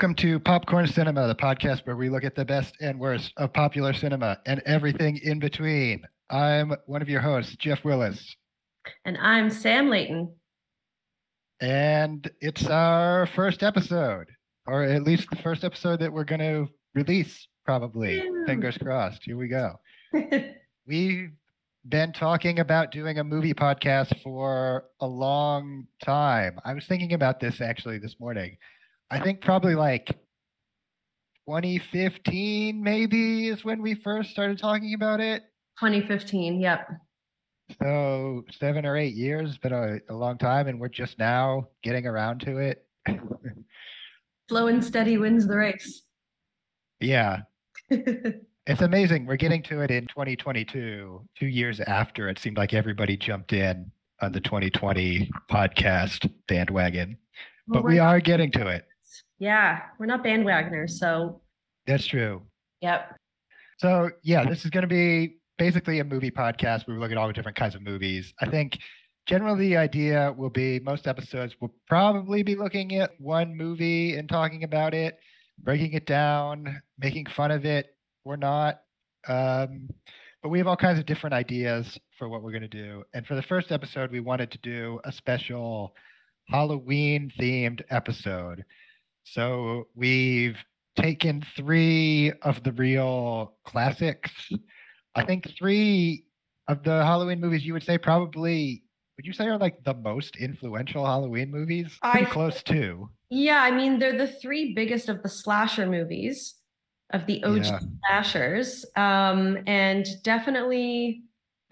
Welcome to Popcorn Cinema, the podcast where we look at the best and worst of popular cinema and everything in between. I'm one of your hosts, Jeff Willis. And I'm Sam Layton. And it's our first episode, or at least the first episode that we're going to release, probably. Ew. Fingers crossed. Here we go. We've been talking about doing a movie podcast for a long time. I was thinking about this actually this morning. I think probably like 2015 maybe is when we first started talking about it. 2015. Yep. So seven or eight years, but a, a long time, and we're just now getting around to it. Slow and steady wins the race. yeah, it's amazing. We're getting to it in 2022, two years after it seemed like everybody jumped in on the 2020 podcast bandwagon, Well, but we are getting to it. Yeah, we're not bandwagoners. So, That's true. yep. So yeah, this is going to be basically a movie podcast where we look at all the different kinds of movies. I think generally the idea will be most episodes will probably be looking at one movie and talking about it, breaking it down, making fun of it or not. Um, but we have all kinds of different ideas for what we're going to do. And for the first episode, we wanted to do a special Halloween themed episode. So we've taken three of the real classics. I think three of the Halloween movies you would say probably would you say are like the most influential Halloween movies? Pretty I- close to. Yeah, I mean, they're the three biggest of the slasher movies, of the OG Yeah. slashers. Um, and definitely,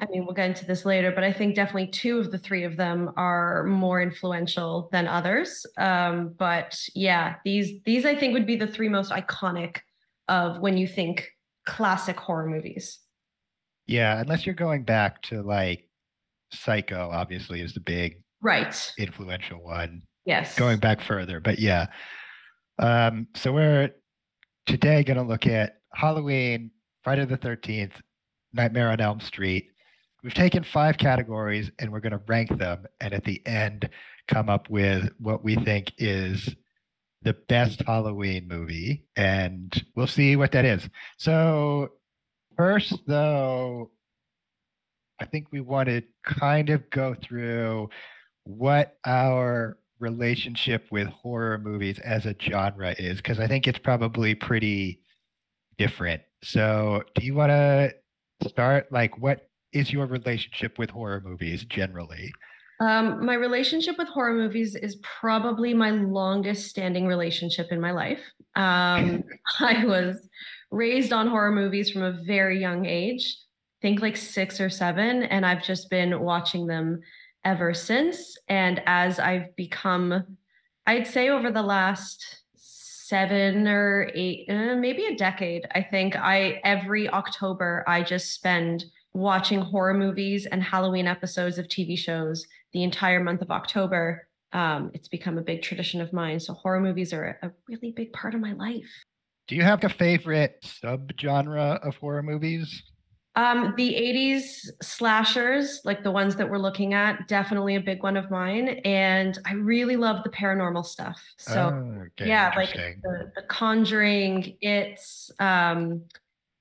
I mean, we'll get into this later, but I think definitely two of the three of them are more influential than others. Um, but yeah, these these I think would be the three most iconic of when you think classic horror movies. Yeah, unless you're going back to like Psycho, obviously is the big Right. influential one. Yes. Going back further, but yeah. Um, so we're today going to look at Halloween, Friday the 13th, Nightmare on Elm Street. We've taken five categories and we're going to rank them and at the end come up with what we think is the best Halloween movie and we'll see what that is. So first though I think we want to kind of go through what our relationship with horror movies as a genre is because I think it's probably pretty different. So, do you want to start like what is your relationship with horror movies generally? Um, my relationship with horror movies is probably my longest standing relationship in my life. Um, I was raised on horror movies from a very young age, think like six or seven, and I've just been watching them ever since. And as I've become, I'd say over the last seven or eight, uh, maybe a decade, I think I every October I just spend watching horror movies and Halloween episodes of TV shows the entire month of October. Um, it's become a big tradition of mine. So horror movies are a really big part of my life. Do you have a favorite subgenre of horror movies? Um, the 80s slashers, like the ones that we're looking at, definitely a big one of mine. And I really love the paranormal stuff. So Oh, okay, yeah, like the, the Conjuring, it's um,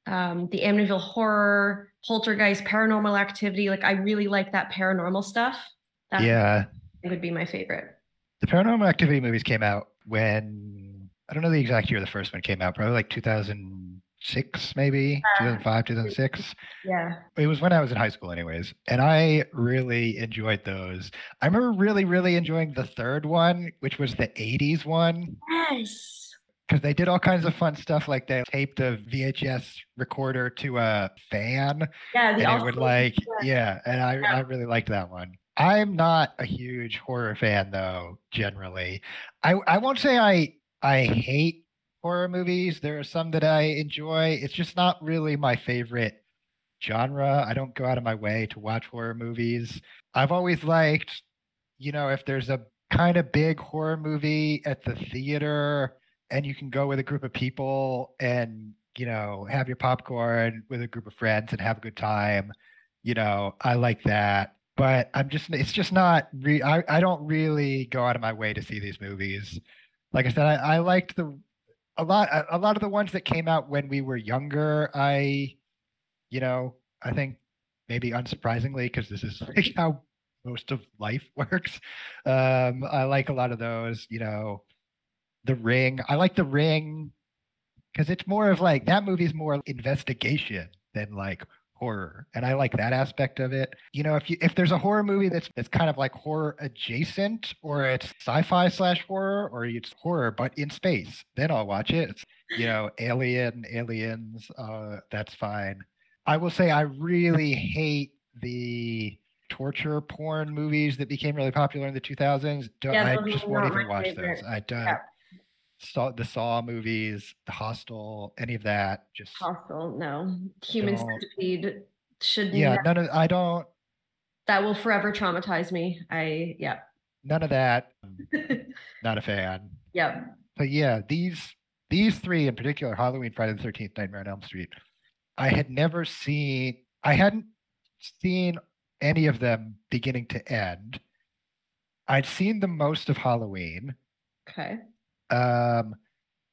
um, the Amityville Horror, Poltergeist, Paranormal Activity. Like I really like that paranormal stuff. That yeah, would be my favorite. the Paranormal Activity movies came out when I don't know the exact year the first one came out, probably like 2006, maybe 2005, 2006. Yeah. It was when I was in high school, anyways, and I really enjoyed those. I remember really, really enjoying the third one, which was the 80s one, Yes. Because they did all kinds of fun stuff. Like they taped a VHS recorder to a fan, Yeah. and it would like, yeah. and I, Yeah. I really liked that one. I'm not a huge horror fan, though. Generally, I I won't say I I hate horror movies. There are some that I enjoy. It's just not really my favorite genre. I don't go out of my way to watch horror movies. I've always liked, you know, if there's a kind of big horror movie at the theater and you can go with a group of people and, you know, have your popcorn with a group of friends and have a good time, you know, I like that. But I'm just, it's just not, re- I, I don't really go out of my way to see these movies. like I said, I, I liked the a lot a, a lot of the ones that came out when we were younger. I, you know, I think maybe unsurprisingly because this is like how most of life works. Um, I like a lot of those. You know, The Ring. I like The Ring because it's more of like that movie's more investigation than like horror and i like that aspect of it you know if you if there's a horror movie that's that's kind of like horror adjacent or it's sci-fi slash horror or it's horror but in space then i'll watch it it's, you know alien aliens uh that's fine i will say i really hate the torture porn movies that became really popular in the 2000s Don't- Yeah, i just won't even watch favorite. those i don't Yeah. Saw the saw movies the hostel any of that just Hostel, no. Human Don't- centipede should yeah ne- none of i don't that will forever traumatize me. I yeah. none of that not a fan yeah. but yeah these these three in particular halloween friday the 13th nightmare on elm street i had never seen i hadn't seen any of them beginning to end i'd seen the most of halloween Okay. Um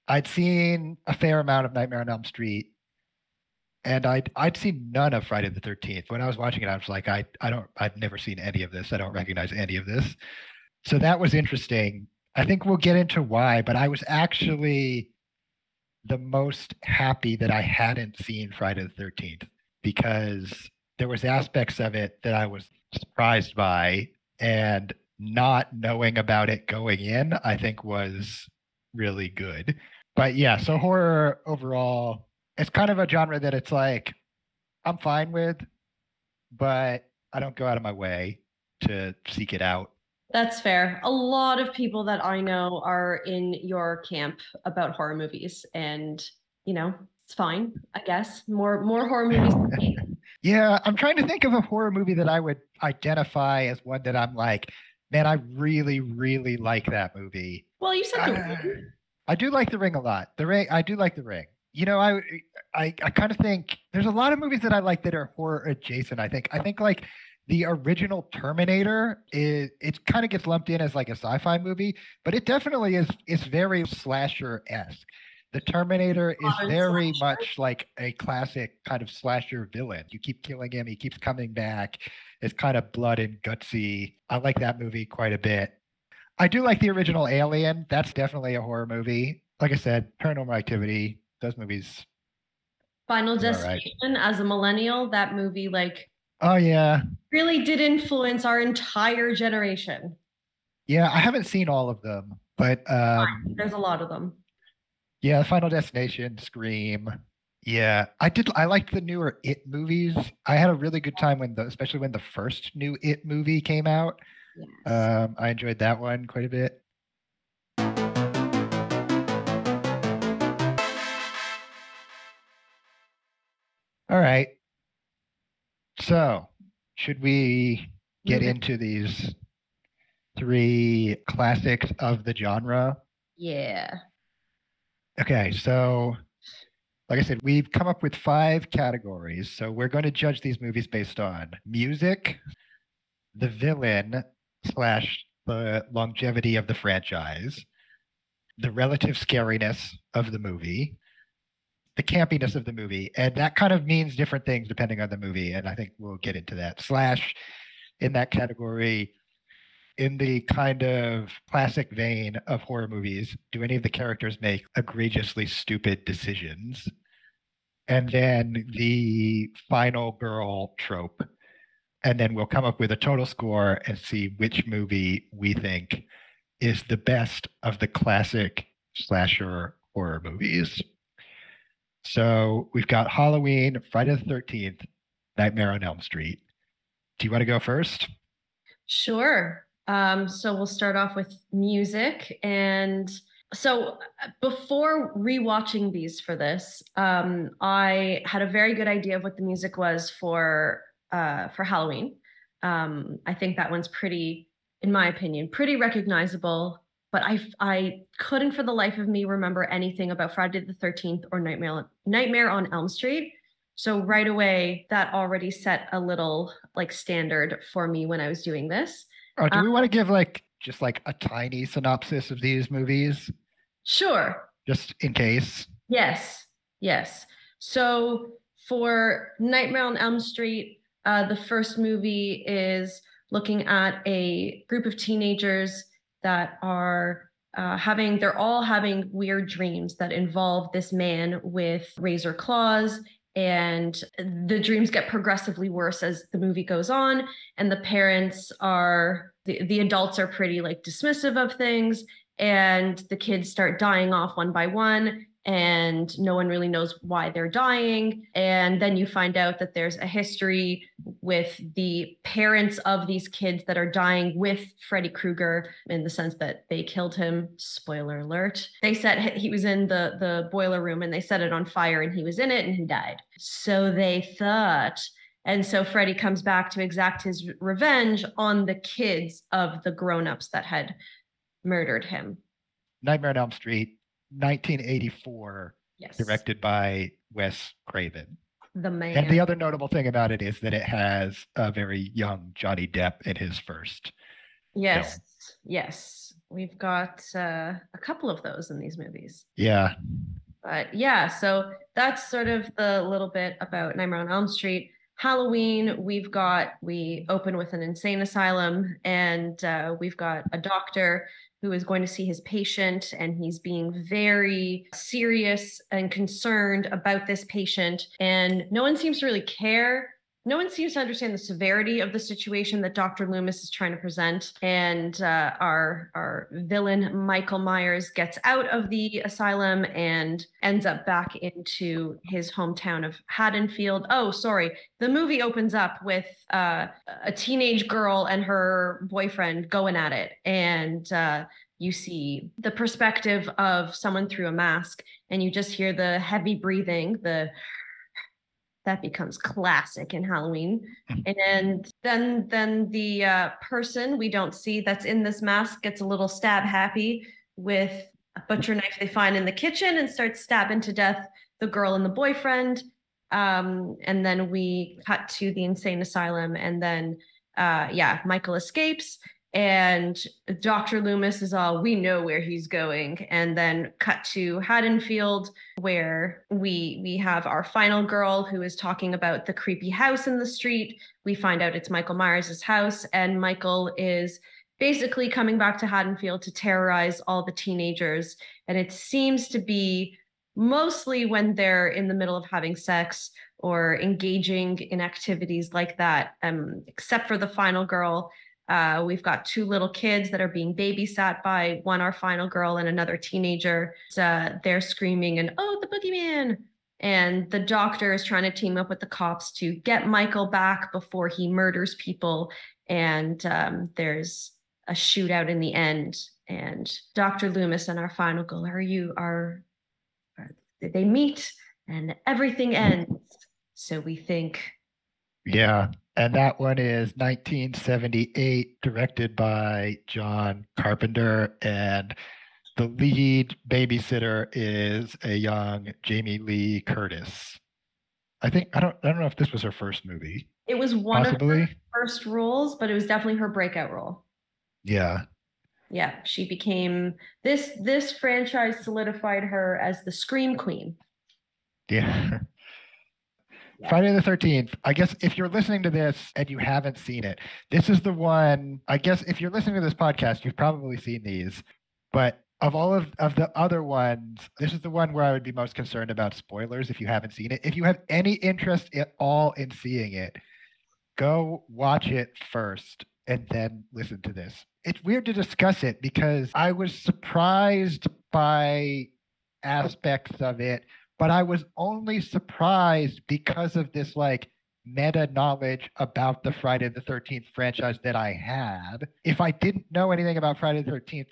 i'd seen a fair amount of nightmare on elm street and I'd I'd seen none of Friday the Thirteenth. When I was watching it, I was like, I I don't I've never seen any of this. I don't recognize any of this. So that was interesting. I think we'll get into why, but I was actually the most happy that I hadn't seen Friday the Thirteenth because there was aspects of it that I was surprised by, and not knowing about it going in, I think was really good. But yeah, so horror overall, it's kind of a genre that it's like I'm fine with, but I don't go out of my way to seek it out. That's fair. A lot of people that I know are in your camp about horror movies, and you know, it's fine, I guess. More more horror movies. Yeah, I'm trying to think of a horror movie that I would identify as one that I'm like, man, I really, really like that movie. Well, you said the Uh, Ring. I do like The Ring a lot. The Ring, I do like The Ring. You know, I, I, I kind of think there's a lot of movies that I like that are horror adjacent. I think, I think like the original Terminator is, it kind of gets lumped in as like a sci-fi movie, but it definitely is, It's very slasher esque. The Terminator is very slasher. much like a classic kind of slasher villain. You keep killing him, he keeps coming back. It's kind of blood and gutsy. I like that movie quite a bit. I do like the original Alien. That's definitely a horror movie. Like I said, Paranormal Activity. Those movies. Final all right. Destination. As a millennial, that movie like Oh yeah, really did influence our entire generation. yeah. I haven't seen all of them, but um, There's a lot of them. Yeah, Final Destination, Scream. Yeah, I did. I liked the newer It movies. I had a really good time when the, especially when the first new It movie came out. Yes. Um, I enjoyed that one quite a bit. All right. So, should we get it. into these three classics of the genre? yeah. Okay, so like I said, we've come up with five categories. So we're going to judge these movies based on music, the villain slash the longevity of the franchise, the relative scariness of the movie, the campiness of the movie, and that kind of means different things depending on the movie. And I think we'll get into that. Slash in that category, in the kind of classic vein of horror movies, do any of the characters make egregiously stupid decisions? And then the final girl trope. And then we'll come up with a total score and see which movie we think is the best of the classic slasher horror movies. So we've got Halloween, Friday the 13th, Nightmare on Elm Street. Do you want to go first? Sure. Um, so we'll start off with music. And so uh, before rewatching these for this, um, I had a very good idea of what the music was for uh, for Halloween. Um, I think that one's pretty, in my opinion, pretty recognizable. But I I couldn't for the life of me remember anything about Friday the Thirteenth or Nightmare Nightmare on Elm Street. So right away, that already set a little like standard for me when I was doing this. Oh, do we want to give like just like a tiny synopsis of these movies? Sure. Just in case. Yes. Yes. So for Nightmare on Elm Street, uh, the first movie is looking at a group of teenagers that are uh, having, they're all having weird dreams that involve this man with razor claws. And the dreams get progressively worse as the movie goes on. And the parents are, the, the adults are pretty like dismissive of things. And the kids start dying off one by one and no one really knows why they're dying. And then you find out that there's a history with the parents of these kids that are dying with Freddy Krueger in the sense that they killed him. Spoiler alert. They said he was in the, the boiler room and they set it on fire and he was in it and he died. So they thought. And so Freddy comes back to exact his revenge on the kids of the grown-ups that had murdered him. Nightmare on Elm Street 1984, Yes. directed by Wes Craven. The man. And the other notable thing about it is that it has a very young Johnny Depp in his first. Yes. Yes. We've got uh, a couple of those in these movies. Yeah. But yeah, so that's sort of the little bit about Nightmare on Elm Street. Halloween, we've got, we open with an insane asylum and uh, we've got a doctor who is going to see his patient and he's being very serious and concerned about this patient. And no one seems to really care. No one seems to understand the severity of the situation that Dr. Loomis is trying to present. And uh, our, our villain, Michael Myers, gets out of the asylum and ends up back into his hometown of Haddonfield. Oh, sorry. The movie opens up with uh, a teenage girl and her boyfriend going at it. And uh, you see the perspective of someone through a mask, and you just hear the heavy breathing, the that becomes classic in Halloween. And then then the uh, person we don't see that's in this mask gets a little stab happy with a butcher knife they find in the kitchen and starts stabbing to death the girl and the boyfriend. Um, and then we cut to the insane asylum, and then uh, yeah, Michael escapes and Dr. Loomis is all, we know where he's going. And then cut to Haddonfield, where we we have our final girl who is talking about the creepy house in the street. We find out it's Michael Myers' house, and Michael is basically coming back to Haddonfield to terrorize all the teenagers. And it seems to be mostly when they're in the middle of having sex or engaging in activities like that, um, except for the final girl uh, we've got two little kids that are being babysat by one, our final girl, and another teenager. Uh, they're screaming and, oh, the boogeyman. And the doctor is trying to team up with the cops to get Michael back before he murders people. And um, there's a shootout in the end. And Dr. Loomis and our final girl are you are, are they meet and everything ends. So we think. Yeah. And that one is 1978, directed by John Carpenter. And the lead babysitter is a young Jamie Lee Curtis. I think I don't I don't know if this was her first movie. It was one Possibly. of her first roles, but it was definitely her breakout role. Yeah. Yeah, she became this this franchise solidified her as the scream queen. Yeah. Friday the 13th. I guess if you're listening to this and you haven't seen it, this is the one. I guess if you're listening to this podcast, you've probably seen these. But of all of, of the other ones, this is the one where I would be most concerned about spoilers if you haven't seen it. If you have any interest at all in seeing it, go watch it first and then listen to this. It's weird to discuss it because I was surprised by aspects of it but I was only surprised because of this like meta knowledge about the Friday the 13th franchise that I had. If I didn't know anything about Friday the 13th,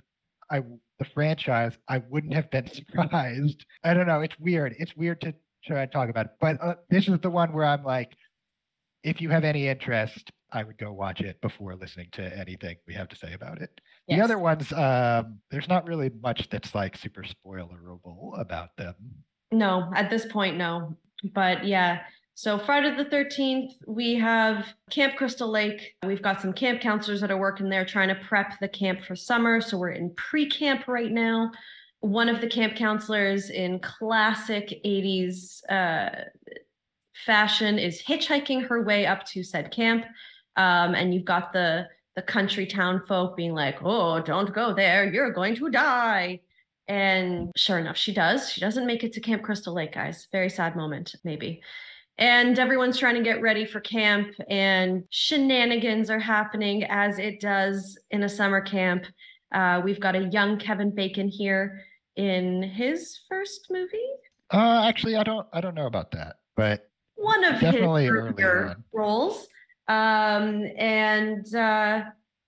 I the franchise, I wouldn't have been surprised. I don't know. It's weird. It's weird to try to talk about it. But uh, this is the one where I'm like, if you have any interest, I would go watch it before listening to anything we have to say about it. The other ones, um, there's not really much that's like super spoilerable about them. No, at this point, no. But yeah, so Friday the 13th, we have Camp Crystal Lake. We've got some camp counselors that are working there trying to prep the camp for summer. So we're in pre camp right now. one of the camp counselors in classic 80s uh, fashion is hitchhiking her way up to said camp. Um, and you've got the the country town folk being like, "Oh, don't go there. You're going to die." And sure enough, she does. She doesn't make it to Camp Crystal Lake, guys. Very sad moment, maybe. And everyone's trying to get ready for camp, and shenanigans are happening as it does in a summer camp. Uh, we've got a young Kevin Bacon here in his first movie. Uh, actually, I don't, I don't know about that, but one of definitely his earlier roles. Um, and uh,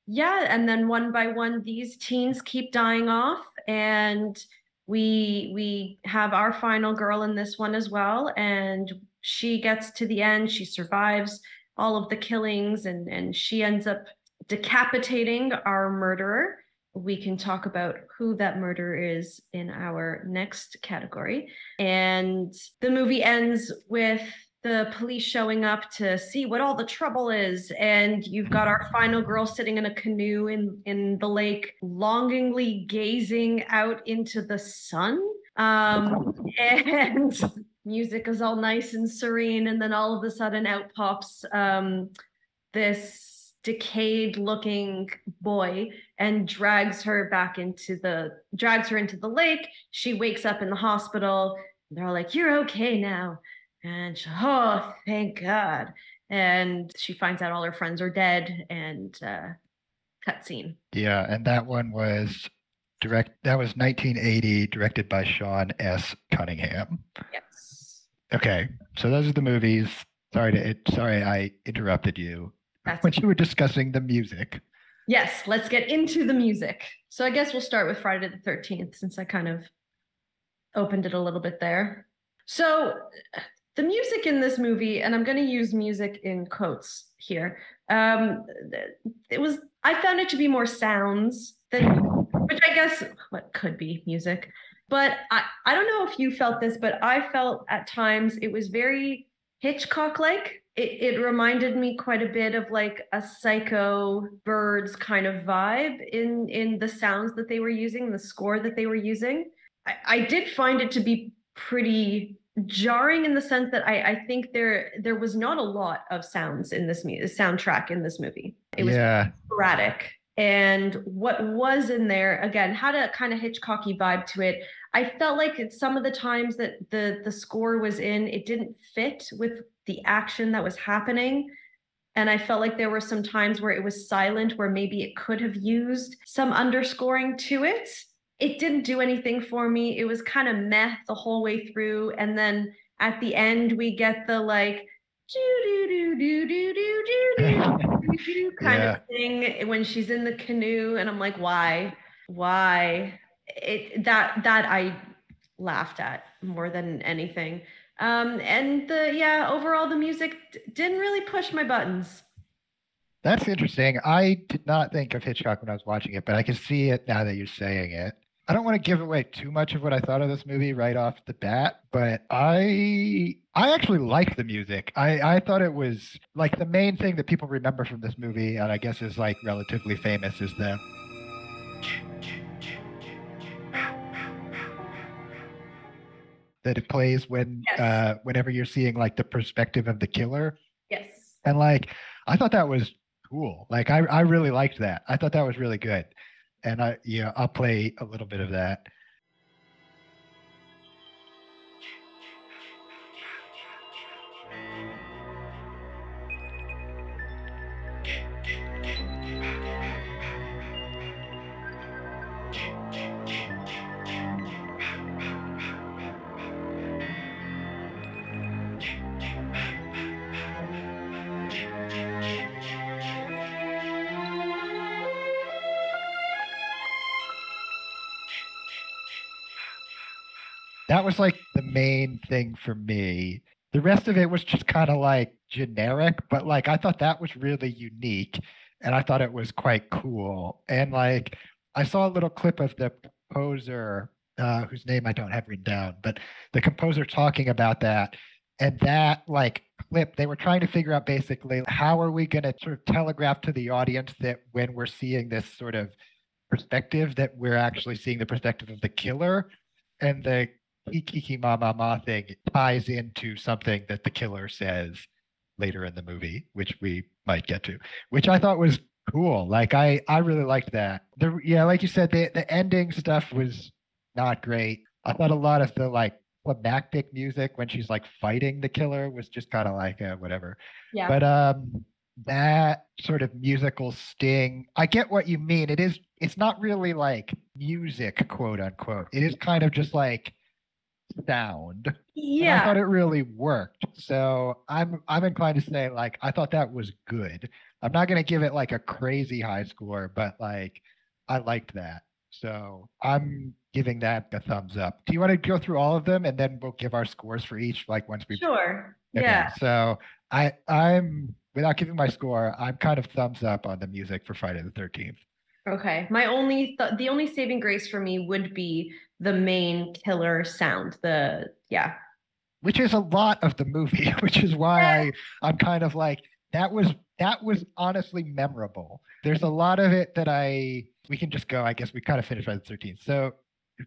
yeah, and then one by one, these teens keep dying off, and we we have our final girl in this one as well, and she gets to the end, she survives all of the killings, and and she ends up decapitating our murderer. We can talk about who that murderer is in our next category. And the movie ends with the police showing up to see what all the trouble is. And you've got our final girl sitting in a canoe in in the lake longingly gazing out into the sun. Um and music is all nice and serene. And then all of a sudden out pops um this decayed looking boy and drags her back into the drags her into the lake. She wakes up in the hospital. They're all like you're okay now and she, oh, thank God. And she finds out all her friends are dead and uh, cutscene. Yeah, and that one was direct. That was 1980, directed by Sean S. Cunningham. Yes. Okay, so those are the movies. Sorry to it. Sorry, I interrupted you That's when you were discussing the music. yes. Let's get into the music. So I guess we'll start with Friday the 13th since I kind of opened it a little bit there. So the music in this movie, and I'm going to use music in quotes here. Um, it was I found it to be more sounds than, which I guess what could be music. But I I don't know if you felt this, but I felt at times it was very Hitchcock like. It, it reminded me quite a bit of like a psycho birds kind of vibe in in the sounds that they were using, the score that they were using. I, I did find it to be pretty jarring in the sense that I, I think there there was not a lot of sounds in this mu- soundtrack in this movie. It was yeah, sporadic. And what was in there again had a kind of Hitchcocky vibe to it. I felt like it's some of the times that the the score was in, it didn't fit with the action that was happening. And I felt like there were some times where it was silent, where maybe it could have used some underscoring to it it didn't do anything for me. It was kind of meh the whole way through. And then at the end, we get the like do do do do do do do do kind Yeah. of thing when she's in the canoe, and I'm like, why, why? It that that I laughed at more than anything. Um, and the yeah, overall the music d- didn't really push my buttons. that's interesting. I did not think of Hitchcock when I was watching it, but I can see it now that you're saying it. I don't want to give away too much of what I thought of this movie right off the bat, but I I actually like the music. I I thought it was like the main thing that people remember from this movie, and I guess is like relatively famous, is the that it plays when Yes. uh whenever you're seeing like the perspective of the killer Yes. and like i thought that was cool like i i really liked that i thought that was really good and i yeah i'll play a little bit of that was like the main thing for me. The rest of it was just kind of like generic but like i thought that was really unique and i thought it was quite cool. And like i saw a little clip of the composer uh, whose name i don't have written down but the composer talking about that and that like clip they were trying to figure out basically how are we going to sort of telegraph to the audience that when we're seeing this sort of perspective that we're actually seeing the perspective of the killer? And the kiki ma ma ma thing ties into something that the killer says later in the movie, which we might get to, which I thought was cool. Like I I really liked that. The yeah, like you said, the the ending stuff was not great. I thought a lot of the like climactic music when she's like fighting the killer was just kind of like uh, whatever. Yeah. But um that sort of musical sting, I get what you mean. It is it's not really like music, quote unquote. It is kind of just like sound. yeah. I thought it really worked. So I'm I'm inclined to say like I thought that was good. I'm not gonna give it like a crazy high score, but like I liked that. So I'm giving that a thumbs up. Do you want to go through all of them and then we'll give our scores for each like once we Sure. Okay, Yeah. So I I'm without giving my score, I'm kind of thumbs up on the music for Friday the thirteenth. Okay. My only th- the only saving grace for me would be the main killer sound. The yeah. which is a lot of the movie, which is why I I'm kind of like that was that was honestly memorable. There's a lot of it that I we can just go. I guess we kind of finished by the 13th. So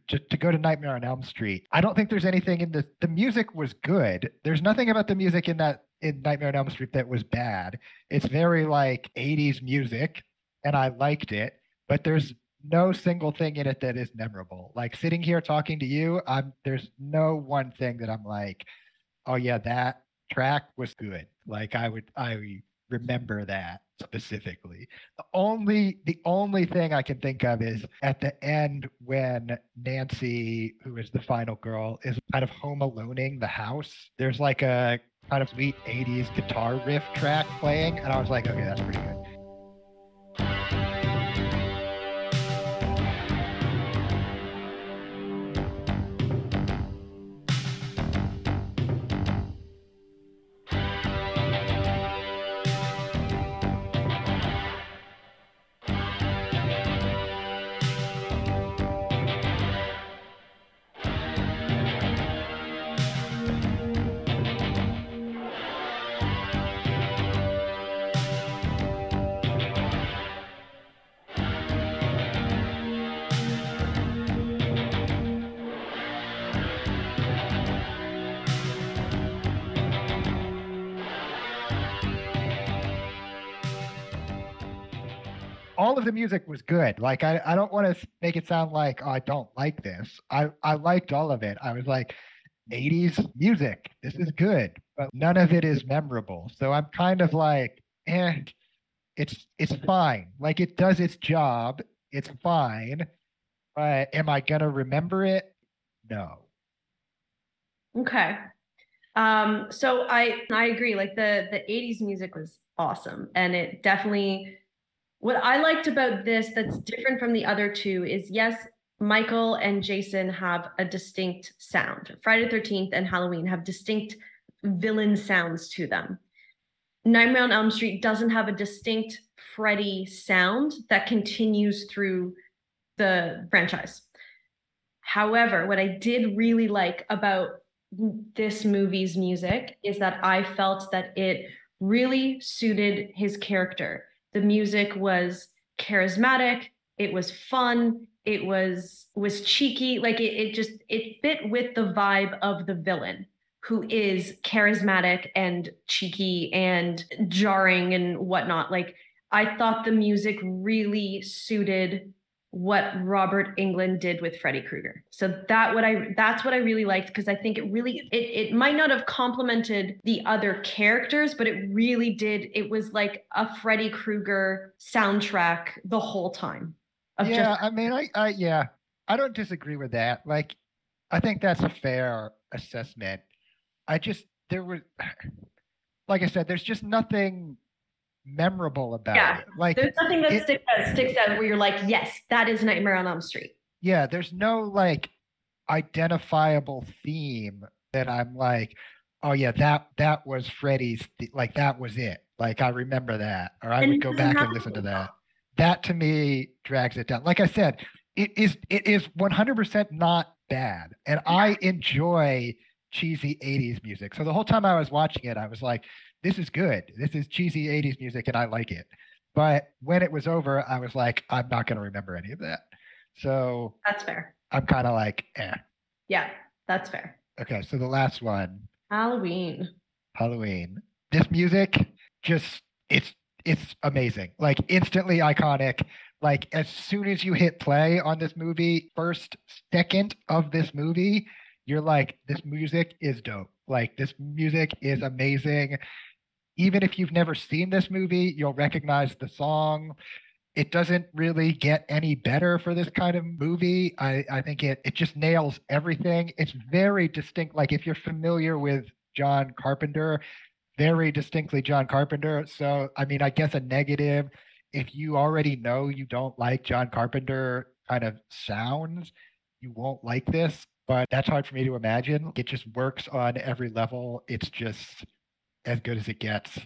to, to go to Nightmare on Elm Street, I don't think there's anything in the the music was good. There's nothing about the music in that in Nightmare on Elm Street that was bad. It's very like 80s music, and I liked it. But there's no single thing in it that is memorable. Like sitting here talking to you, I'm there's no one thing that I'm like, oh yeah, that track was good. Like I would I remember that specifically. The only the only thing I can think of is at the end when Nancy, who is the final girl, is kind of home aloneing the house. There's like a kind of sweet 80s guitar riff track playing, and I was like, okay, that's pretty good. The music was good. Like I, I don't want to make it sound like oh, I don't like this. I, I liked all of it. I was like, 80s music. This is good, but none of it is memorable. So I'm kind of like, eh, it's it's fine. Like it does its job. It's fine. But am I gonna remember it? No. Okay. Um, so I I agree. Like the the 80s music was awesome. And it definitely what I liked about this that's different from the other two is yes, Michael and Jason have a distinct sound. Friday the 13th and Halloween have distinct villain sounds to them. Nightmare on Elm Street doesn't have a distinct Freddy sound that continues through the franchise. However, what I did really like about this movie's music is that I felt that it really suited his character. The music was charismatic, it was fun, it was was cheeky, like it, it just it fit with the vibe of the villain who is charismatic and cheeky and jarring and whatnot. Like I thought the music really suited what Robert Englund did with Freddy Krueger. So that what I that's what I really liked because I think it really it it might not have complemented the other characters, but it really did. It was like a Freddy Krueger soundtrack the whole time. Of Yeah, just I mean I, I yeah. I don't disagree with that. Like I think that's a fair assessment. I just there was like I said, there's just nothing memorable about Yeah, it. Like there's nothing that it- sticks out, sticks out where you're like, yes, that is Nightmare on Elm Street. yeah, there's no like identifiable theme that I'm like, oh yeah, that that was Freddy's th- like that was it. Like I remember that. Or I And would go back and listen to to. that. That to me drags it down. Like I said, it is it is 100% not bad. And I enjoy cheesy 80s music. So the whole time I was watching it, I was like, this is good. This is cheesy 80s music and I like it. But when it was over, I was like, I'm not going to remember any of that. So That's fair. I'm kind of like, eh. Yeah, that's fair. Okay, so the last one, Halloween. Halloween. This music just it's it's amazing. Like instantly iconic. Like as soon as you hit play on this movie, first second of this movie, you're like, this music is dope. Like this music is amazing. Even if you've never seen this movie, you'll recognize the song. It doesn't really get any better for this kind of movie. I, I think it it just nails everything. It's very distinct. Like if you're familiar with John Carpenter, very distinctly John Carpenter. So I mean, I guess a negative if you already know you don't like John Carpenter kind of sounds, you won't like this. But that's hard for me to imagine. It just works on every level. It's just as good as it gets.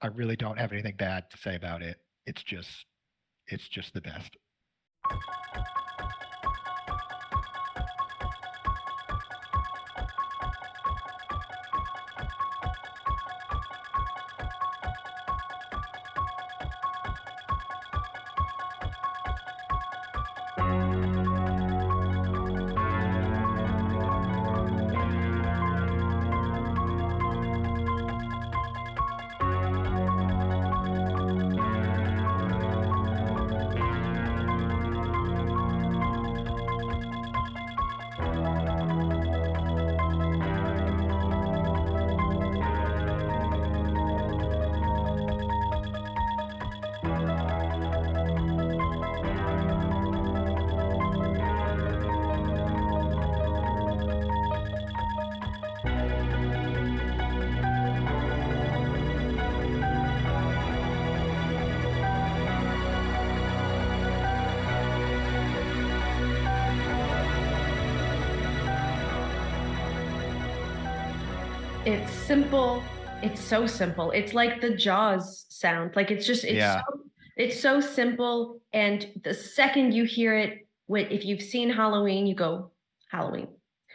I really don't have anything bad to say about it. It's just it's just the best. Simple. It's so simple. It's like the Jaws sound. Like it's just it's Yeah. so it's so simple. And the second you hear it, when if you've seen Halloween, you go Halloween.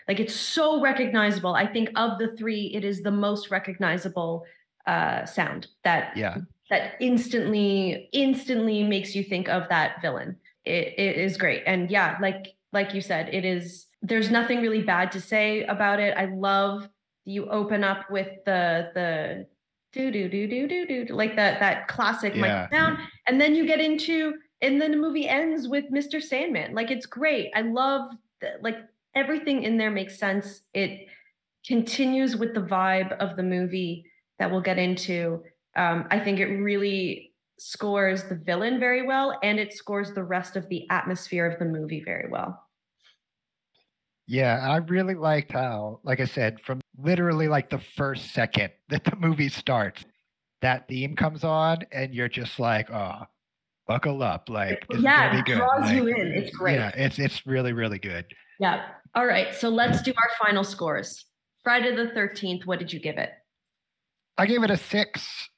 Like it's so recognizable. I think of the three, it is the most recognizable uh, sound that Yeah. that instantly instantly makes you think of that villain. It, it is great. And yeah, like like you said, it is there's nothing really bad to say about it. I love you open up with the the do do do do do do like that that classic Yeah. Michael sound, and then you get into and then the movie ends with Mr. Sandman. Like it's great. I love the, like everything in there makes sense. It continues with the vibe of the movie that we'll get into. Um, I think it really scores the villain very well, and it scores the rest of the atmosphere of the movie very well. Yeah, I really liked how, like I said, from literally like the first second that the movie starts, that theme comes on, and you're just like, oh, buckle up. Like, this Yeah, is it gonna be good. draws you in. It's great. Yeah, it's it's really, really good. Yeah. All right. So let's do our final scores. Friday the 13th, what did you give it? I gave it a six.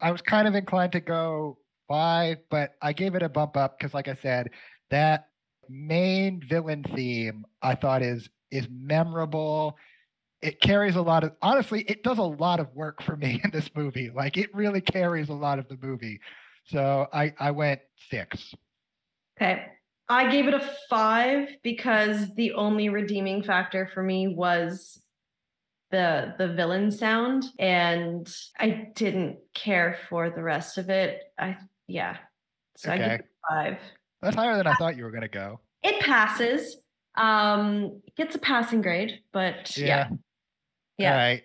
I was kind of inclined to go five, but I gave it a bump up because, like I said, that main villain theme I thought is is memorable. It carries a lot of honestly, it does a lot of work for me in this movie. Like it really carries a lot of the movie. So I I went six. Okay. I gave it a five because the only redeeming factor for me was the the villain sound and I didn't care for the rest of it. I yeah. So I give Okay. it a five. That's higher than I thought you were gonna go. It passes. Um gets a passing grade, but yeah. Yeah. All right.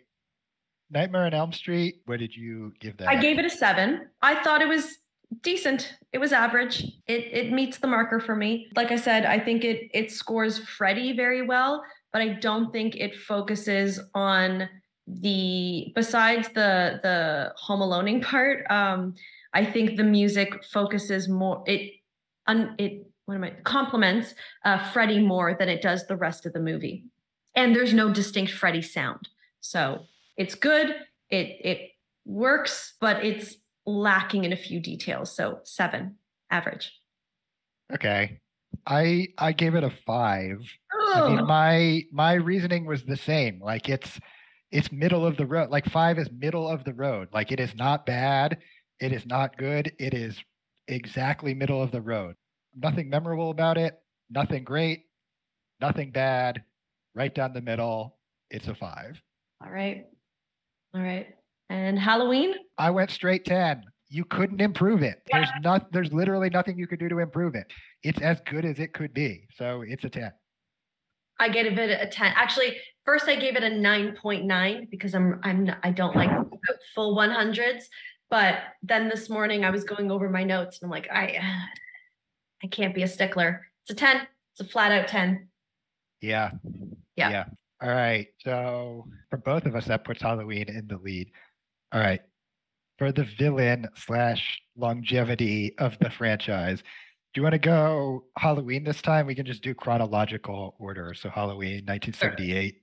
Nightmare on Elm Street. What did you give that? I gave it a seven. I thought it was decent. It was average. It it meets the marker for me. Like I said, I think it it scores Freddy very well, but I don't think it focuses on the besides the the home aloneing part. Um, I think the music focuses more. It un, it what am I complements uh, Freddy more than it does the rest of the movie, and there's no distinct Freddy sound. So it's good. It it works, but it's lacking in a few details. So seven, average. Okay. I I gave it a five. I mean, my my reasoning was the same. Like it's it's middle of the road. Like five is middle of the road. Like it is not bad. It is not good. It is exactly middle of the road. Nothing memorable about it, nothing great, nothing bad, right down the middle. It's a five. All right. All right. And Halloween? I went straight 10. You couldn't improve it. There's not there's literally nothing you could do to improve it. It's as good as it could be. So it's a 10. I gave it a 10. Actually, first I gave it a 9.9 because I'm I'm I don't like full 100s, but then this morning I was going over my notes and I'm like I I can't be a stickler. It's a 10. It's a flat out 10. Yeah. Yeah. Yeah. All right. So for both of us, that puts Halloween in the lead. All right. For the villain slash longevity of the franchise, do you want to go Halloween this time? We can just do chronological order. So Halloween, 1978.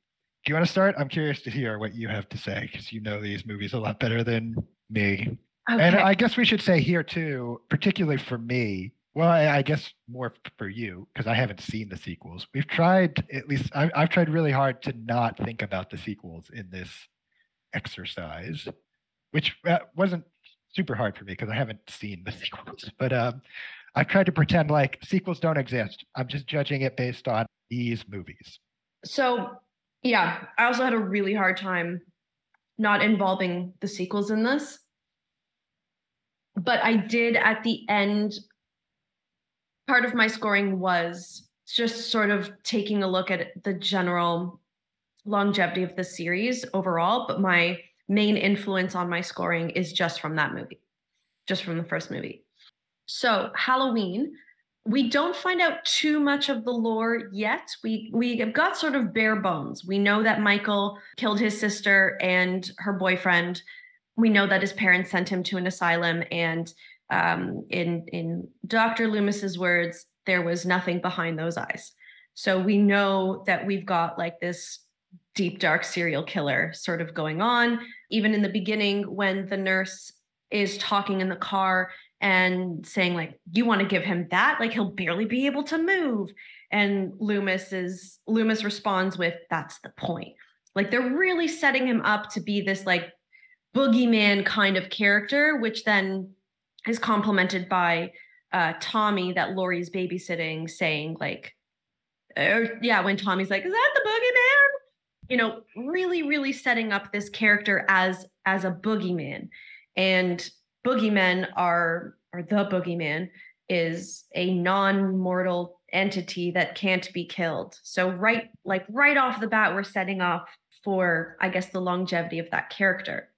Do you want to start? I'm curious to hear what you have to say because you know these movies a lot better than me. Okay. And I guess we should say here too, particularly for me, well, I, I guess more for you because I haven't seen the sequels. We've tried, at least I, I've tried really hard to not think about the sequels in this exercise, which uh, wasn't super hard for me because I haven't seen the sequels. But um, I've tried to pretend like sequels don't exist. I'm just judging it based on these movies. So, yeah, I also had a really hard time not involving the sequels in this. But I did at the end, part of my scoring was just sort of taking a look at the general longevity of the series overall. But my main influence on my scoring is just from that movie, just from the first movie. So, Halloween, we don't find out too much of the lore yet. We we have got sort of bare bones. We know that Michael killed his sister and her boyfriend. We know that his parents sent him to an asylum, and um, in in Dr. Loomis's words, there was nothing behind those eyes. So we know that we've got like this deep dark serial killer sort of going on. Even in the beginning, when the nurse is talking in the car and saying like you want to give him that like he'll barely be able to move and loomis is loomis responds with that's the point like they're really setting him up to be this like boogeyman kind of character which then is complemented by uh tommy that laurie's babysitting saying like er, yeah when tommy's like is that the boogeyman? You know really really setting up this character as as a boogeyman. And boogeymen are or the boogeyman is a non-mortal entity that can't be killed. So right like right off the bat we're setting off for i guess the longevity of that character.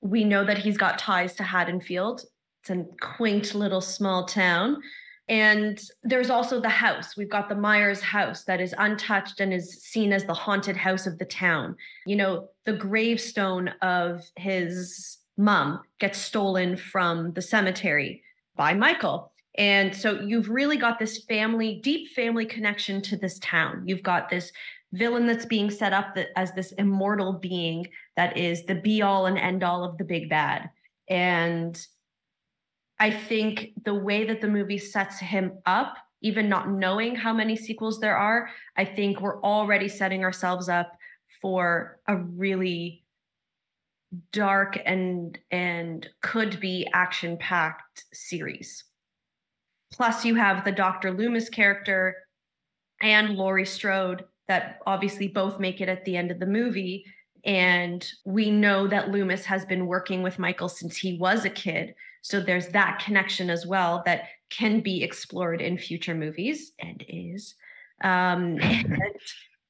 We know that he's got ties to haddonfield it's a quaint little small town and there's also the house. We've got the Myers house that is untouched and is seen as the haunted house of the town. You know, the gravestone of his mom gets stolen from the cemetery by Michael. And so you've really got this family, deep family connection to this town. You've got this villain that's being set up as this immortal being that is the be all and end all of the big bad. And I think the way that the movie sets him up, even not knowing how many sequels there are, I think we're already setting ourselves up for a really dark and and could be action packed series. Plus, you have the Dr. Loomis character and Laurie Strode that obviously both make it at the end of the movie. And we know that Loomis has been working with Michael since he was a kid. So there's that connection as well that can be explored in future movies and is. Um, and,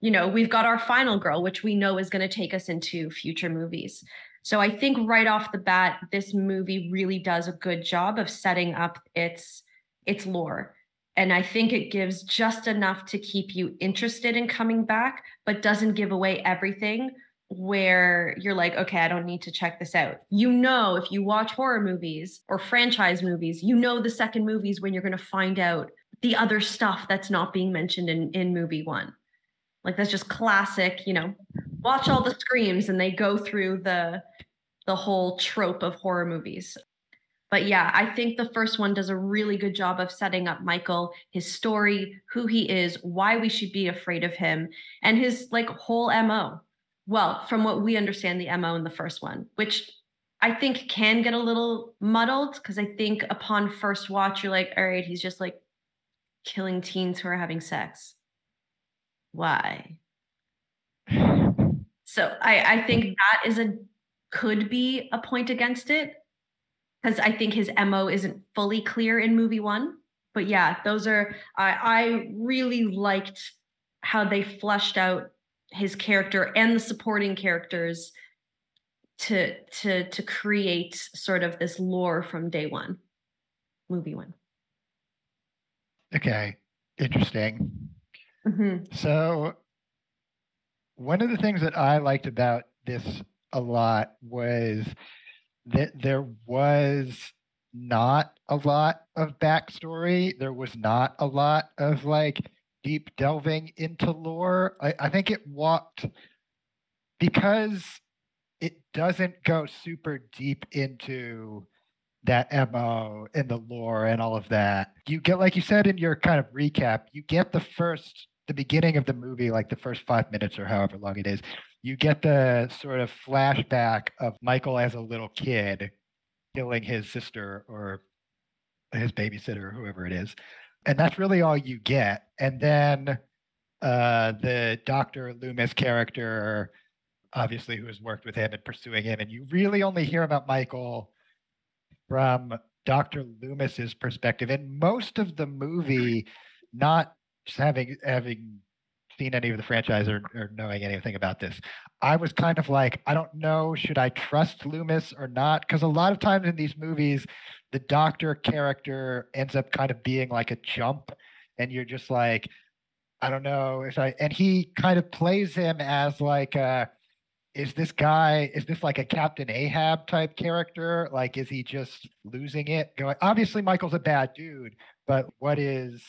you know, we've got our final girl, which we know is going to take us into future movies. So I think right off the bat, this movie really does a good job of setting up its its lore. And I think it gives just enough to keep you interested in coming back, but doesn't give away everything where you're like, okay, I don't need to check this out. You know, if you watch horror movies or franchise movies, you know the second movies when you're going to find out the other stuff that's not being mentioned in, in movie one. Like that's just classic, you know, watch all the screams and they go through the the whole trope of horror movies. But yeah, I think the first one does a really good job of setting up Michael, his story, who he is, why we should be afraid of him, and his like whole MO well, from what we understand, the MO in the first one, which I think can get a little muddled because I think upon first watch, you're like, all right, he's just like killing teens who are having sex. Why? So I, I think that is a could be a point against it because I think his MO isn't fully clear in movie one. But yeah, those are I I really liked how they fleshed out his character and the supporting characters to to to create sort of this lore from day one movie one. Okay interesting. Mhm. so one of the things that i liked about this a lot was that there was not a lot of backstory. There was not a lot of like deep delving into lore i, I think it walked because it doesn't go super deep into that MO and the lore and all of that. You get, like you said in your kind of recap, you get the first, the beginning of the movie, like the first five minutes or however long it is. You get the sort of flashback of Michael as a little kid killing his sister or his babysitter or whoever it is. And that's really all you get. And then uh, the Dr. Loomis character obviously who has worked with him and pursuing him, and you really only hear about Michael from Dr. Loomis's perspective. And most of the movie, not having having seen any of the franchise or, or knowing anything about this, I was kind of like, I don't know, should I trust Loomis or not? Because a lot of times in these movies, the doctor character ends up kind of being like a jump, and you're just like, I don't know if I and he kind of plays him as like is this guy is this like a captain ahab type character? Like is he just losing it? Going obviously michael's a bad dude but what is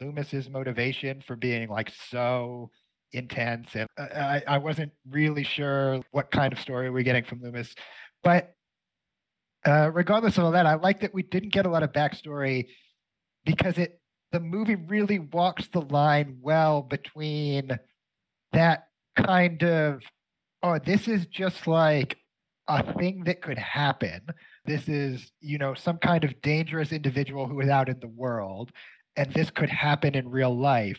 loomis's motivation for being like so intense? And uh, I, I wasn't really sure what kind of story we're getting from loomis but uh, regardless of all that i like that we didn't get a lot of backstory because it the movie really walks the line well between that kind of oh, this is just like a thing that could happen. This is, you know, some kind of dangerous individual who is out in the world, and this could happen in real life.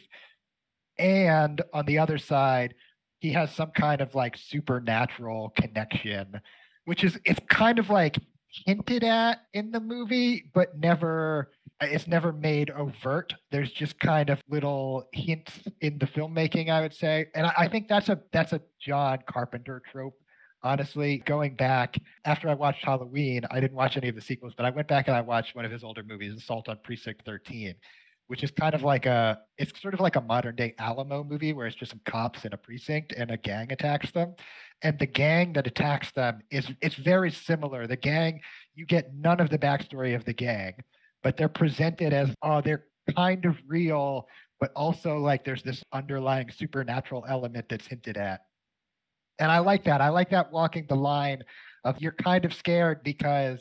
And on the other side, he has some kind of like supernatural connection, which is it's kind of like hinted at in the movie, but never uh, it's never made overt. There's just kind of little hints in the filmmaking, I would say, and I, I think that's a that's a John Carpenter trope. Honestly, going back after I watched Halloween, I didn't watch any of the sequels, but I went back and I watched one of his older movies, Assault on Precinct 13, which is kind of like a it's sort of like a modern day Alamo movie where it's just some cops in a precinct and a gang attacks them. And the gang that attacks them is it's very similar. The gang, you get none of the backstory of the gang but they're presented as oh they're kind of real but also like there's this underlying supernatural element that's hinted at. And i like that. I like that walking the line of you're kind of scared because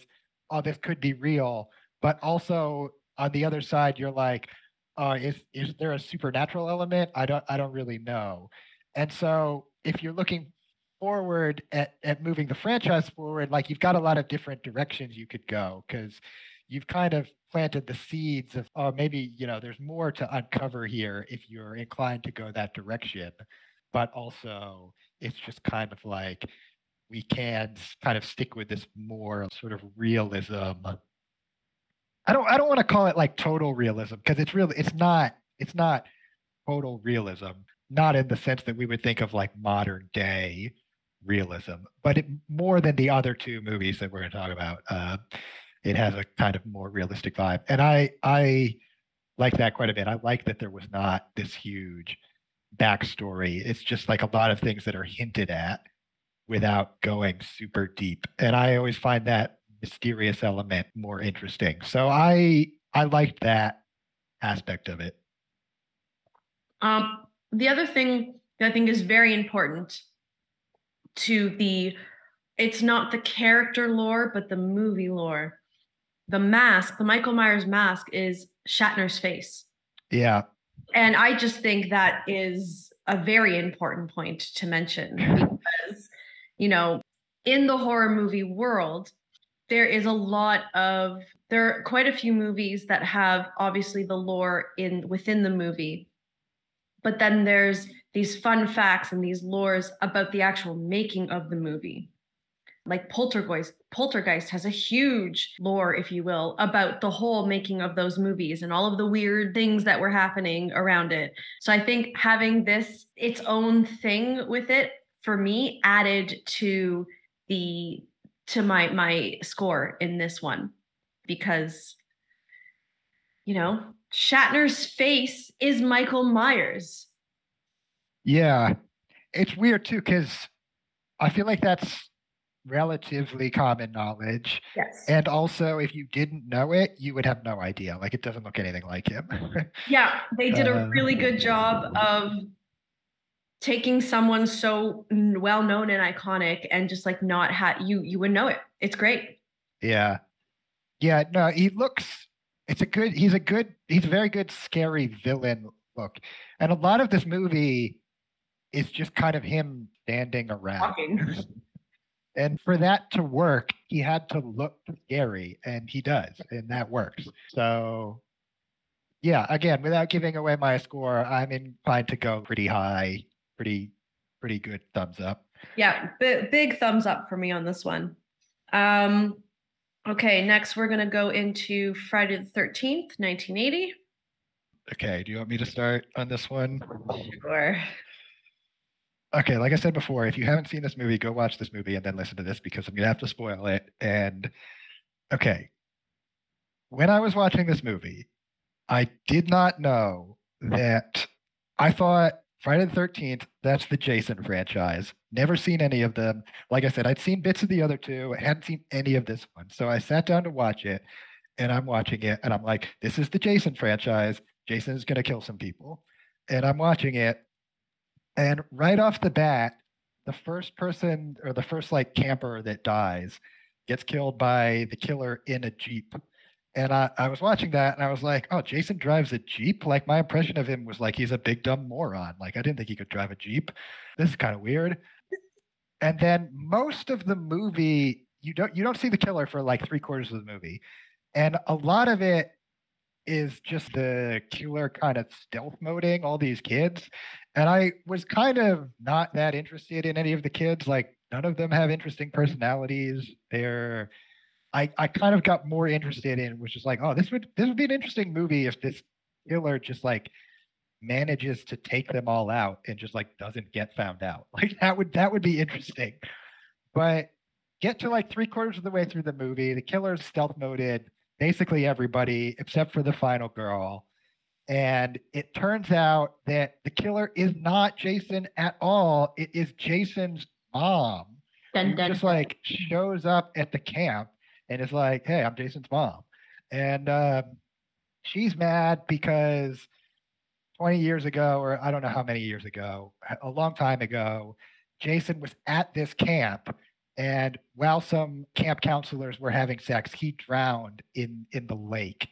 oh this could be real but also on the other side you're like uh, is is there a supernatural element? I don't i don't really know. And so if you're looking forward at, at moving the franchise forward like you've got a lot of different directions you could go because you've kind of planted the seeds of oh maybe you know there's more to uncover here if you're inclined to go that direction. But also it's just kind of like we can kind of stick with this more sort of realism. I don't i don't want to call it like total realism because it's really it's not it's not total realism. Not in the sense that we would think of like modern day realism but it, more than the other two movies that we're going to talk about uh, it has a kind of more realistic vibe. And I I like that quite a bit. I like that there was not this huge backstory. It's just like a lot of things that are hinted at without going super deep. And I always find that mysterious element more interesting. So I I liked that aspect of it. Um, the other thing that I think is very important to the it's not the character lore, but the movie lore the mask, the Michael Myers mask is Shatner's face. Yeah. And I just think that is a very important point to mention because, you know, in the horror movie world, there is a lot of there are quite a few movies that have obviously the lore in within the movie but then there's these fun facts and these lores about the actual making of the movie. Like poltergeist poltergeist has a huge lore if you will about the whole making of those movies and all of the weird things that were happening around it. So i think having this its own thing with it for me added to the to my my score in this one. Because you know Shatner's face is Michael Myers. Yeah, it's weird too because I feel like that's relatively common knowledge. Yes. And also, if you didn't know it, you would have no idea. Like, it doesn't look anything like him. yeah, they did a Um, really good job of taking someone so well known and iconic and just like not had you you would know it. It's great. yeah. Yeah, no, he looks, it's a good, he's a good, he's a very good, scary villain look. And a lot of this movie is just kind of him standing around. And for that to work, he had to look scary, and he does, and that works. So, yeah, again, without giving away my score, I'm inclined to go pretty high, pretty, pretty good thumbs up. Yeah, bi- big thumbs up for me on this one. Um, okay, next we're gonna go into Friday the Thirteenth, nineteen eighty. Okay, do you want me to start on this one? Sure. Okay, like I said before, if you haven't seen this movie, go watch this movie and then listen to this because I'm gonna have to spoil it. And okay, when I was watching this movie, I did not know that I thought Friday the 13th, that's the Jason franchise. Never seen any of them. Like I said, I'd seen bits of the other two, I hadn't seen any of this one. So I sat down to watch it and I'm watching it and I'm like, this is the Jason franchise. Jason is gonna kill some people. And I'm watching it and right off the bat, the first person or the first like camper that dies gets killed by the killer in a Jeep. And I, I was watching that and I was like, oh, Jason drives a Jeep? Like my impression of him was like he's a big dumb moron. Like I didn't think he could drive a Jeep. This is kind of weird. And then most of the movie, you don't you don't see the killer for like three quarters of the movie. And a lot of it is just the killer kind of stealth moding all these kids. And I was kind of not that interested in any of the kids. Like none of them have interesting personalities. They're I, I kind of got more interested in which is like, oh, this would this would be an interesting movie if this killer just like manages to take them all out and just like doesn't get found out. Like that would that would be interesting. But get to like three quarters of the way through the movie, the killer's stealth moded basically everybody except for the final girl. And it turns out that the killer is not Jason at all. It is Jason's mom Dun, dun, just like shows up at the camp and is like, "Hey, I'm Jason's mom," and um, she's mad because 20 years ago, or I don't know how many years ago, a long time ago, Jason was at this camp, and while some camp counselors were having sex, he drowned in in the lake.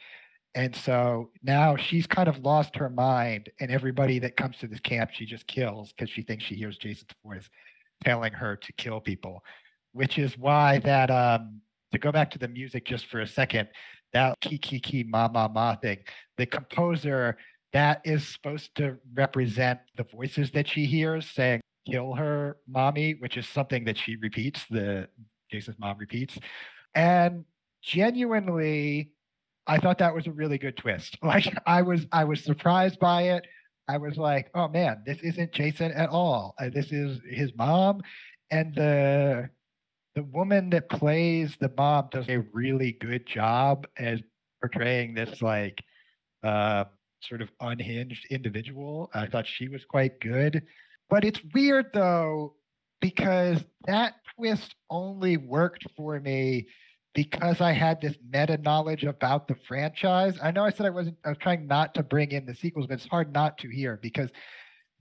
And so now she's kind of lost her mind, and everybody that comes to this camp, she just kills because she thinks she hears Jason's voice telling her to kill people, which is why that um to go back to the music just for a second, that key key key ma ma ma thing, the composer that is supposed to represent the voices that she hears saying kill her mommy, which is something that she repeats, the Jason's mom repeats. And genuinely, I thought that was a really good twist. Like I was I was surprised by it. I was like, oh man, this isn't Jason at all. Uh, This is his mom, and the the woman that plays the mom does a really good job as portraying this like uh, sort of unhinged individual. I thought she was quite good, but it's weird though because that twist only worked for me because I had this meta knowledge about the franchise. I know I said I wasn't I was trying not to bring in the sequels, but it's hard not to here because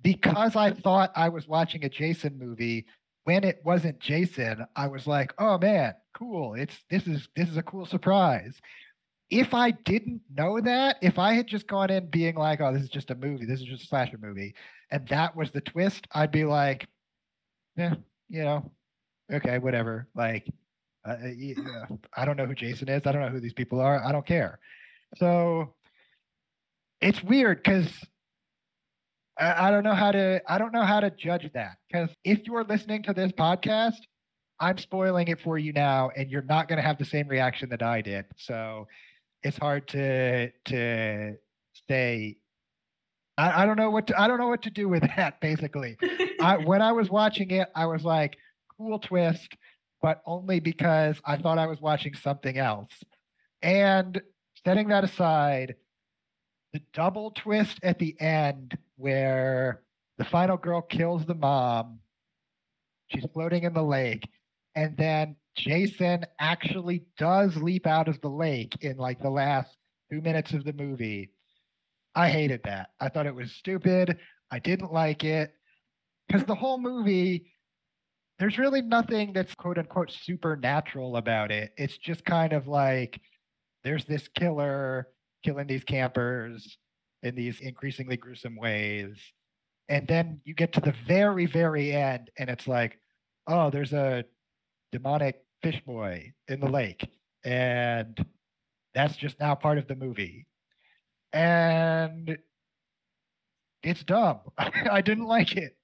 because I thought I was watching a Jason movie when it wasn't Jason, I was like, "Oh man, cool. It's this is this is a cool surprise." If I didn't know that, if I had just gone in being like, "Oh, this is just a movie. This is just a slasher movie." And that was the twist, I'd be like, "Yeah, you know, okay, whatever. Like, uh, I don't know who Jason is. I don't know who these people are. I don't care. So it's weird because I, I don't know how to I don't know how to judge that because if you're listening to this podcast, I'm spoiling it for you now, and you're not going to have the same reaction that I did. So it's hard to to say. I, I don't know what to, I don't know what to do with that. Basically, I, when I was watching it, I was like, "Cool twist," but only because I thought I was watching something else. And setting that aside, the double twist at the end where the final girl kills the mom, she's floating in the lake, and then Jason actually does leap out of the lake in like the last two minutes of the movie. I hated that. I thought it was stupid. I didn't like it because the whole movie, there's really nothing that's quote unquote supernatural about it. It's just kind of like there's this killer killing these campers in these increasingly gruesome ways. And then you get to the very, very end, and it's like, oh, there's a demonic fish boy in the lake. And that's just now part of the movie. And it's dumb. I didn't like it.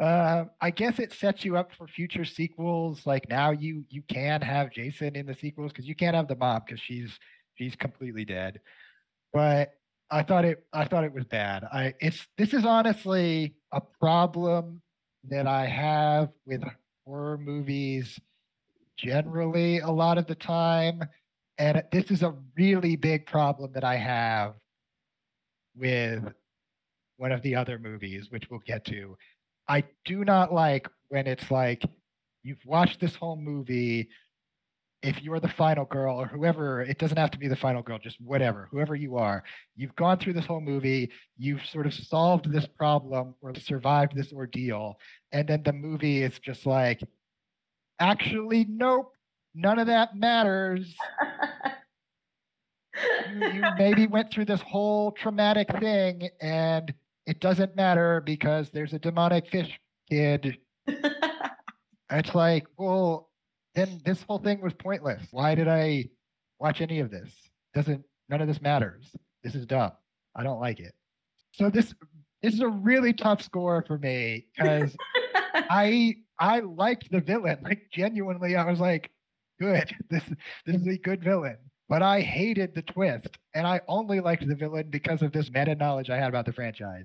Uh, I guess it sets you up for future sequels. Like now, you you can have Jason in the sequels because you can't have the mom because she's she's completely dead. But I thought it I thought it was bad. I it's this is honestly a problem that I have with horror movies generally a lot of the time and this is a really big problem that I have with one of the other movies which we'll get to. I do not like when it's like you've watched this whole movie if you're the final girl or whoever, it doesn't have to be the final girl, just whatever, whoever you are, you've gone through this whole movie, you've sort of solved this problem or survived this ordeal. And then the movie is just like, actually, nope, none of that matters. you, you maybe went through this whole traumatic thing and it doesn't matter because there's a demonic fish kid. it's like, well, then this whole thing was pointless. Why did I watch any of this? Doesn't none of this matters. This is dumb. I don't like it. So this this is a really tough score for me because I I liked the villain. Like genuinely, I was like, good. This this is a good villain. But I hated the twist, and I only liked the villain because of this meta knowledge I had about the franchise.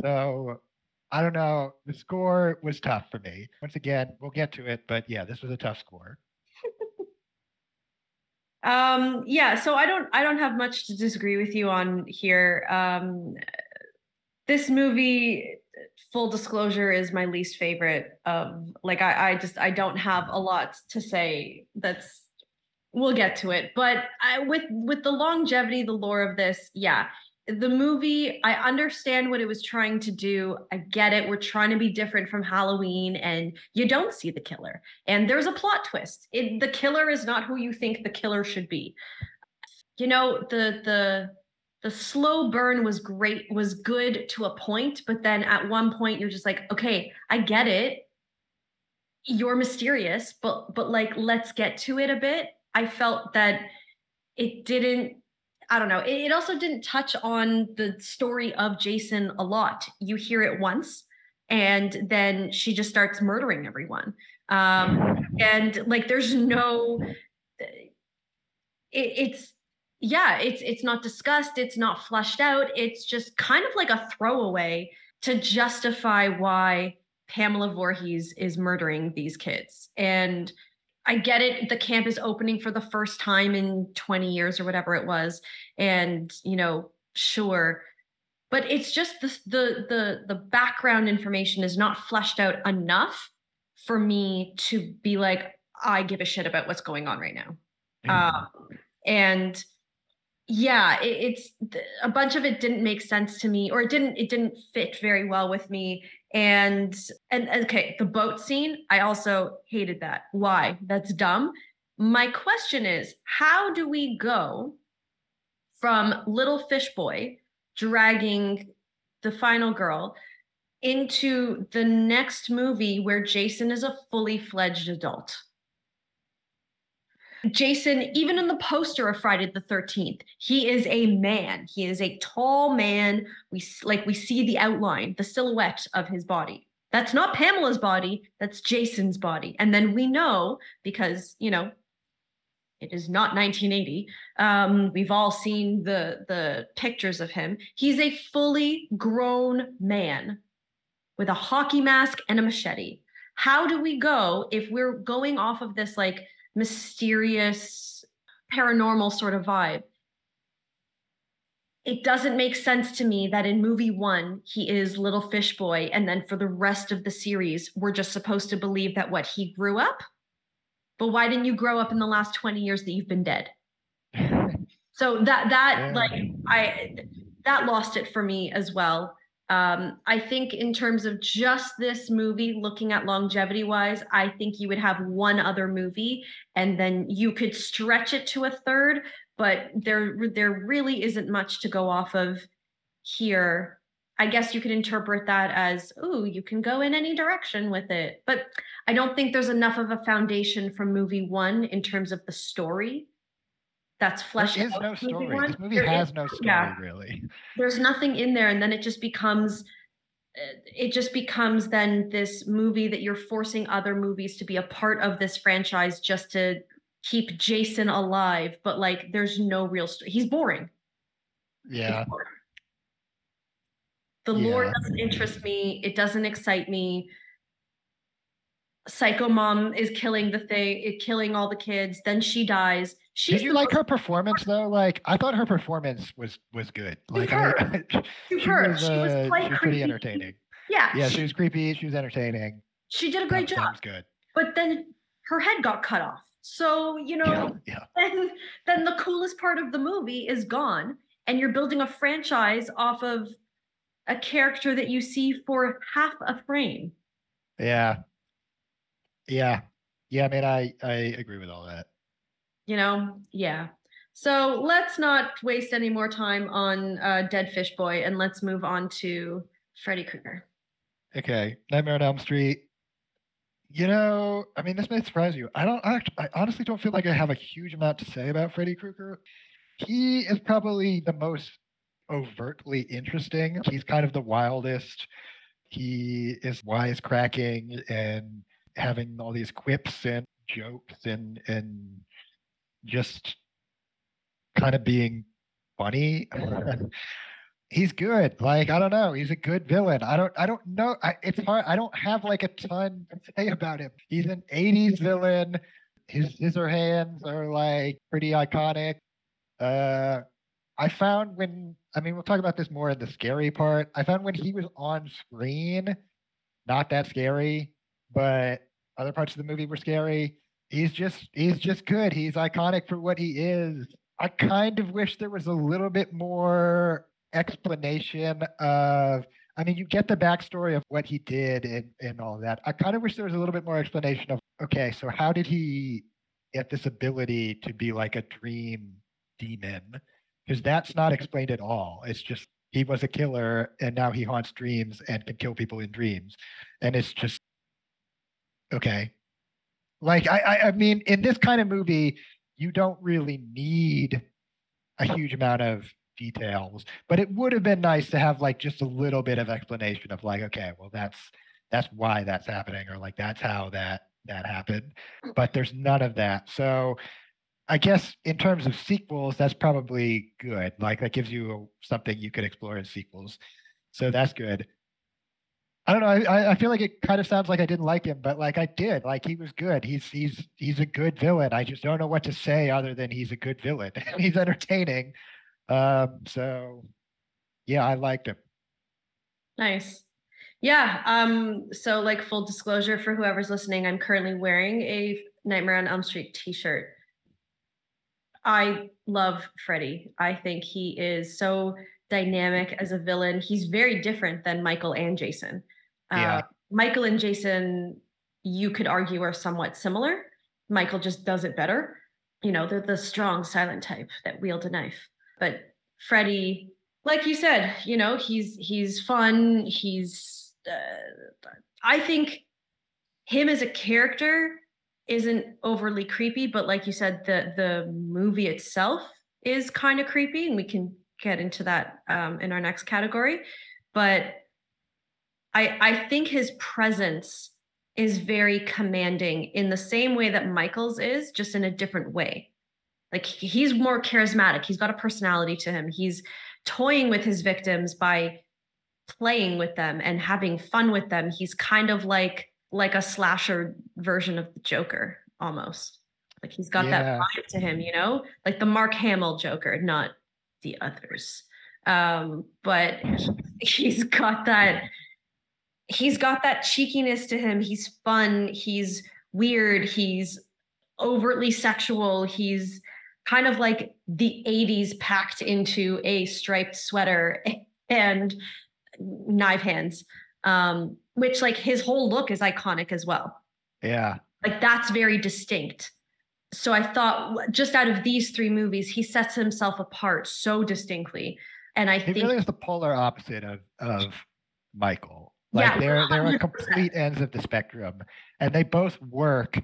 So I don't know. The score was tough for me. Once again, we'll get to it, but yeah, this was a tough score. um, yeah, so I don't I don't have much to disagree with you on here. Um, this movie full disclosure is my least favorite of like I, I just I don't have a lot to say that's we'll get to it but I, with with the longevity the lore of this yeah. The movie i understand what it was trying to do. I get it. We're trying to be different from halloween and you don't see the killer. And there's a plot twist. It, the killer is not who you think the killer should be. You know the the the slow burn was great was good to a point but then at one point you're just like okay i get it. You're mysterious but but like let's get to it a bit i felt that it didn't I don't know. It, also didn't touch on the story of Jason a lot. You hear it once, and then she just starts murdering everyone. Um, and like, there's no. It, it's yeah, it's it's not discussed. It's not flushed out. It's just kind of like a throwaway to justify why Pamela Voorhees is murdering these kids. And I get it. The camp is opening for the first time in 20 years or whatever it was. And, you know, sure. But it's just the, the, the, the background information is not fleshed out enough for me to be like, I give a shit about what's going on right now. Mm-hmm. Um, and yeah, it, it's a bunch of it didn't make sense to me, or it didn't, it didn't fit very well with me and and okay the boat scene i also hated that. Why? That's dumb. My question is how do we go from little fish boy dragging the final girl into the next movie where Jason is a fully fledged adult. Jason, even in the poster of Friday the 13th, he is a man. He is a tall man. We like we see the outline, the silhouette of his body. That's not Pamela's body, that's Jason's body. And then we know because, you know, it is not 1980. Um, we've all seen the the pictures of him. He's a fully grown man with a hockey mask and a machete. How do we go if we're going off of this like mysterious paranormal sort of vibe? It doesn't make sense to me that in movie one, he is little fish boy. And then for the rest of the series, we're just supposed to believe that what he grew up. But why didn't you grow up in the last 20 years that you've been dead? so that, that yeah. like, I, that lost it for me as well. Um, I think in terms of just this movie, looking at longevity wise, I think you would have one other movie and then you could stretch it to a third, but there there really isn't much to go off of here. I guess you could interpret that as, oh, you can go in any direction with it. But I don't think there's enough of a foundation from movie one in terms of the story that's fleshed there is out. no story. This movie there has is, no story yeah. really. There's nothing in there, and then it just becomes uh, it just becomes then this movie that you're forcing other movies to be a part of this franchise just to keep Jason alive, but like there's no real story. He's boring. Yeah. Boring. The yeah. lore doesn't interest me. It doesn't excite me psycho mom is killing the thing, killing all the kids. Then she dies. She's Did you like her performance though? Like I thought her performance was was good. Like her. I, she, her. Was, uh, she was, she was pretty entertaining. Yeah. Yeah, she, she, was creepy. She was entertaining. She did a great that, job. That was good. But then her head got cut off. So you know, yeah, yeah. then then the coolest part of the movie is gone, and you're building a franchise off of a character that you see for half a frame. Yeah, yeah. Yeah, I mean, I I agree with all that. You know, yeah. So let's not waste any more time on uh, Dead Fish Boy and let's move on to Freddy Krueger. Okay, Nightmare on Elm Street. You know, I mean, this may surprise you. I don't. I, I honestly don't feel like I have a huge amount to say about Freddy Krueger. He is probably the most overtly interesting. He's kind of the wildest. He is wisecracking and having all these quips and jokes and and just kind of being funny. he's good. Like I don't know, he's a good villain. I don't I don't know. I, it's hard. I don't have like a ton to say about him. He's an '80s villain. His scissor hands are like pretty iconic. Uh, I found when I mean we'll talk about this more in the scary part. I found when he was on screen, not that scary but other parts of the movie were scary. He's just he's just good. He's iconic for what he is. I kind of wish there was a little bit more explanation of I mean, you get the backstory of what he did and, and all that. I kind of wish there was a little bit more explanation of okay, so how did he get this ability to be like a dream demon? Because that's not explained at all. It's just he was a killer and now he haunts dreams and can kill people in dreams. And it's just Okay. Like I, I, I mean, in this kind of movie, you don't really need a huge amount of details, but it would have been nice to have like just a little bit of explanation of like, okay, well, that's that's why that's happening, or like that's how that that happened. But there's none of that. So I guess in terms of sequels, that's probably good. Like that gives you something you could explore in sequels. So that's good. I don't know. I, I feel like it kind of sounds like I didn't like him, but like I did. Like he was good. He's he's he's a good villain. I just don't know what to say other than he's a good villain. he's entertaining. Um, so yeah, I liked him. Nice. Yeah. Um, so like full disclosure for whoever's listening, I'm currently wearing a Nightmare on Elm Street t-shirt. I love Freddy. I think he is so dynamic as a villain. He's very different than Michael and Jason. Yeah. Uh, Michael and Jason, you could argue, are somewhat similar. Michael just does it better. You know, they're the strong, silent type that wield a knife. But Freddy, like you said, you know, he's he's fun. He's uh, I think him as a character isn't overly creepy, but like you said, the the movie itself is kind of creepy, and we can get into that um, in our next category. But I I think his presence is very commanding in the same way that Michael's is, just in a different way. Like he's more charismatic. He's got a personality to him. He's toying with his victims by playing with them and having fun with them. He's kind of like like a slasher version of the Joker almost. Like he's got yeah. that vibe to him, you know, like the Mark Hamill Joker, not the others. Um, but he's got that he's got that cheekiness to him. He's fun, he's weird, he's overtly sexual, he's kind of like the 80s packed into a striped sweater and knife hands. Um, which like his whole look is iconic as well. Yeah. Like that's very distinct. So I thought just out of these three movies, he sets himself apart so distinctly. And I he think really is the polar opposite of of Michael. Like yeah, they're they're a complete ends of the spectrum, and they both work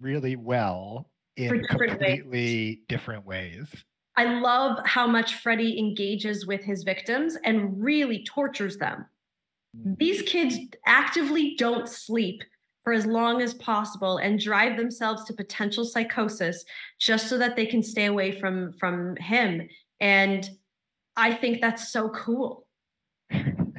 really well in different completely ways. different ways. I love how much Freddy engages with his victims and really tortures them. Mm. These kids actively don't sleep for as long as possible and drive themselves to potential psychosis just so that they can stay away from from him and i think that's so cool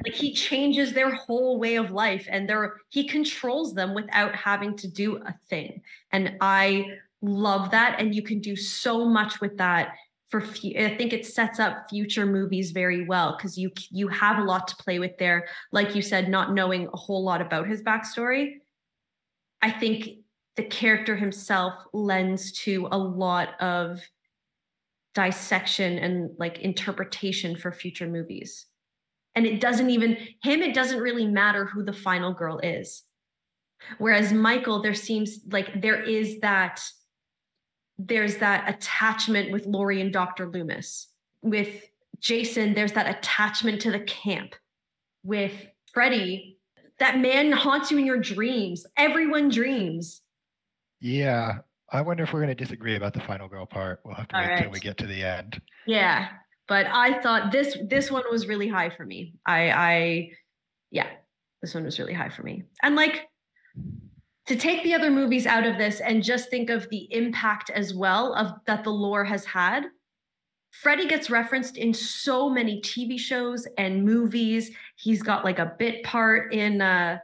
like he changes their whole way of life and they're he controls them without having to do a thing and i love that and you can do so much with that for I think it sets up future movies very well because you you have a lot to play with there. Like you said, not knowing a whole lot about his backstory, I think the character himself lends to a lot of dissection and like interpretation for future movies. And it doesn't even him. It doesn't really matter who the final girl is. Whereas Michael, there seems like there is that there's that attachment with Laurie and Dr. Loomis. With Jason, there's that attachment to the camp. With Freddy, that man haunts you in your dreams. Everyone dreams. Yeah. I wonder if we're going to disagree about the final girl part. We'll have to All wait right. till we get to the end. Yeah. But I thought this this one was really high for me. I I yeah, this one was really high for me. And like to take the other movies out of this and just think of the impact as well of that the lore has had Freddy gets referenced in so many TV shows and movies. He's got like a bit part in uh,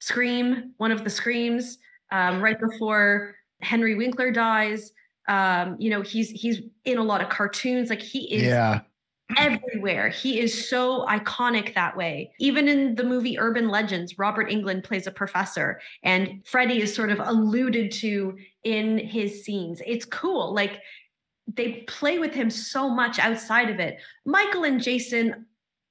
Scream, one of the Screams, um, right before Henry Winkler dies. Um, you know, he's he's in a lot of cartoons. Like he is yeah everywhere. He is so iconic that way. Even in the movie Urban Legends, Robert Englund plays a professor, and Freddy is sort of alluded to in his scenes. It's cool. Like they play with him so much outside of it. Michael and Jason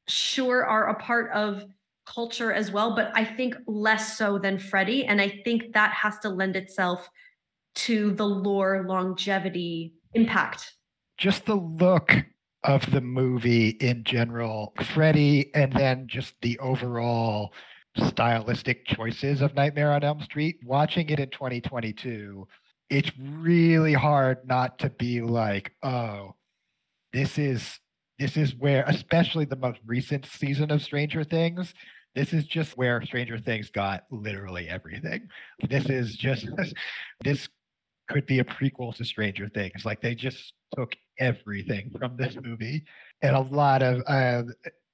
sure are a part of culture as well, but I think less so than Freddy. And I think that has to lend itself to the lore longevity impact. Just the look of the movie in general, Freddy, and then just the overall stylistic choices of Nightmare on Elm Street. Watching it in 2022, it's really hard not to be like, oh, this is this is where, especially the most recent season of Stranger Things, this is just where Stranger Things got literally everything. This is just this could be a prequel to Stranger Things. Like they just took everything from this movie. And a lot of uh,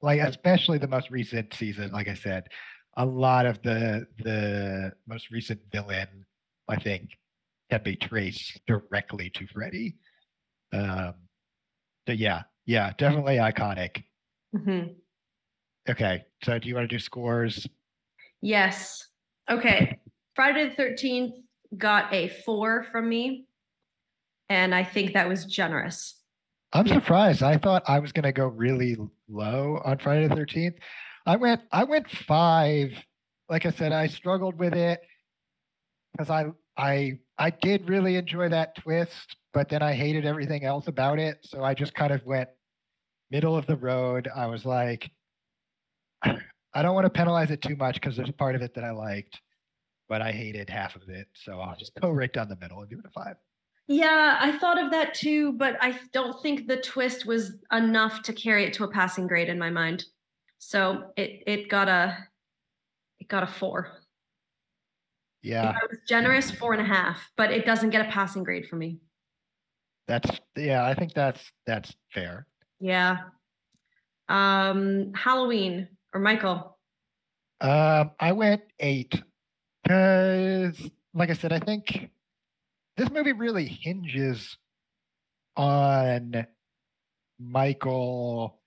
like especially the most recent season like i said a lot of the the most recent villain i think can be traced directly to freddy. Um so yeah yeah definitely iconic. Mm-hmm. okay so do you want to do scores? Yes. Okay. Friday the 13th got a four from me and I think that was generous. I'm surprised. I thought I was going to go really low on Friday the 13th. I went I went 5. Like I said, I struggled with it cuz I I I did really enjoy that twist, but then I hated everything else about it, so I just kind of went middle of the road. I was like I don't want to penalize it too much because there's part of it that I liked, but I hated half of it. So I'll just go right down the middle and give it a five. Yeah, I thought of that too, but I don't think the twist was enough to carry it to a passing grade in my mind. So it it got a it got a four. Yeah. If I was generous, four and a half, but it doesn't get a passing grade for me. That's yeah, I think that's that's fair. Yeah. Um Halloween or Michael. Um I went eight because like I said, I think this movie really hinges on Michael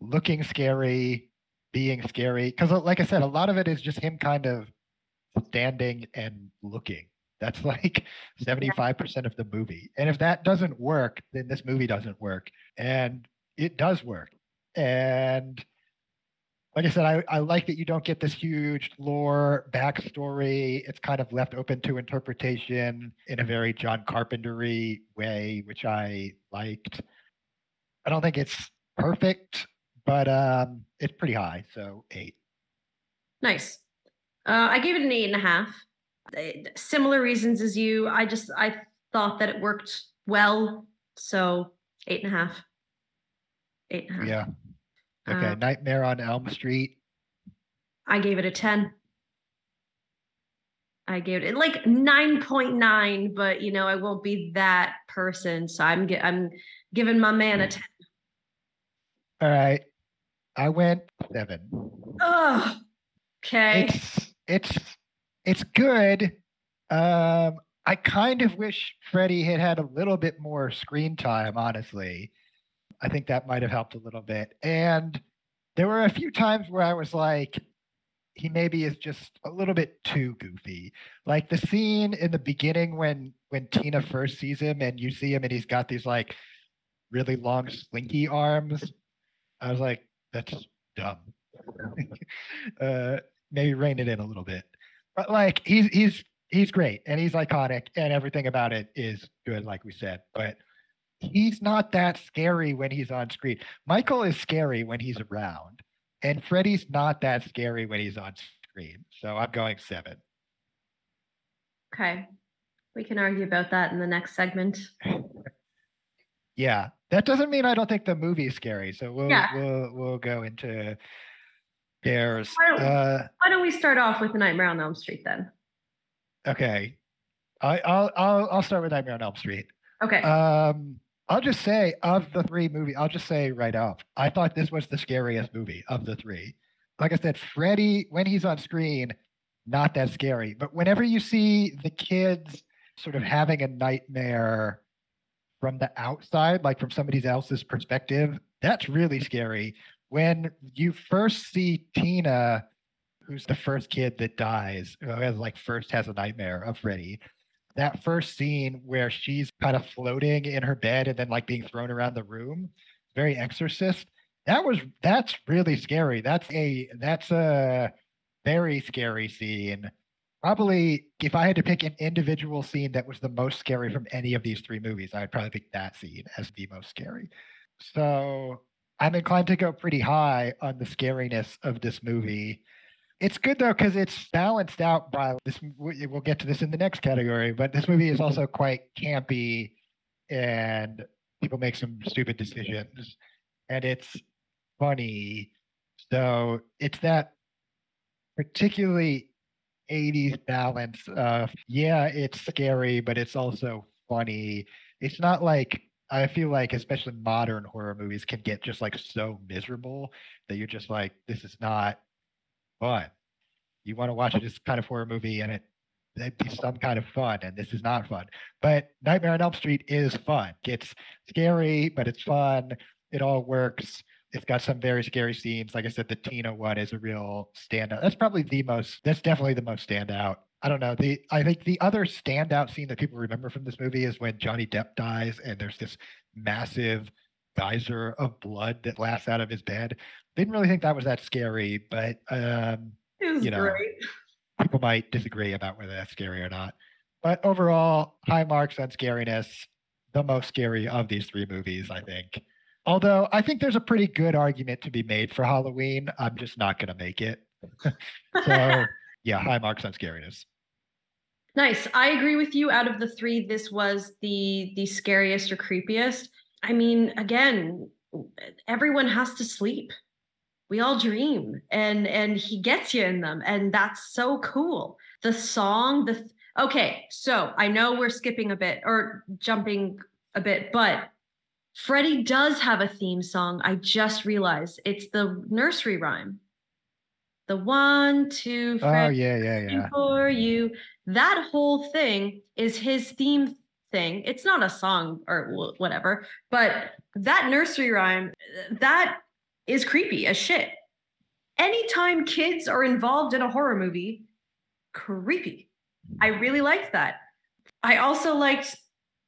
looking scary, being scary. Because, uh, like I said, a lot of it is just him kind of standing and looking. That's like 75% of the movie. And if that doesn't work, then this movie doesn't work. And it does work. And like I said, I, I like that you don't get this huge lore backstory. It's kind of left open to interpretation in a very John Carpentery way, which I liked. I don't think it's perfect, but um, it's pretty high, so eight. Nice. Uh, I gave it an eight and a half. Uh, Similar reasons as you. I just I thought that it worked well, so eight and a half. Eight and a half. Yeah. Okay. Uh, Nightmare on Elm Street. I gave it a 10. I gave it like 9.9, but you know, I won't be that person. So I'm I'm giving my man a 10. All right. I went seven. Oh, okay. It's it's it's good. Um, I kind of wish Freddy had had a little bit more screen time, honestly. I think that might have helped a little bit. And there were a few times where I was like, he maybe is just a little bit too goofy. Like the scene in the beginning when when Tina first sees him and you see him and he's got these like really long slinky arms. I was like, that's dumb. uh, maybe rein it in a little bit. But like he's he's he's great and he's iconic and everything about it is good, like we said. But he's not that scary when he's on screen. Michael is scary when he's around, and Freddy's not that scary when he's on screen. So I'm going seven. Okay. We can argue about that in the next segment. Yeah, that doesn't mean I don't think the movie is scary. So we'll Yeah. we'll we'll go into theirs. Why don't- Uh, Why don't we start off with the Nightmare on Elm Street then? okay, I, I'll I'll I'll start with Nightmare on Elm Street. Okay. Um, I'll just say of the three movie, I'll just say right off, I thought this was the scariest movie of the three. Like I said, Freddy when he's on screen, not that scary, but whenever you see the kids sort of having a nightmare from the outside, like from somebody else's perspective, that's really scary. When you first see Tina, who's the first kid that dies, who has like first has a nightmare of Freddy, that first scene where she's kind of floating in her bed and then like being thrown around the room, very exorcist. That was that's really scary. That's a that's a very scary scene. Probably if I had to pick an individual scene that was the most scary from any of these three movies, I'd probably pick that scene as the most scary. So I'm inclined to go pretty high on the scariness of this movie. It's good though because it's balanced out by this. we- We'll get to this in the next category, but this movie is also quite campy, and people make some stupid decisions, and it's funny. So it's that particularly 80s balance of yeah, it's scary, but it's also funny. It's not like I feel like especially modern horror movies can get just like so miserable that you're just like, this is not fun. You want to watch this kind of horror movie and it it'd be some kind of fun, and this is not fun. But Nightmare on Elm Street is fun. It's scary, but it's fun. It all works. It's got some very scary scenes. Like I said, the Tina one is a real standout. That's probably the most. That's definitely the most standout. I don't know. The I think the other standout scene that people remember from this movie is when Johnny Depp dies and there's this massive geyser of blood that blasts out of his bed. Didn't really think that was that scary, but um, it was you know, great. people might disagree about whether that's scary or not. But overall, high marks on scariness. The most scary of these three movies, I think. Although I think there's a pretty good argument to be made for Halloween. I'm just not going to make it. so, yeah, high marks on scariness. Nice. I agree with you. Out of the three, this was the the scariest or creepiest. I mean, again, everyone has to sleep. We all dream, and and he gets you in them, and that's so cool. The song, the okay. So I know we're skipping a bit or jumping a bit, but Freddy does have a theme song. I just realized it's the nursery rhyme. The one, two, oh yeah, yeah, yeah. For you, that whole thing is his theme thing. It's not a song or whatever, but that nursery rhyme, that is creepy as shit. Anytime kids are involved in a horror movie, creepy. I really liked that. I also liked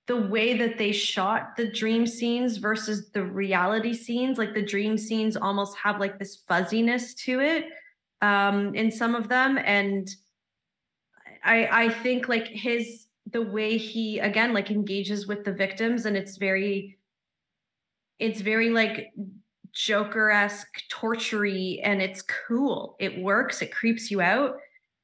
the way that they shot the dream scenes versus the reality scenes. Like the dream scenes almost have like this fuzziness to it um, in some of them. And I I think like his the way he again like engages with the victims and it's very it's very like Joker-esque tortury and it's cool. It works, it creeps you out.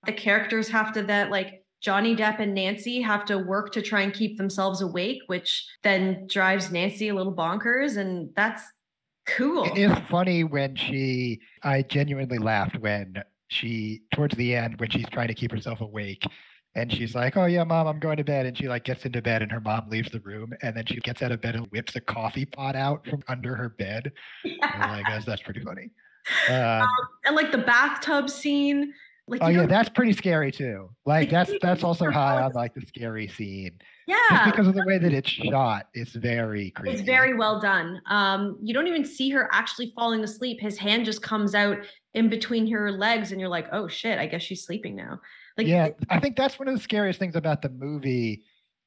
The characters have to that like Johnny Depp and Nancy have to work to try and keep themselves awake, which then drives Nancy a little bonkers. And that's cool. It is funny when she, I genuinely laughed when she, towards the end, when she's trying to keep herself awake. And she's like, "Oh yeah, mom, I'm going to bed." And she like gets into bed, and her mom leaves the room, and then she gets out of bed and whips a coffee pot out from under her bed. Yeah. I guess that's pretty funny. Um, um, and like the bathtub scene, like, oh yeah, that's pretty scary too. Like that's that's also high on like the scary scene. Yeah, Just because of the way that it's shot, it's very creepy. It's very well done. Um, you don't even see her actually falling asleep. His hand just comes out in between her legs, and you're like, oh shit, I guess she's sleeping now. Like, yeah, I think that's one of the scariest things about the movie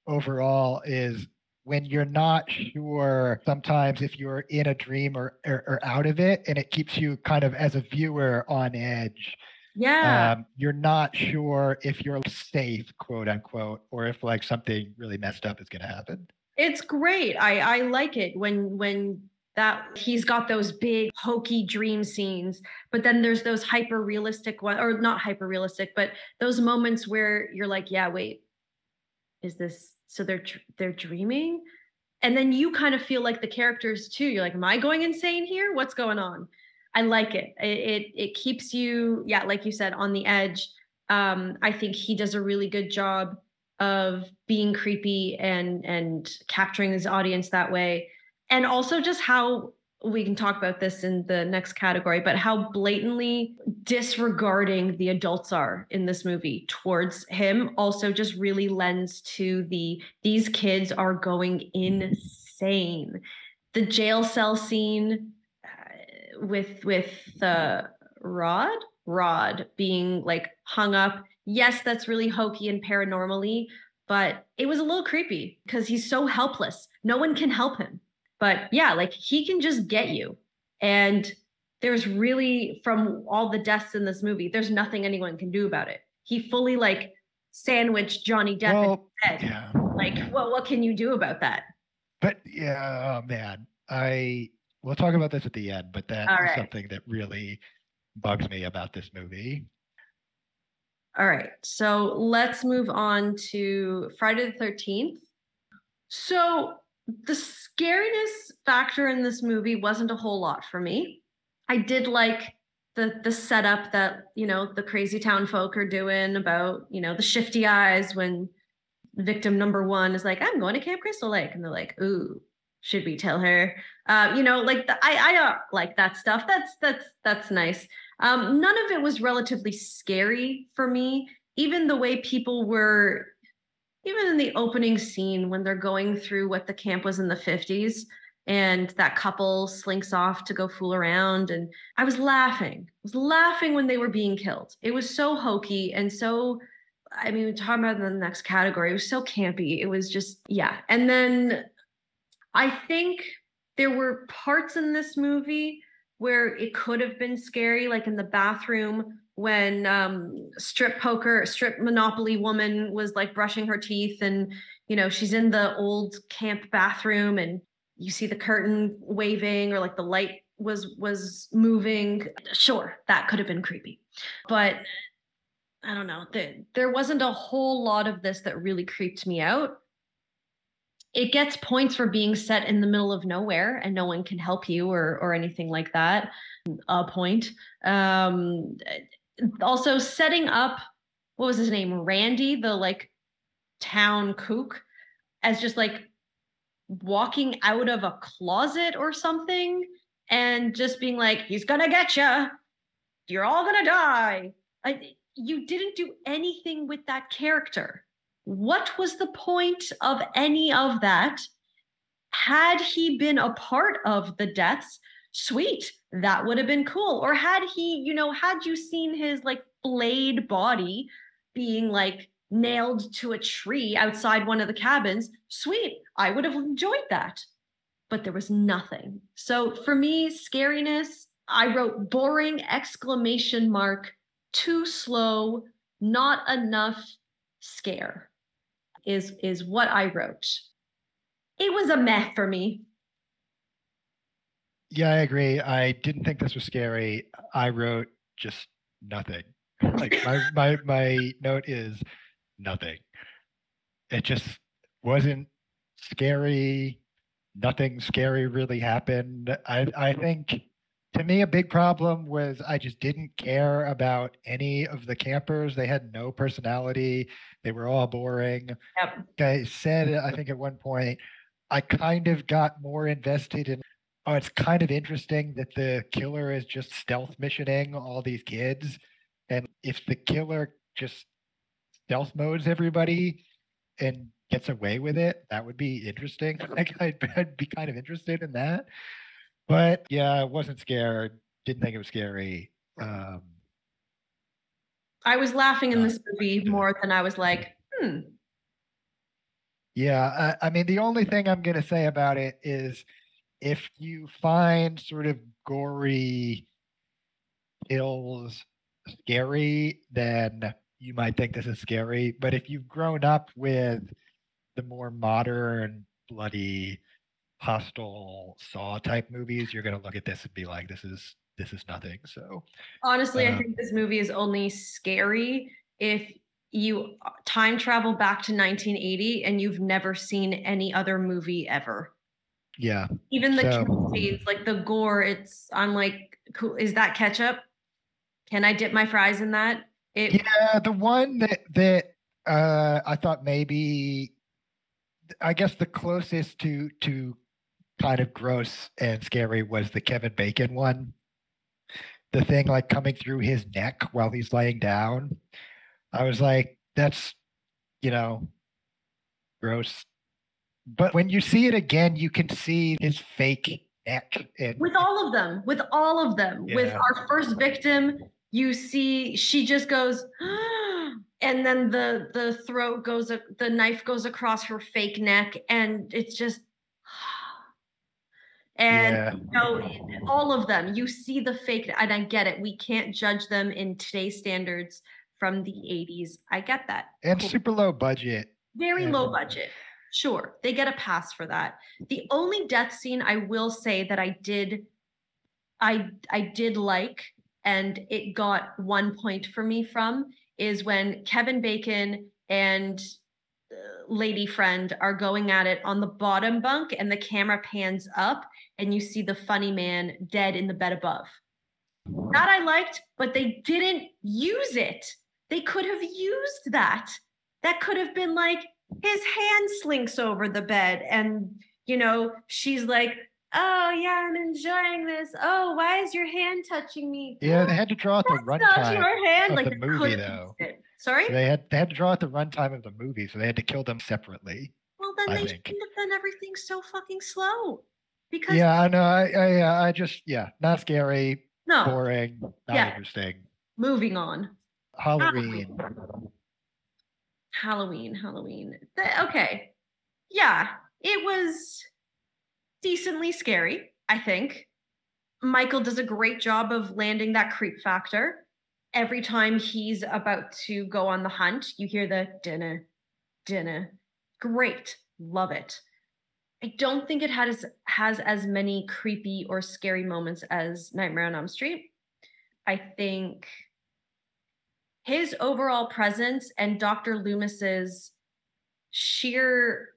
overall is when you're not sure sometimes if you're in a dream or, or, or out of it, and it keeps you kind of as a viewer on edge yeah. Um, you're not sure if you're safe, quote unquote, or if like something really messed up is going to happen. It's great. I I like it when when that he's got those big hokey dream scenes but then there's those hyper realistic or not hyper realistic but those moments where you're like yeah wait is this so they're they're dreaming and then you kind of feel like the characters too you're like am i going insane here what's going on I like it. it. It it keeps you, yeah, like you said, on the edge. Um, I think he does a really good job of being creepy and and capturing his audience that way. And also just how we can talk about this in the next category, but how blatantly disregarding the adults are in this movie towards him also just really lends to the these kids are going insane. The jail cell scene uh, with with the Rod, Rod being like hung up. Yes, that's really hokey and paranormally, but it was a little creepy because he's so helpless. No one can help him. But yeah, like he can just get you. And there's really from all the deaths in this movie, there's nothing anyone can do about it. He fully like sandwiched Johnny Depp well, in head. Yeah. Like, well, what can you do about that? But yeah, oh man, I we'll talk about this at the end, but that is something that really bugs me about this movie. All right. So let's move on to Friday the 13th. So the scariness factor in this movie wasn't a whole lot for me. I did like the the setup that, you know, the crazy town folk are doing about, you know, the shifty eyes when victim number 1 is like, "I'm going to Camp Crystal Lake." And they're like, "Ooh, should we tell her uh, you know like the, i i don't like that stuff that's that's that's nice um, none of it was relatively scary for me even the way people were even in the opening scene when they're going through what the camp was in the 50s and that couple slinks off to go fool around and i was laughing i was laughing when they were being killed. It was so hokey and so i mean we're talking about the next category. It was so campy. It was just yeah. And then I think there were parts in this movie where it could have been scary, like in the bathroom when um, strip poker, strip monopoly woman was like brushing her teeth, and you know she's in the old camp bathroom, and you see the curtain waving or like the light was was moving. Sure that could have been creepy but i don't know. The, there wasn't a whole lot of this that really creeped me out. It gets points for being set in the middle of nowhere and no one can help you or or anything like that a point. Um also setting up what was his name? Randy the like town kook as just like walking out of a closet or something and just being like he's gonna get you you're all gonna die. I, you didn't do anything with that character. What was the point of any of that? Had he been a part of the deaths, sweet, that would have been cool. Or had he, you know, had you seen his like flayed body being like nailed to a tree outside one of the cabins, sweet, I would have enjoyed that. But there was nothing. So for me, scariness, I wrote boring exclamation mark, too slow, not enough scare is is what I wrote. It was a meh for me. Yeah, I agree. I didn't think this was scary. I wrote just nothing. Like my my my note is nothing. It just wasn't scary. Nothing scary really happened. I I think to me, a big problem was I just didn't care about any of the campers. They had no personality. They were all boring. Yep. I said, I think at one point, I kind of got more invested in. Oh, it's kind of interesting that the killer is just stealth missioning all these kids. And if the killer just stealth modes everybody and gets away with it, that would be interesting. Like I'd, I'd be kind of interested in that. But yeah, I wasn't scared. Didn't think it was scary. Um, I was laughing in this movie more than I was like, hmm. yeah, I, I mean, the only thing I'm going to say about it is if you find sort of gory kills scary, then you might think this is scary. But if you've grown up with the more modern, bloody, Hostel Saw type movies, you're going to look at this and be like, this is this is nothing. So Honestly, I Um, think this movie is only scary if you uh, time travel back to 1980 and you've never seen any other movie ever. Yeah, Even the So- scenes, like the gore, it's I'm like, cool. Is that ketchup? Can I dip my fries in that? It Yeah, the one that that uh I thought maybe I guess the closest to to kind of gross and scary was the Kevin Bacon one. The thing like coming through his neck while he's laying down. I was like, that's you know gross. But when you see it again, you can see his fake neck and with all of them, with all of them, with our first victim, you see she just goes, and then the the throat goes, the knife goes across her fake neck, and it's just, and yeah. you know, all of them, you see the fake, and I get it. We can't judge them in today's standards from the 80s. I get that. And Cool. super low budget. Very low budget. Sure, they get a pass for that. The only death scene I will say that I did I I did like and it got one point for me from is when Kevin Bacon and uh, lady friend are going at it on the bottom bunk and the camera pans up and you see the funny man dead in the bed above. That I liked, but they didn't use it. They could have used that. That could have been like his hand slinks over the bed and you know she's like oh yeah i'm enjoying this oh why is your hand touching me Yeah, they had to draw out the runtime. your hand of like the movie, though. sorry They had they had to draw out the runtime of the movie, so they had to kill them separately. well then I they think. shouldn't have done everything so fucking slow because Yeah, I know. I, I uh, I just yeah, not scary, no boring, not Yeah. interesting. moving on Halloween. Halloween, Halloween. Th- okay. Yeah, it was decently scary, I think. Michael does a great job of landing that creep factor. Every time he's about to go on the hunt, you hear the dinner, dinner. Great. Love it. I don't think it has has as many creepy or scary moments as Nightmare on Elm Street. I think his overall presence and Dr. Loomis's sheer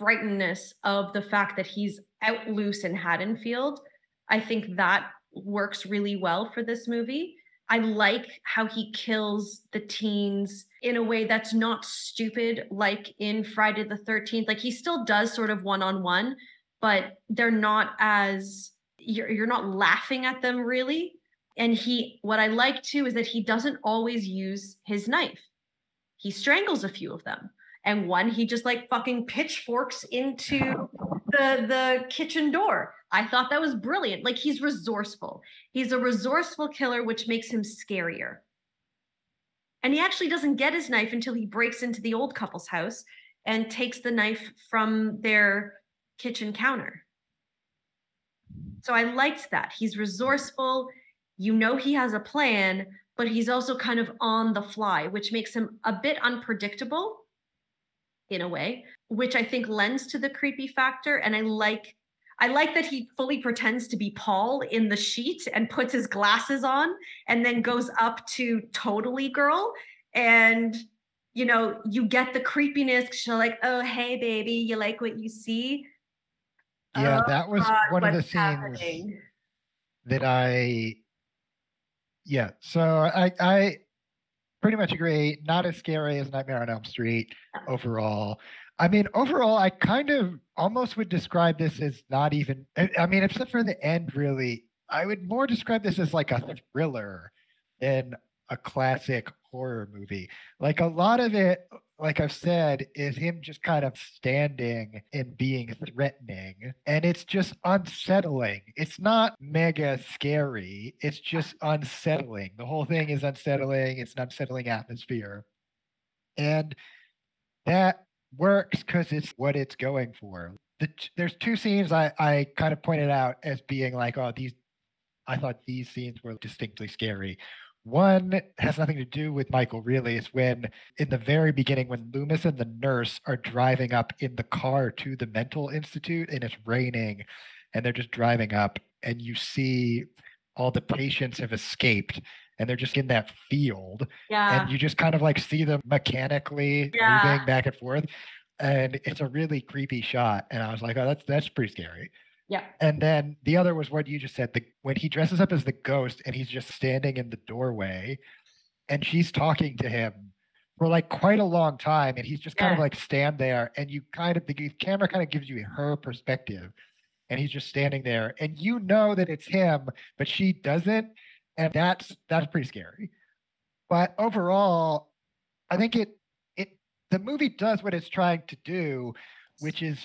frightenedness of the fact that he's out loose in Haddonfield, I think that works really well for this movie. I like how he kills the teens in a way that's not stupid, like in Friday the 13th. Like he still does sort of one on one, but they're not as, you're, you're not laughing at them really. And he, what I like too is that he doesn't always use his knife. He strangles a few of them. And one he just like fucking pitchforks into the the kitchen door. I thought that was brilliant. Like he's resourceful. He's a resourceful killer, which makes him scarier. And he actually doesn't get his knife until he breaks into the old couple's house and takes the knife from their kitchen counter. So I liked that. He's resourceful. You know he has a plan, but he's also kind of on the fly, which makes him a bit unpredictable in a way, which I think lends to the creepy factor. And I like I like that he fully pretends to be Paul in the sheet and puts his glasses on and then goes up to totally girl. And, you know, you get the creepiness. She's like, oh, hey, baby, you like what you see? Yeah, oh, that was God, one of the scenes happening? that I, yeah. So I, I pretty much agree. Not as scary as Nightmare on Elm Street overall. I mean, overall, I kind of almost would describe this as not even, I mean, except for the end, really, I would more describe this as like a thriller than a classic horror movie. Like a lot of it, like I've said, is him just kind of standing and being threatening. And it's just unsettling. It's not mega scary, it's just unsettling. The whole thing is unsettling, it's an unsettling atmosphere. And that works because it's what it's going for. The, there's two scenes I, I kind of pointed out as being like, oh, these, I thought these scenes were distinctly scary. One has nothing to do with Michael, really. It's when, in the very beginning, when Loomis and the nurse are driving up in the car to the mental institute and it's raining and they're just driving up, and you see all the patients have escaped and they're just in that field. Yeah. And you just kind of like see them mechanically yeah. moving back and forth. And it's a really creepy shot. And I was like, oh, that's that's pretty scary. Yeah. And then the other was what you just said, the when he dresses up as the ghost and he's just standing in the doorway and she's talking to him for like quite a long time and he's just kind of like stand there and you kind of the camera kind of gives you her perspective and he's just standing there and you know that it's him but she doesn't and that's that's pretty scary. But overall, I think it it the movie does what it's trying to do, which is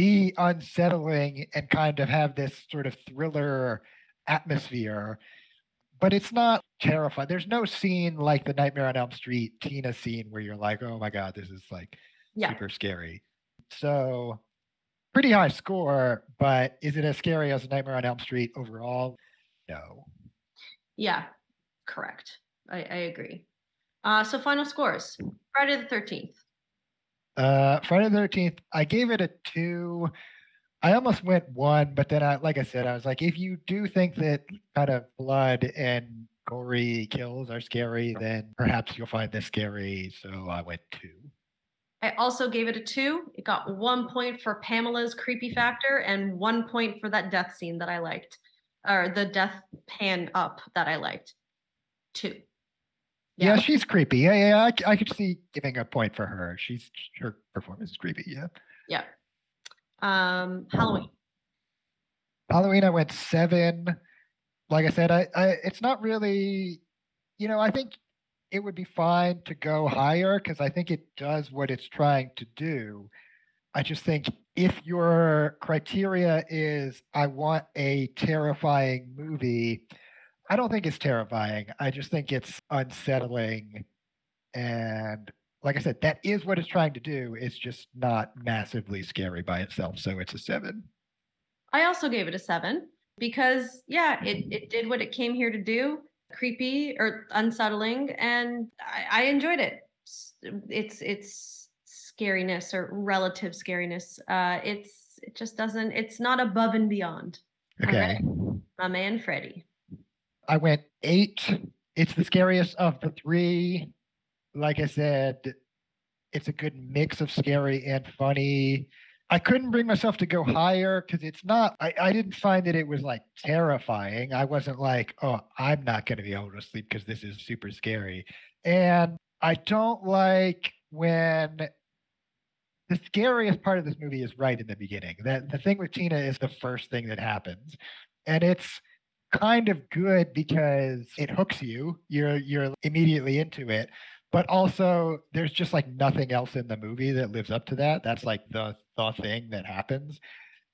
be unsettling and kind of have this sort of thriller atmosphere. But it's not terrifying. There's no scene like the Nightmare on Elm Street Tina scene where you're like, oh my God, this is like yeah. super scary. So pretty high score, but is it as scary as Nightmare on Elm Street overall? No. Yeah, correct. I, I agree. Uh, so final scores. Friday the 13th. Uh, Friday the 13th, I gave it a two. I almost went one, but then I, like I said, I was like, if you do think that kind of blood and gory kills are scary, then perhaps you'll find this scary. So I went two. I also gave it a two. It got one point for Pamela's creepy factor and one point for that death scene that I liked or the death pan up that I liked too. Yeah, yeah she's creepy. Yeah, yeah, I, I could see giving a point for her. She's her performance is creepy. Yeah. Yeah. Um, Halloween. Halloween, I went seven. Like I said, I, I it's not really, you know, I think it would be fine to go higher because I think it does what it's trying to do. I just think if your criteria is I want a terrifying movie, I don't think it's terrifying. I just think it's unsettling. And like I said, that is what it's trying to do. It's just not massively scary by itself. So it's a seven. I also gave it a seven because, yeah, it, it did what it came here to do creepy or unsettling. And I, I enjoyed it. It's, it's, scariness or relative scariness. Uh, it's it just doesn't. It's not above and beyond. Okay. My man Freddy. I went eight. It's the scariest of the three. Like I said, it's a good mix of scary and funny. I couldn't bring myself to go higher because it's not, I, I didn't find that it was like terrifying. I wasn't like, oh, I'm not going to be able to sleep because this is super scary. And I don't like when the scariest part of this movie is right in the beginning. That the thing with Tina is the first thing that happens. And it's kind of good because it hooks you. You're you're immediately into it. But also there's just like nothing else in the movie that lives up to that. That's like the the thing that happens.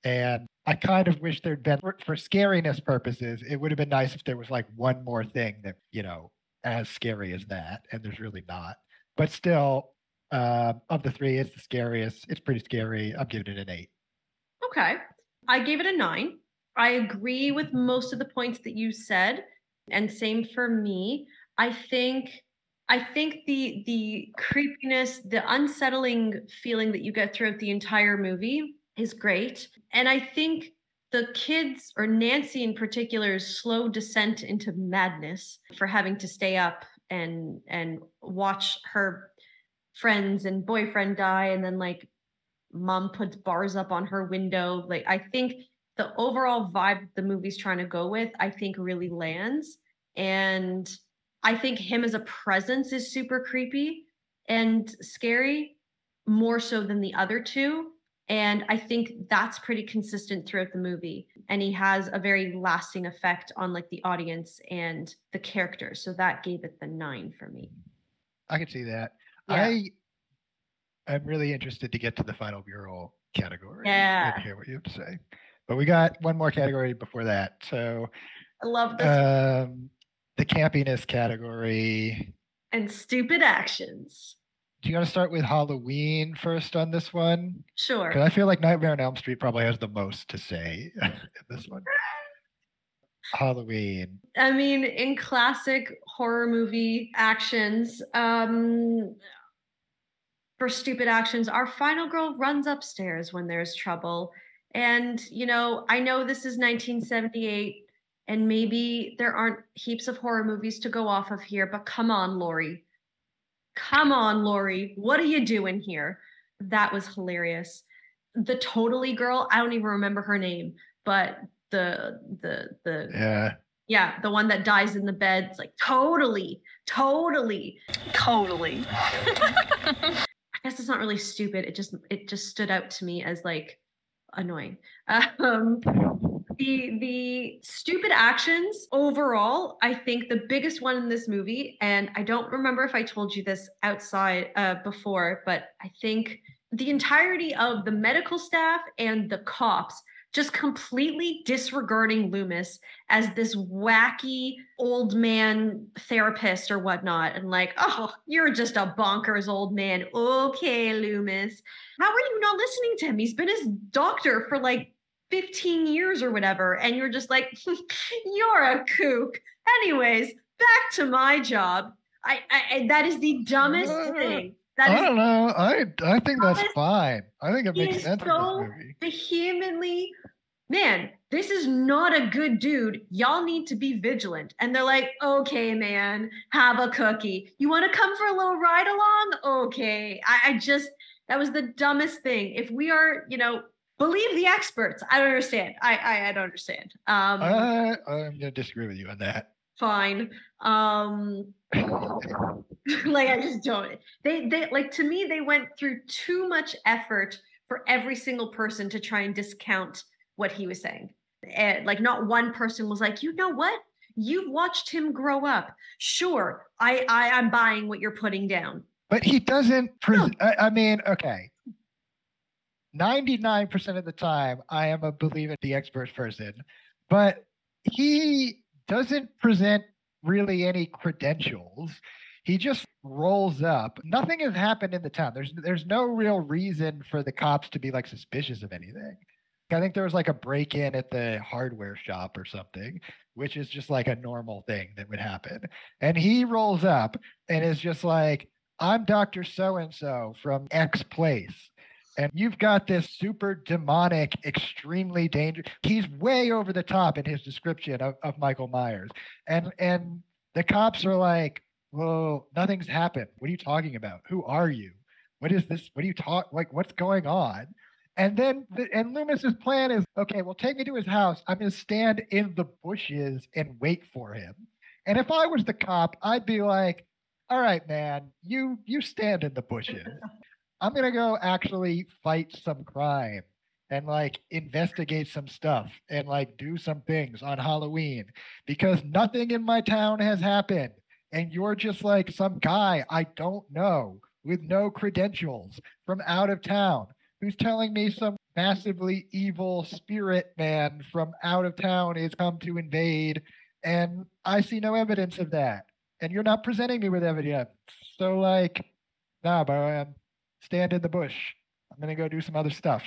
And i kind of wish there'd been for, for scariness purposes it would have been nice if there was like one more thing that you know as scary as that and there's really not. But still uh, of the three it's the scariest. It's pretty scary. I'm giving it an eight. Okay. I gave it a nine i agree with most of the points that you said and same for me i think I think the the creepiness, the unsettling feeling that you get throughout the entire movie is great. And I think the kids or Nancy in particular's slow descent into madness for having to stay up and and watch her friends and boyfriend die and then like mom puts bars up on her window like i think the overall vibe the movie's trying to go with i think really lands and I think him as a presence is super creepy and scary, more so than the other two. And I think that's pretty consistent throughout the movie. And he has a very lasting effect on like the audience and the characters. So that gave it the nine for me. I can see that. Yeah. I am really interested to get to the final bureau category yeah. and hear what you have to say. But we got one more category before that. So I love this. Um, the campiness category. And stupid actions. Do you want to start with Halloween first on this one? Sure. Because I feel like Nightmare on Elm Street probably has the most to say in this one. Halloween. I mean, in classic horror movie actions, um, for stupid actions, our final girl runs upstairs when there's trouble. And, you know, I know this is 1978 and maybe there aren't heaps of horror movies to go off of here, but come on, Laurie. Come on, Laurie. What are you doing here? That was hilarious. The totally girl, I don't even remember her name, but the the the yeah yeah the one that dies in the bed it's like totally totally totally i guess it's not really stupid it just it just stood out to me as like annoying. Um the the stupid actions overall i think the biggest one in this movie and i don't remember if i told you this outside uh, before but i think the entirety of the medical staff and the cops just completely disregarding loomis as this wacky old man therapist or whatnot. And like oh you're just a bonkers old man. Okay loomis. How are you not listening to him? He's been his doctor for like 15 years or whatever. And you're just like you're a kook. Anyways back to my job. I, I that is the dumbest thing that I don't know. I I think that's fine. I think it makes sense. So vehemently, man, this is not a good dude. Y'all need to be vigilant. And they're like, okay, man, have a cookie. You want to come for a little ride along? Okay. I, I just that was the dumbest thing. If we are, you know, believe the experts. I don't understand. I I, I don't understand. Um, I, I'm gonna disagree with you on that. Fine. Um, like I just don't. They they like to me they went through too much effort for every single person to try and discount what he was saying. And like not one person was like, you know what? You've watched him grow up. Sure, I I I'm buying what you're putting down. But he doesn't. Pre- no. I, I mean, okay. 99% of the time, I am a believer the expert person, but he doesn't present really any credentials. He just rolls up. Nothing has happened in the town. There's there's no real reason for the cops to be like suspicious of anything. I think there was like a break in at the hardware shop or something, which is just like a normal thing that would happen. And he rolls up and is just like, I'm Dr. So and so from X place. And you've got this super demonic, extremely dangerous. He's way over the top in his description of, of Michael Myers. And and the cops are like, Well, nothing's happened. What are you talking about? Who are you? What is this? What are you talk like what's going on? And then the, and Loomis's plan is okay, well, take me to his house. I'm gonna stand in the bushes and wait for him. And if I was the cop, I'd be like, all right, man, you you stand in the bushes. I'm gonna go actually fight some crime and like investigate some stuff and like do some things on Halloween because nothing in my town has happened. And you're just like some guy I don't know with no credentials from out of town who's telling me some massively evil spirit man from out of town has come to invade. And I see no evidence of that and you're not presenting me with evidence. So like, nah, bro, I'm stand in the bush. I'm gonna go do some other stuff.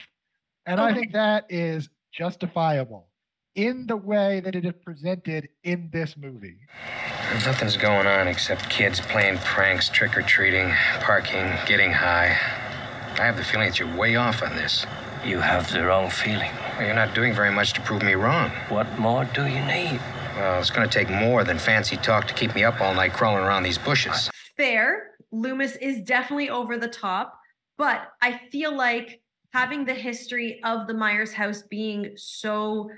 And okay. I think that is justifiable in the way that it is presented in this movie. Nothing's going on except kids playing pranks, trick or treating, parking, getting high. I have the feeling that you're way off on this. You have the wrong feeling. Well, you're not doing very much to prove me wrong. What more do you need? Well, it's going to take more than fancy talk to keep me up all night crawling around these bushes. Fair. Loomis is definitely over the top, but I feel like having the history of the Myers house being so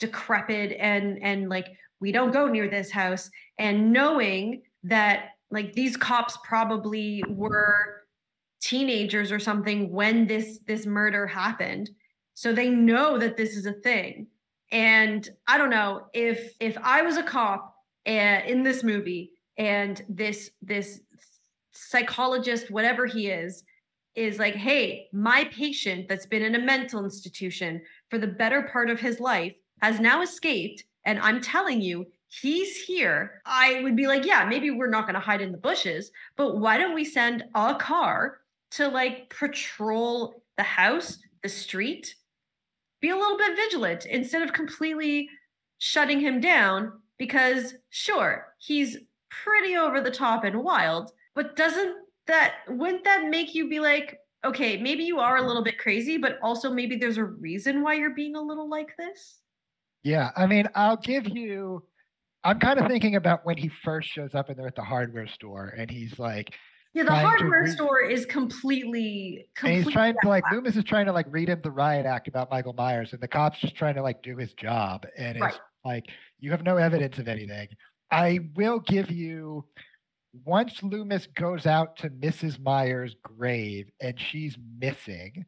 decrepit and and like we don't go near this house. And knowing that like these cops probably were teenagers or something when this this murder happened. So they know that this is a thing. And I don't know if if I was a cop uh, in this movie and this this psychologist, whatever he is, is like, hey, my patient that's been in a mental institution for the better part of his life has now escaped, and I'm telling you, he's here. I would be like, yeah, maybe we're not going to hide in the bushes, but why don't we send a car to like patrol the house, the street, be a little bit vigilant instead of completely shutting him down because sure he's pretty over the top and wild but doesn't that wouldn't that make you be like okay maybe you are a little bit crazy but also maybe there's a reason why you're being a little like this yeah i mean i'll give you i'm kind of thinking about when he first shows up and they're at the hardware store and he's like yeah, the hardware read, store is completely, completely. And he's trying to like Loomis is trying to like read him the riot act about Michael Myers, and the cops just trying to like do his job, and it's right. like you have no evidence of anything. I will give you once Loomis goes out to Mrs. Myers' grave and she's missing.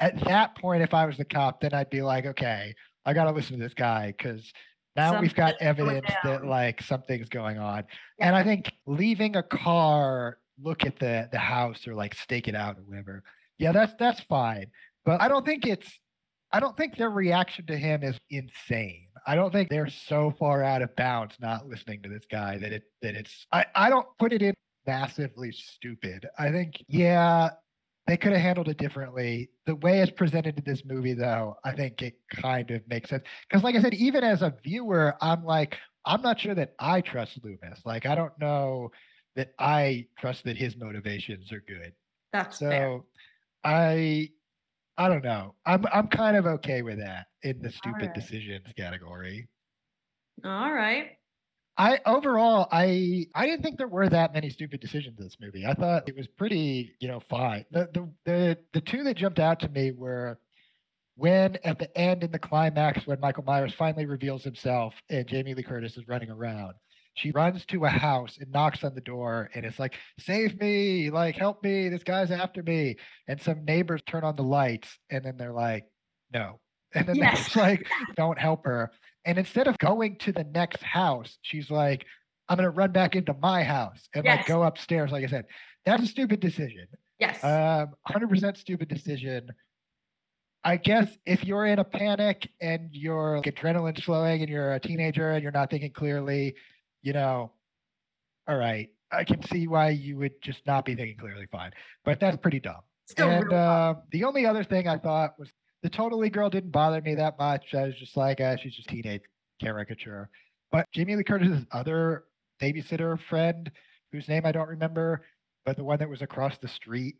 At that point, if I was the cop, then I'd be like, okay, I got to listen to this guy because now Something we've got evidence that like something's going on. Yeah. And I think leaving a car look at the the house or like stake it out or whatever. Yeah, that's that's fine. But I don't think it's I don't think their reaction to him is insane. I don't think they're so far out of bounds not listening to this guy that it that it's I, I don't put it in massively stupid. I think, yeah, they could have handled it differently. The way it's presented in this movie, though, I think it kind of makes sense. Because, like I said, even as a viewer, I'm like, I'm not sure that I trust Loomis. Like, I don't know that I trust that his motivations are good. That's so. Fair. I I don't know. I'm I'm kind of okay with that in the stupid right. decisions category. All right. I overall I I didn't think there were that many stupid decisions in this movie. I thought it was pretty, you know, fine. The the the the two that jumped out to me were when at the end in the climax when Michael Myers finally reveals himself and Jamie Lee Curtis is running around she runs to a house and knocks on the door and it's like save me like help me this guy's after me and some neighbors turn on the lights and then they're like no and then yes. they're like don't help her and instead of going to the next house she's like i'm going to run back into my house and yes. like go upstairs like i said. That's a stupid decision. Yes. Um 100% stupid decision. I guess if you're in a panic and your like, adrenaline's flowing and you're a teenager and you're not thinking clearly, you know, all right, I can see why you would just not be thinking clearly fine, but that's pretty dumb. Still and uh, the only other thing I thought was the totally girl didn't bother me that much. I was just like, uh, she's just teenage caricature. But Jamie Lee Curtis's other babysitter friend, whose name I don't remember, but the one that was across the street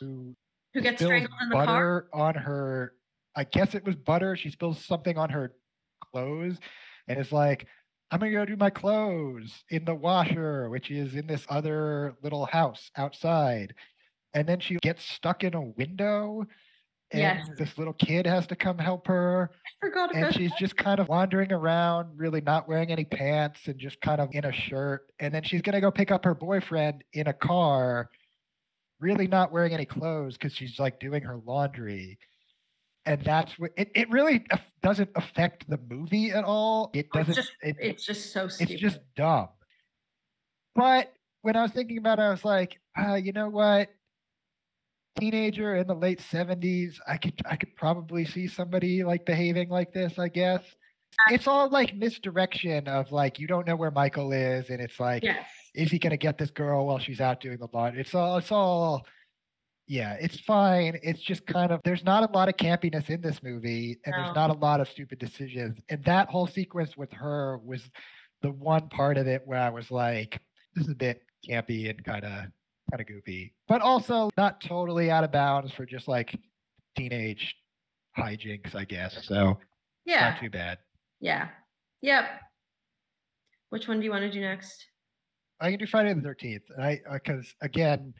who Who gets spills strangled in the car? butter on her. I guess it was butter. She spills something on her clothes, and it's like, "I'm gonna go do my clothes in the washer, which is in this other little house outside." And then she gets stuck in a window, and Yes. this little kid has to come help her I forgot and about she's just kind of wandering around, really not wearing any pants and just kind of in a shirt. And then she's gonna go pick up her boyfriend in a car, really not wearing any clothes because she's like doing her laundry. And that's what it, it really doesn't affect the movie at all. It Oh, it's doesn't, just- it, It's just so stupid. it's just dumb. But when I was thinking about it, I was like, uh, you know what? Teenager in the late seventies, I could I could probably see somebody like behaving like this, I guess. It's all like misdirection of like you don't know where Michael is, and it's like, yes. is he gonna get this girl while she's out doing the laundry? It's all it's all yeah, it's fine. It's just kind of there's not a lot of campiness in this movie, and No. there's not a lot of stupid decisions. And that whole sequence with her was the one part of it where I was like, this is a bit campy and kind of kind of goofy, but also not totally out of bounds for just like teenage hijinks, I guess. So Yeah. not too bad. Yeah. Yep. Which one do you want to do next? I can do Friday the Thirteenth. I because again,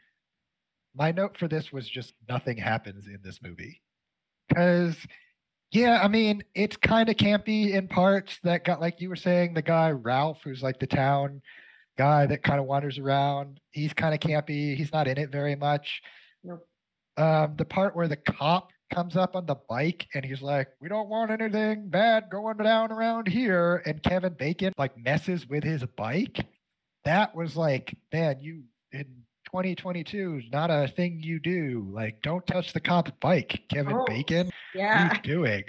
my note for this was just nothing happens in this movie. Because yeah, I mean it's kind of campy in parts. That got like you were saying, the guy Ralph, who's like the town guy that kind of wanders around. He's kind of campy. He's not in it very much. Nope. Um, the part where the cop comes up on the bike and he's like, "We don't want anything bad going down around here," and Kevin Bacon like messes with his bike. That was like, man, you in 2022 is not a thing you do. Like, don't touch the cop's bike, Kevin Oh, Bacon. What are Yeah. you doing?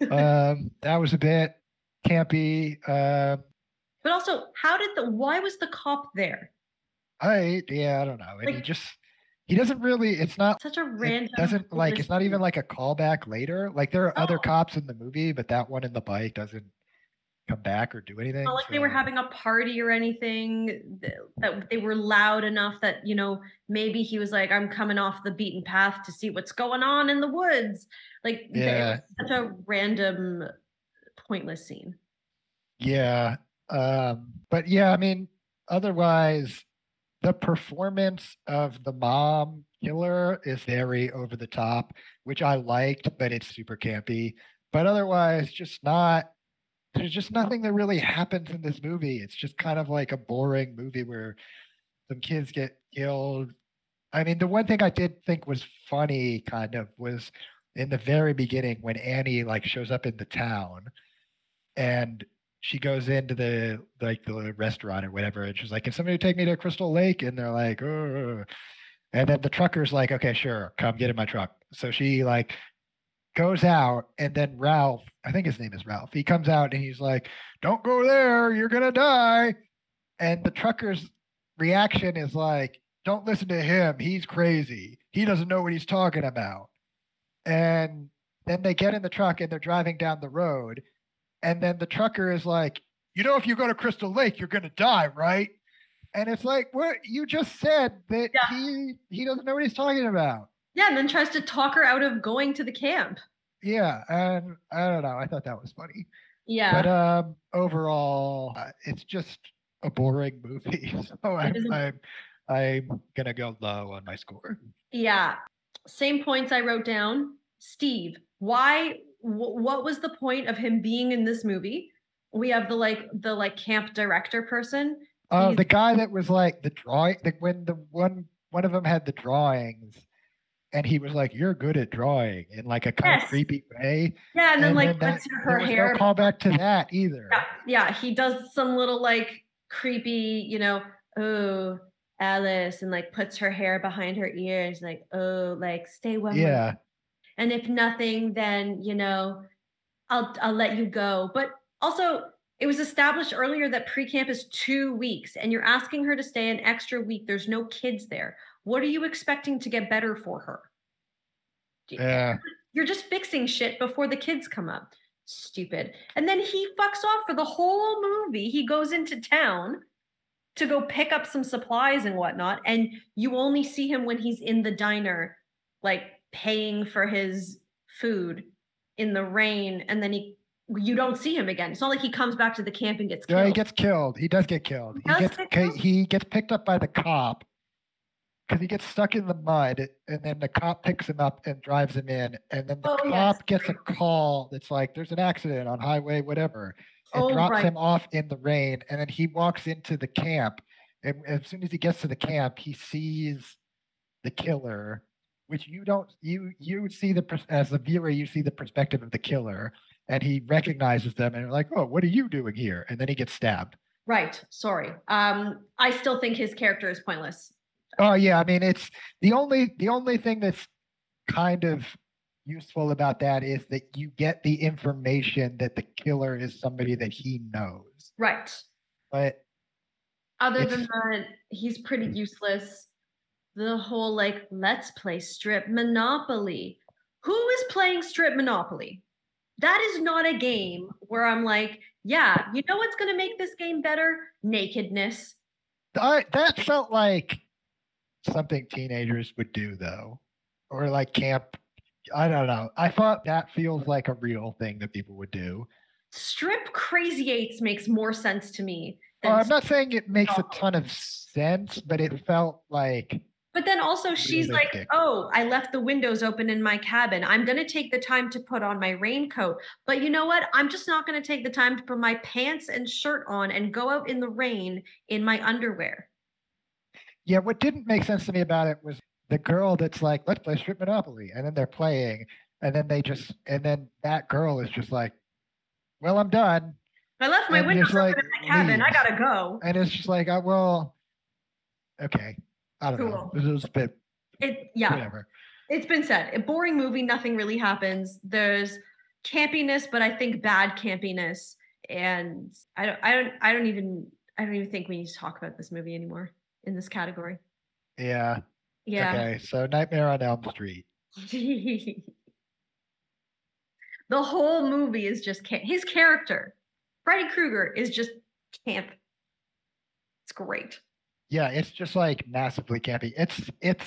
um, that was a bit campy. Um, But also, how did the why was the cop there? I yeah, I don't know. And he just he doesn't really. It's not. Such a random. doesn't like. It's not even like. like a callback later. Like there are other oh. cops in the movie, but that one in the bike doesn't come back or do anything. Not like they were having a party or anything. th- That they were loud enough that you know maybe he was like, "I'm coming off the beaten path to see what's going on in the woods." Like, Yeah. such a random, pointless scene. Yeah. Um, but yeah, I mean, otherwise, the performance of the mom killer is very over the top, which I liked, but it's super campy. But otherwise, just not. There's just nothing that really happens in this movie. It's just kind of like a boring movie where some kids get killed. I mean, the one thing I did think was funny, kind of, was in the very beginning when Annie like shows up in the town, and she goes into the like the restaurant or whatever, and she's like, "Can somebody take me to Crystal Lake?" And they're like, "Oh," and then the trucker's like, "Okay, sure, come get in my truck." So she like goes out, and then Ralph, I think his name is Ralph, he comes out and he's like, "Don't go there, you're gonna die." And the trucker's reaction is like, "Don't listen to him, he's crazy. He doesn't know what he's talking about." And then they get in the truck and they're driving down the road and then the trucker is like, you know, if you go to Crystal Lake, you're gonna die, right? And it's like, what you just said that Yeah. he he doesn't know what he's talking about. Yeah, and then tries to talk her out of going to the camp. Yeah, and I don't know. I thought that was funny, Yeah. but um, overall, uh, it's just a boring movie. So I'm I'm I'm gonna go low on my score. Yeah. Same points I wrote down. Steve, why wh- what was the point of him being in this movie? We have the like the like camp director person. Uh, He's- the guy that was like the drawing, like when the one one of them had the drawings, and he was like, "You're good at drawing," in like a kind Yes. of creepy way. Yeah, and then like that- puts her, there her was hair. no callback to that either. yeah, yeah, he does some little like creepy, you know, oh Alice, and like puts her hair behind her ears, like, oh, like stay one more Yeah, and if nothing then you know i'll i'll let you go. But also it was established earlier that pre-camp is two weeks and you're asking her to stay an extra week. There's no kids there. What are you expecting to get better for her? Yeah, you're just fixing shit before the kids come up. Stupid. And then he fucks off for the whole movie. He goes into town to go pick up some supplies and whatnot. And you only see him when he's in the diner, like paying for his food in the rain. And then he, you don't see him again. It's not like he comes back to the camp and gets killed. Yeah, he gets killed. He does get killed. He does gets get killed? he gets picked up by the cop because he gets stuck in the mud, and then the cop picks him up and drives him in, and then the Oh, yes. cop gets a call that's like, "There's an accident on highway, whatever," and Oh, drops right. him off in the rain, and then he walks into the camp, and as soon as he gets to the camp, he sees the killer. Which you don't you you see the as a viewer you see the perspective of the killer and he recognizes them and like oh what are you doing here and then he gets stabbed right. Sorry. Um, I still think his character is pointless. Oh yeah, I mean it's the only the only thing that's kind of useful about that is that you get the information that the killer is somebody that he knows. Right. But Other than that, he's pretty useless. The whole like, let's play strip Monopoly. Who is playing strip Monopoly? That is not a game where I'm like, yeah, you know what's going to make this game better? Nakedness. I, that felt like something teenagers would do though. Or like camp I don't know. I thought that feels like a real thing that people would do. Strip Crazy Eights makes more sense to me. Oh, I'm not saying it makes a ton of sense, but it felt like But then also she's like, Realistic. "Oh, I left the windows open in my cabin. I'm going to take the time to put on my raincoat. But you know what? I'm just not going to take the time to put my pants and shirt on and go out in the rain in my underwear." Yeah, what didn't make sense to me about it was the girl that's like, let's play strip monopoly. And then they're playing. And then they just and then that girl is just like, Well, I'm done. I left my And windows open like, in my cabin. I got to go. And it's just like, uh, well, okay. I don't know. Cool. This is a bit It yeah, whatever. it's been said. A boring movie, nothing really happens. There's campiness, but I think bad campiness and I don't I don't I don't even I don't even think we need to talk about this movie anymore in this category. Yeah. Yeah. Okay. So Nightmare on Elm Street. the whole movie is just camp. His character, Freddy Krueger, is just camp. It's great. Yeah, it's just like massively campy. It's it's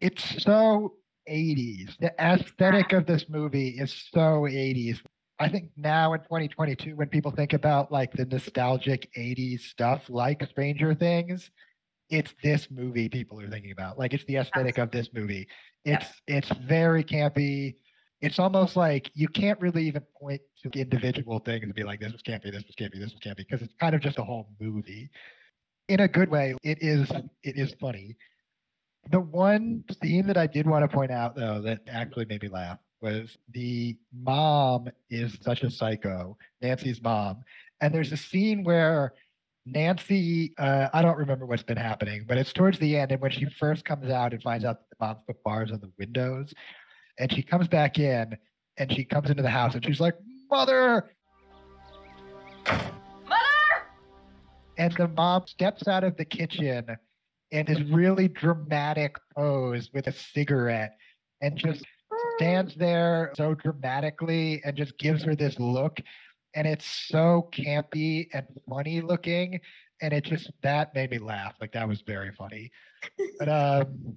it's so 80s. The aesthetic of this movie is so 80s. I think now in 2022, when people think about like the nostalgic 80s stuff like Stranger Things, it's this movie people are thinking about. Like it's the aesthetic of this movie. It's it's very campy. It's almost like you can't really even point to individual things and be like, this was campy, this was campy, this was campy, because it's kind of just a whole movie in a good way it is it is funny. The one scene that i did want to point out though that actually made me laugh was the mom is such a psycho nancy's mom. And there's a scene where nancy uh, i don't remember what's been happening but it's towards the end and when she first comes out and finds out that the mom's put bars on the windows and she comes back in and she comes into the house and she's like mother and the mom steps out of the kitchen in this really dramatic pose with a cigarette and just stands there so dramatically and just gives her this look. And it's so campy and funny looking. And it just that made me laugh. Like that was very funny. But um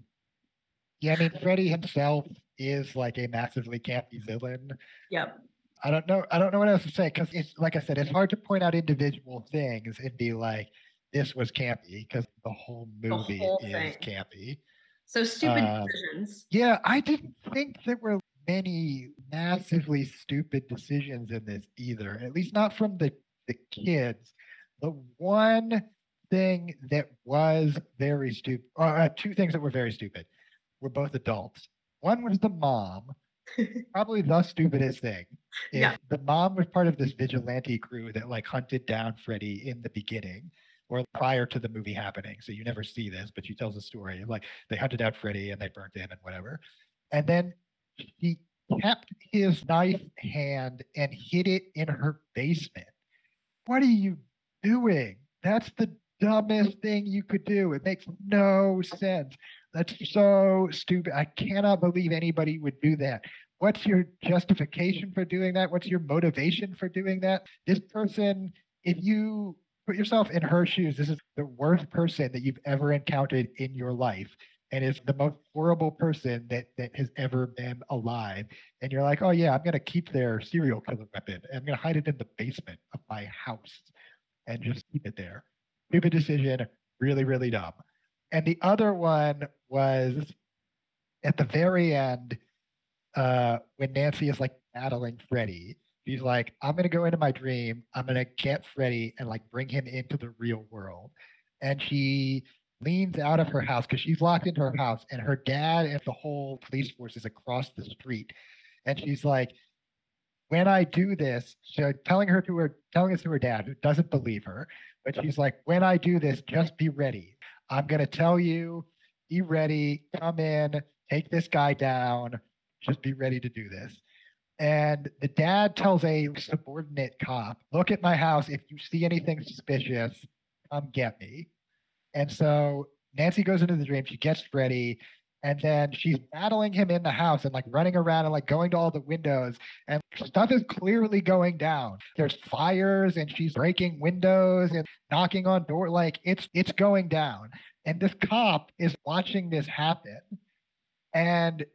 yeah i mean freddy himself is like a massively campy villain. Yep. I don't know. I don't know what else to say because it's like I said, it's hard to point out individual things and be like, "This was campy," because the whole movie whole is campy. So stupid Um, decisions. Yeah, I didn't think there were many massively stupid decisions in this either. At least not from the the kids. The one thing that was very stupid, or uh, two things that were very stupid, were both adults. One was the mom, probably the stupidest thing. Is Yeah. the mom was part of this vigilante crew that like hunted down Freddy in the beginning or prior to the movie happening. So you never see this, but she tells the story. Like they hunted down Freddy and they burnt him and whatever. And then she kept his knife hand and hid it in her basement. What are you doing? That's the dumbest thing you could do. It makes no sense. That's so stupid. I cannot believe anybody would do that. What's your justification for doing that? What's your motivation for doing that? This person, if you put yourself in her shoes. This is the worst person that you've ever encountered in your life and is the most horrible person that that has ever been alive. And you're like, oh yeah, I'm gonna keep their serial killer weapon. I'm gonna hide it in the basement of my house and just keep it there. Stupid decision, really, really dumb. And the other one was at the very end, uh, when Nancy is like battling Freddy. She's like, I'm gonna go into my dream, I'm gonna get Freddy and like bring him into the real world. And she leans out of her house because she's locked into her house and her dad and the whole police force is across the street. And she's like, when I do this, so telling her to her, telling this to her dad, who doesn't believe her, but she's like, when I do this, just be ready. I'm gonna tell you, be ready, come in, take this guy down, just be ready to do this. And the dad tells a subordinate cop, look at my house. If you see anything suspicious, come get me. And so Nancy goes into the dream, she gets Freddy, and then she's battling him in the house and like running around and like going to all the windows. And stuff is clearly going down. There's fires and she's breaking windows and knocking on door like it's it's going down. And this cop is watching this happen. And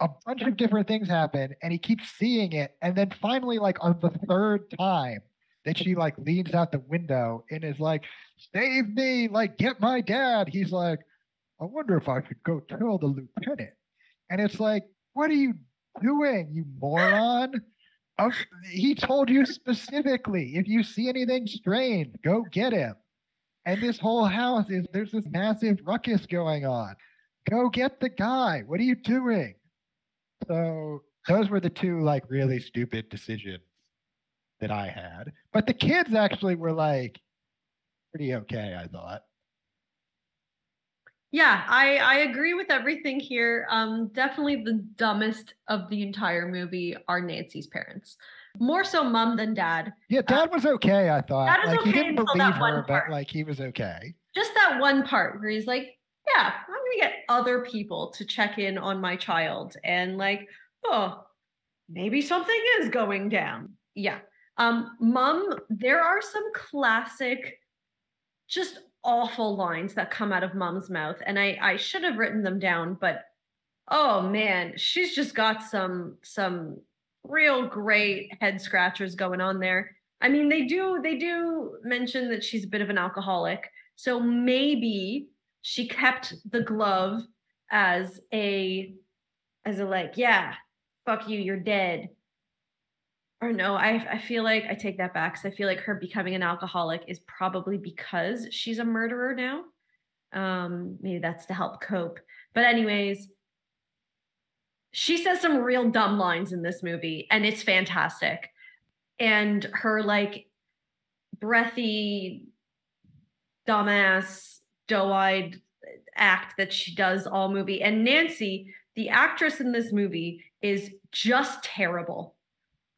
a bunch of different things happen and he keeps seeing it. And then finally like on the third time that she like leans out the window and is like save me like get my dad he's like i wonder if i should go tell the lieutenant. And it's like what are you doing you moron? Oh, he told you specifically. If you see anything strange go get him. And this whole house is there's this massive ruckus going on. Go get the guy. What are you doing? So those were the two like really stupid decisions that I had. But the kids actually were like pretty okay, I thought. Yeah, I I agree with everything here. Um definitely the dumbest of the entire movie are Nancy's parents. More so mom than dad. Yeah, dad was okay, I thought. Dad like he didn't believe her, but like he was okay. Just that one part where he's like, yeah, I'm going to get other people to check in on my child and like, oh, maybe something is going down. Yeah. Um, mom, there are some classic, just awful lines that come out of mom's mouth. And I, I should have written them down, but oh man, she's just got some, some real great head scratchers going on there. I mean, they do, they do mention that she's a bit of an alcoholic. So maybe she kept the glove as a, as a like, yeah, fuck you, you're dead or no, I I feel like I take that back. 'cause I feel like her becoming an alcoholic is probably because she's a murderer now. Um, maybe that's to help cope. But anyways, she says some real dumb lines in this movie, and it's fantastic. And her like breathy, dumbass, doe-eyed act that she does all movie. And Nancy, the actress in this movie, is just terrible.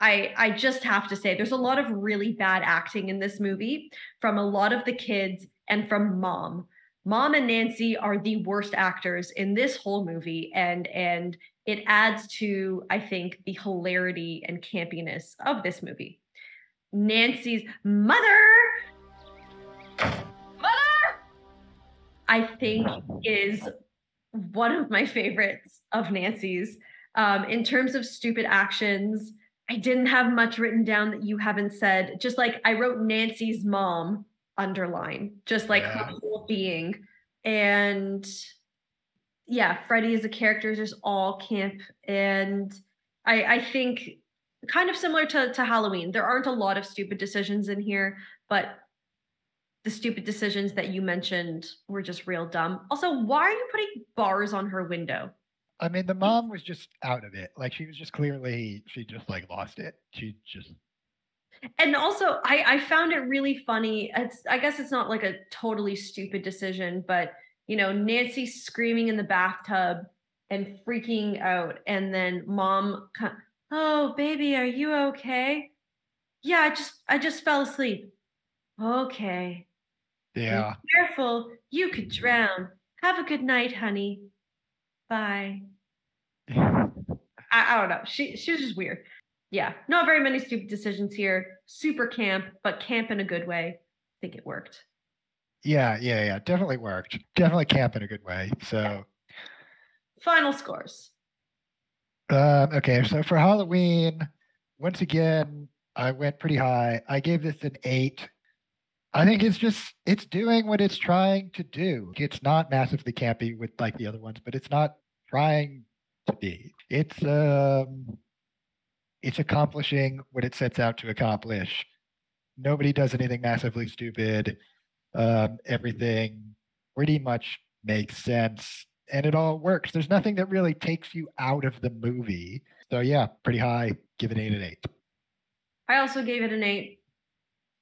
I I just have to say there's a lot of really bad acting in this movie from a lot of the kids and from mom. Mom and Nancy are the worst actors in this whole movie and and it adds to I think the hilarity and campiness of this movie. Nancy's mother mother I think is one of my favorites of Nancy's um, in terms of stupid actions I didn't have much written down that you haven't said. Just like I wrote Nancy's mom underline, just like her whole being. And yeah, Freddy is a character is just all camp. And I, I think kind of similar to, to Halloween, there aren't a lot of stupid decisions in here, but the stupid decisions that you mentioned were just real dumb. Also, why are you putting bars on her window? I mean, the mom was just out of it. Like she was just clearly she just like lost it. She just and also I, I found it really funny. It's i guess it's not like a totally stupid decision but you know nancy screaming in the bathtub and freaking out and then mom oh baby are you okay? Yeah i just i just fell asleep. Okay. Be yeah. careful. You could drown. Have a good night honey. Bye I don't know. She she was just weird. Yeah, not very many stupid decisions here. Super camp, but camp in a good way. I think it worked. Yeah, yeah, yeah. Definitely worked. Definitely camp in a good way. So, Final scores. um, okay. So for Halloween, once again, I went pretty high. I gave this an eight. I think it's just it's doing what it's trying to do. It's not massively campy with like the other ones, but it's not trying to be. It's um it's accomplishing what it sets out to accomplish. Nobody does anything massively stupid. Um, everything pretty much makes sense and it all works. There's nothing that really takes you out of the movie. So yeah, pretty high. Give it eight and eight. I also gave it an eight.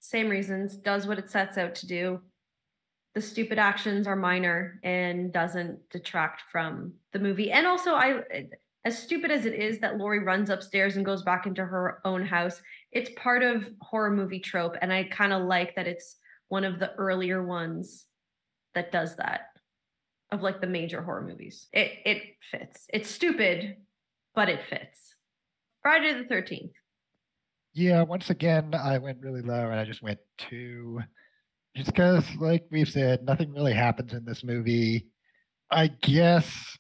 Same reasons, does what it sets out to do. The stupid actions are minor and doesn't detract from the movie. And also, I as stupid as it is that Laurie runs upstairs and goes back into her own house, it's part of horror movie trope. And I kind of like that it's one of the earlier ones that does that of like the major horror movies. It it fits. It's stupid, but it fits. Friday the 13th. Yeah, once again, I went really low and I just went two. Just because, like we've said, nothing really happens in this movie. I guess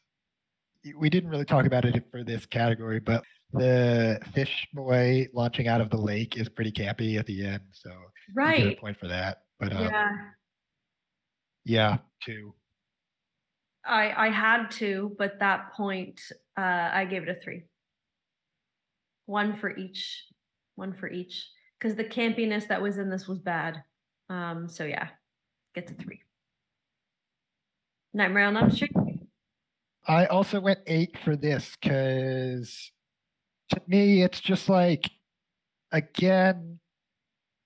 we didn't really talk about it for this category, but the fish boy launching out of the lake is pretty campy at the end. So you get a Right. point for that. But um, Yeah. yeah, two. I I had to, but that point uh I gave it a 3. One for each. One for each cuz the campiness that was in this was bad. Um so yeah. get to 3. Nightmare on Elm Street. I also went eight for this because to me, it's just like, again,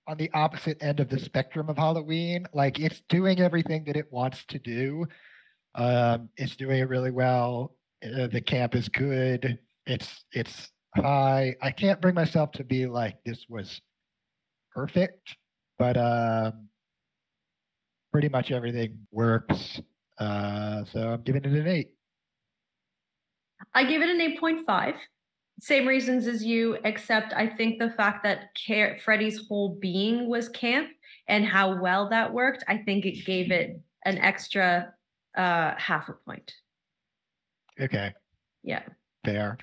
on the opposite end of the spectrum of Halloween. Like it's doing everything that it wants to do. Um, it's doing it really well. Uh, the camp is good. It's it's high. I can't bring myself to be like this was perfect, but um, pretty much everything works. Uh, so I'm giving it an eight. I give it an 8.5. Same reasons as you, except I think the fact that Car- Freddy's whole being was camp and how well that worked, I think it gave it an extra uh half a point. Okay, Yeah. fair.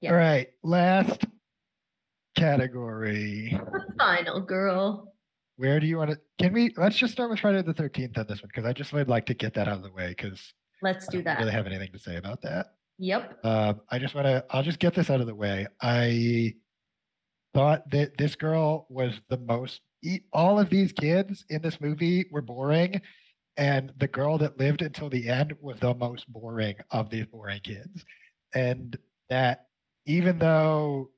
Yeah. All right, last category. Final girl. Where do you want to? Can we? Let's just start with Friday the Thirteenth on this one because I just would like to get that out of the way because Let's I do don't that. really have anything to say about that. Yep. Um, I just want to. I'll just get this out of the way. I thought that this girl was the most. All of these kids in this movie were boring, and the girl that lived until the end was the most boring of these boring kids. And that, even though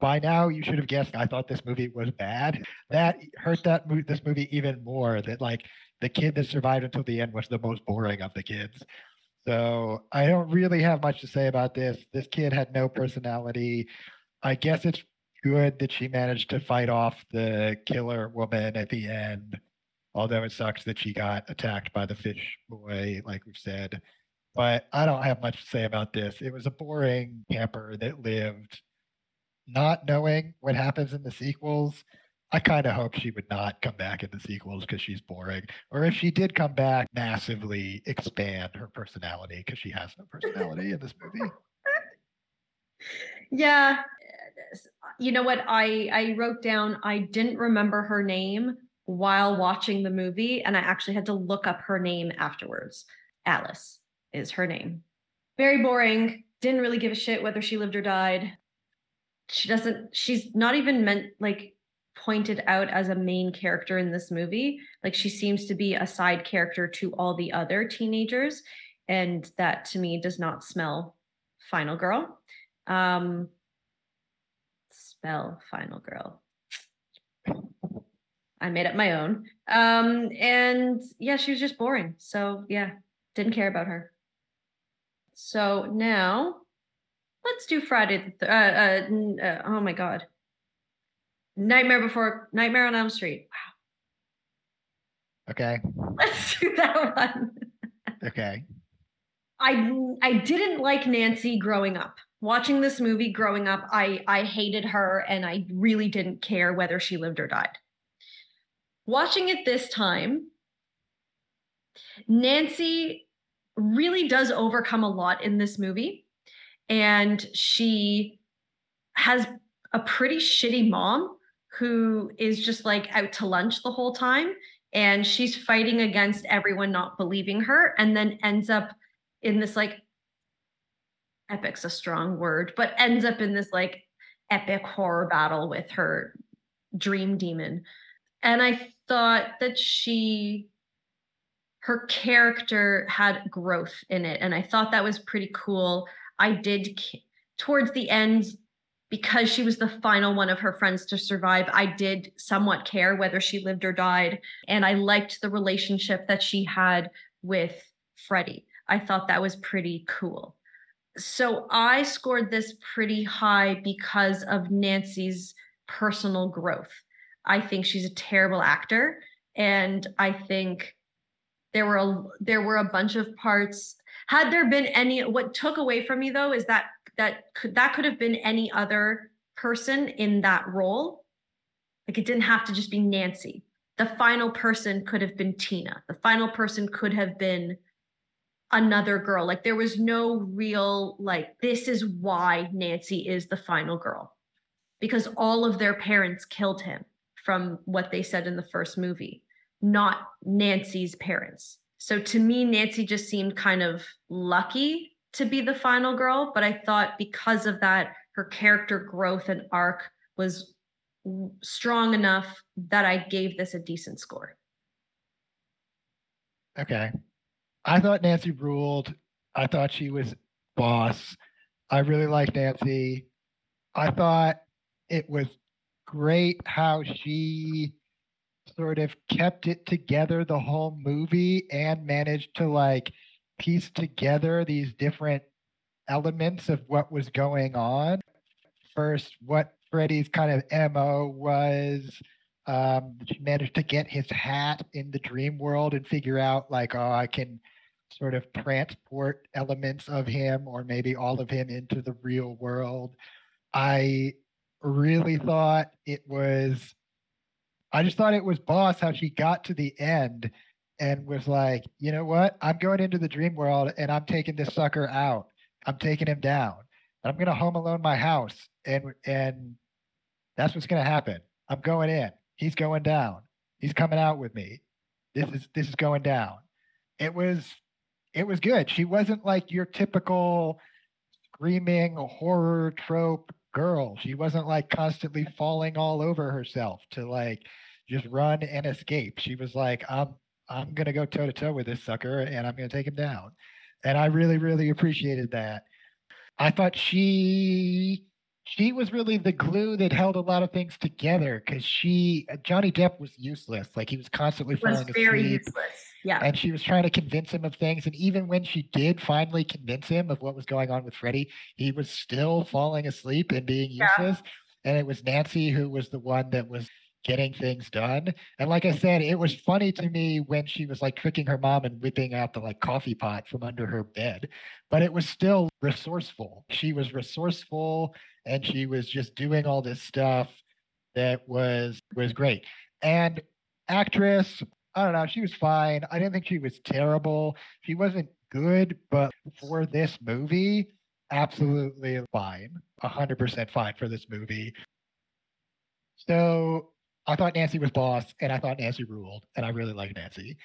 by now you should have guessed, I thought this movie was bad. That hurt that mo- this movie even more. That like the kid that survived until the end was the most boring of the kids. So I don't really have much to say about this. This kid had no personality. I guess it's good that she managed to fight off the killer woman at the end. Although it sucks that she got attacked by the fish boy, like we've said. But I don't have much to say about this. It was a boring camper that lived not knowing what happens in the sequels. I kind of hope she would not come back in the sequels because she's boring. Or if she did come back, massively expand her personality because she has no personality in this movie. Yeah. You know what? I I wrote down I didn't remember her name while watching the movie and I actually had to look up her name afterwards. Alice is her name. Very boring. Didn't really give a shit whether she lived or died. She doesn't she's not even meant like pointed out as a main character in this movie. Like she seems to be a side character to all the other teenagers and that to me does not smell final girl. Um, spell final girl. I made up my own. Um, and yeah, she was just boring. So yeah, didn't care about her. So now let's do Friday. The th- uh, uh, uh, oh my God. Nightmare Before Nightmare on Elm Street. Wow. Okay. Let's do that one. Okay. I I didn't like Nancy growing up. Watching this movie growing up, I I hated her and I really didn't care whether she lived or died. watching it this time, Nancy really does overcome a lot in this movie. And she has a pretty shitty mom who is just like out to lunch the whole time. And she's fighting against everyone not believing her and then ends up in this like epic's a strong word, but ends up in this like epic horror battle with her dream demon. And I thought that she her character had growth in it and i thought that was pretty cool i did towards the end because she was the final one of her friends to survive i did somewhat care whether she lived or died and i liked the relationship that she had with freddy. I thought that was pretty cool. So i scored this pretty high because of nancy's personal growth. I think she's a terrible actor and i think there were a, there were a bunch of parts had there been any what took away from me though is that that could that could have been any other person in that role. Like it didn't have to just be nancy. The final person could have been tina. The final person could have been another girl. Like there was no real like this is why nancy is the final girl. Because all of their parents killed him from what they said in the first movie not Nancy's parents. So to me, Nancy just seemed kind of lucky to be the final girl, but I thought because of that, her character growth and arc was strong enough that I gave this a decent score. Okay. I thought Nancy ruled. I thought she was boss. I really liked Nancy. I thought it was great how she sort of kept it together the whole movie and managed to like piece together these different elements of what was going on. First, what Freddy's kind of MO was. Um, she managed to get his hat in the dream world and figure out, like, oh, I can sort of transport elements of him or maybe all of him into the real world. I really thought it was I just thought it was boss how she got to the end and was like, you know what? I'm going into the dream world and I'm taking this sucker out. I'm taking him down. I'm gonna home alone my house. And and that's what's gonna happen. I'm going in. He's going down. He's coming out with me. This is this is going down. It was it was good. She wasn't like your typical screaming horror trope girl. She wasn't like constantly falling all over herself to like just run and escape. She was like, I'm I'm gonna go toe to toe with this sucker and I'm gonna take him down. And I really, really appreciated that. I thought she she was really the glue that held a lot of things together because she Johnny Depp was useless. Like he was constantly was falling very asleep. useless. Yeah. And she was trying to convince him of things. And even when she did finally convince him of what was going on with Freddy, he was still falling asleep and being useless. Yeah. useless. And it was Nancy who was the one that was getting things done. And like I said, it was funny to me when she was like tricking her mom and whipping out the like coffee pot from under her bed, but it was still resourceful. She was resourceful and she was just doing all this stuff that was was great. And actress, I don't know, she was fine. I didn't think she was terrible. She wasn't good, but for this movie, absolutely fine. 100% fine for this movie. So I thought Nancy was boss and I thought Nancy ruled, and I really like Nancy.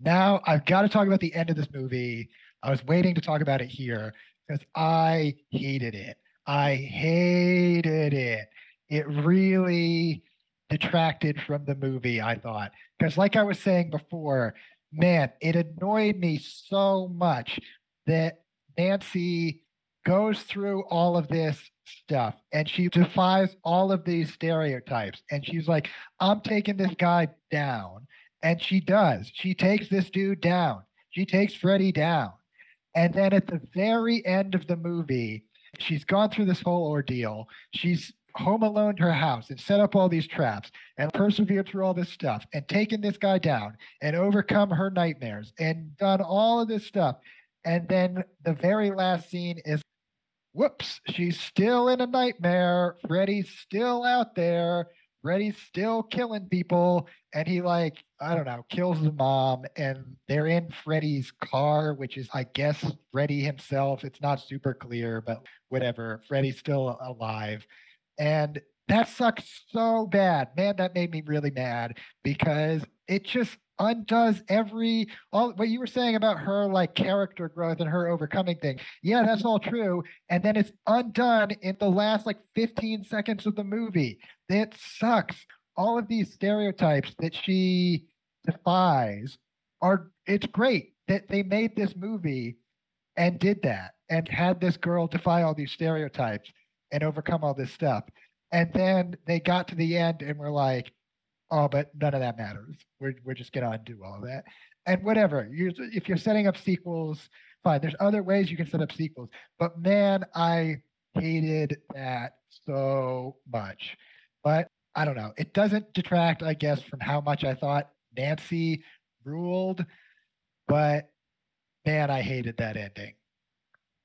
Now I've got to talk about the end of this movie. I was waiting to talk about it here because I hated it. I hated it. It really detracted from the movie, I thought. Because, like I was saying before, man, it annoyed me so much that Nancy goes through all of this stuff and she defies all of these stereotypes. And she's like, I'm taking this guy down. And she does. She takes this dude down. She takes Freddy down. And then at the very end of the movie, she's gone through this whole ordeal. She's home alone in her house and set up all these traps and persevered through all this stuff and taken this guy down and overcome her nightmares and done all of this stuff. And then the very last scene is whoops, she's still in a nightmare. Freddy's still out there Freddy's still killing people, and he like I don't know kills the mom, and they're in Freddy's car, which is I guess Freddy himself. It's not super clear, but whatever. Freddy's still alive, and that sucks so bad, man. That made me really mad because it just undoes every all what you were saying about her like character growth and her overcoming thing. Yeah, that's all true. And then it's undone in the last like 15 seconds of the movie. It sucks. All of these stereotypes that she defies are it's great that they made this movie and did that and had this girl defy all these stereotypes and overcome all this stuff. And then they got to the end and were like, oh, but none of that matters. We're, we're just going to undo all of that. And whatever, you're, if you're setting up sequels, fine. There's other ways you can set up sequels. But man, I hated that so much. But I don't know. It doesn't detract, I guess, from how much I thought Nancy ruled. But man, I hated that ending.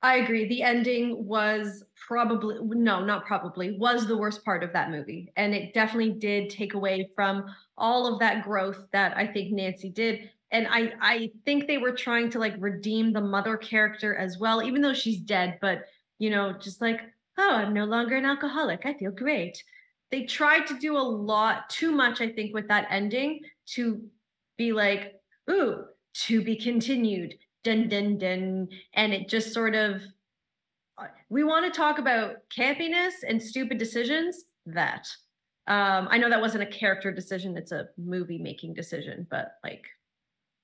I agree. The ending was probably no, not probably was the worst part of that movie, and it definitely did take away from all of that growth that I think Nancy did. And I I think they were trying to like redeem the mother character as well, even though she's dead. But you know, just like oh, I'm no longer an alcoholic. I feel great. They tried to do a lot too much, I think, with that ending to be like, ooh, to be continued dun dun dun and it just sort of uh, we want to talk about campiness and stupid decisions that um i know that wasn't a character decision it's a movie making decision but like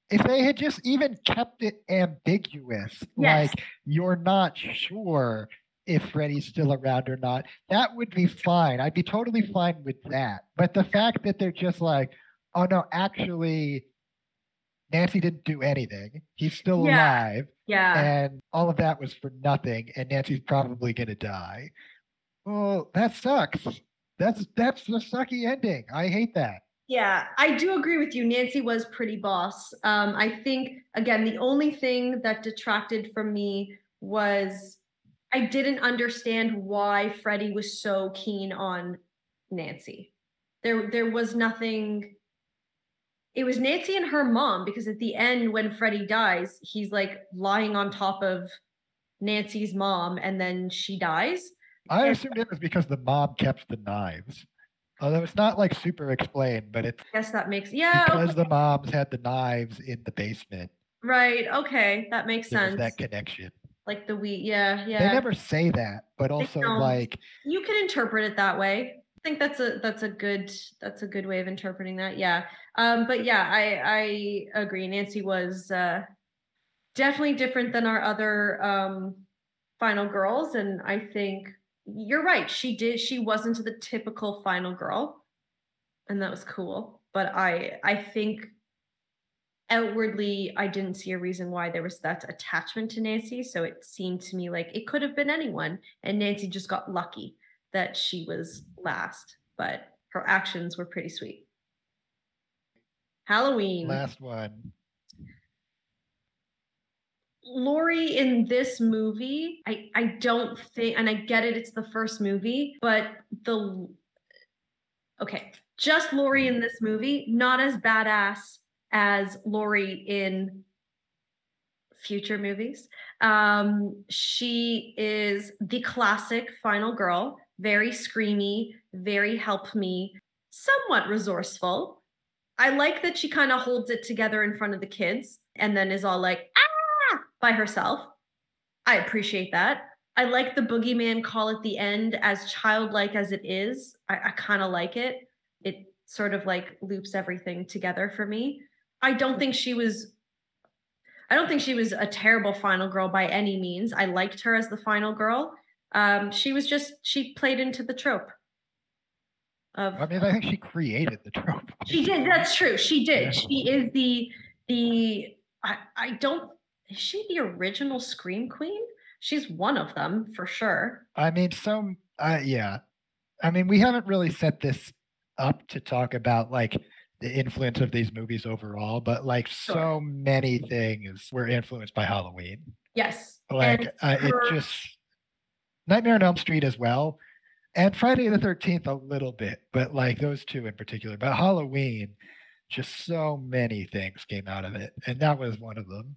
if they had just even kept it ambiguous Yes. like you're not sure if Freddy's still around or not, that would be fine. I'd be totally fine with that. But the fact that they're just like, oh no, actually, Nancy didn't do anything. He's still Yeah. alive. yeah and all of that was for nothing and nancy's probably going to die well that sucks that's that's the sucky ending i hate that Yeah, I do agree with you. Nancy was pretty boss. Um, I think again, the only thing that detracted from me was I didn't understand why Freddy was so keen on Nancy. There, there was nothing. It was Nancy and her mom because at the end, when Freddy dies, he's like lying on top of Nancy's mom, and then she dies. i assumed it was because the mom kept the knives although it's not like super explained but it's I guess that makes yeah. because okay, the moms had the knives in the basement right. Okay, that makes sense. that connection like the we yeah yeah they never say that but also like you can interpret it that way i think that's a that's a good that's a good way of interpreting that yeah. Um but yeah i i agree. Nancy was uh definitely different than our other um final girls. And i think you're right. She did she wasn't the typical final girl. And that was cool. But i i think outwardly i didn't see a reason why there was that attachment to nancy. So it seemed to me like it could have been anyone. And nancy just got lucky that she was last but her actions were pretty sweet. Halloween. Last one. Laurie in this movie, I I don't think, and I get it, it's the first movie, but the okay, just Laurie in this movie, not as badass as Laurie in future movies. Um, she is the classic final girl, very screamy, very help me, somewhat resourceful. I like that she kind of holds it together in front of the kids and then is all like, ah, by herself. I appreciate that. I like the boogeyman call at the end, as childlike as it is. I, I kind of like it. It sort of like loops everything together for me. I don't think she was. I don't think she was a terrible final girl by any means. I liked her as the final girl. Um, she was just she played into the trope. Of i mean i think she created the trope she did. That's true. She did. Yeah. She is the the. I I don't. Is she the original Scream Queen? She's one of them for sure. I mean, so uh, yeah. I mean, we haven't really set this up to talk about like the influence of these movies overall, but like Sure. so many things were influenced by Halloween. Yes. Like uh, her- it just Nightmare on Elm Street as well. and Friday the 13th a little bit, but like those two in particular. But Halloween, just so many things came out of it. And that was one of them.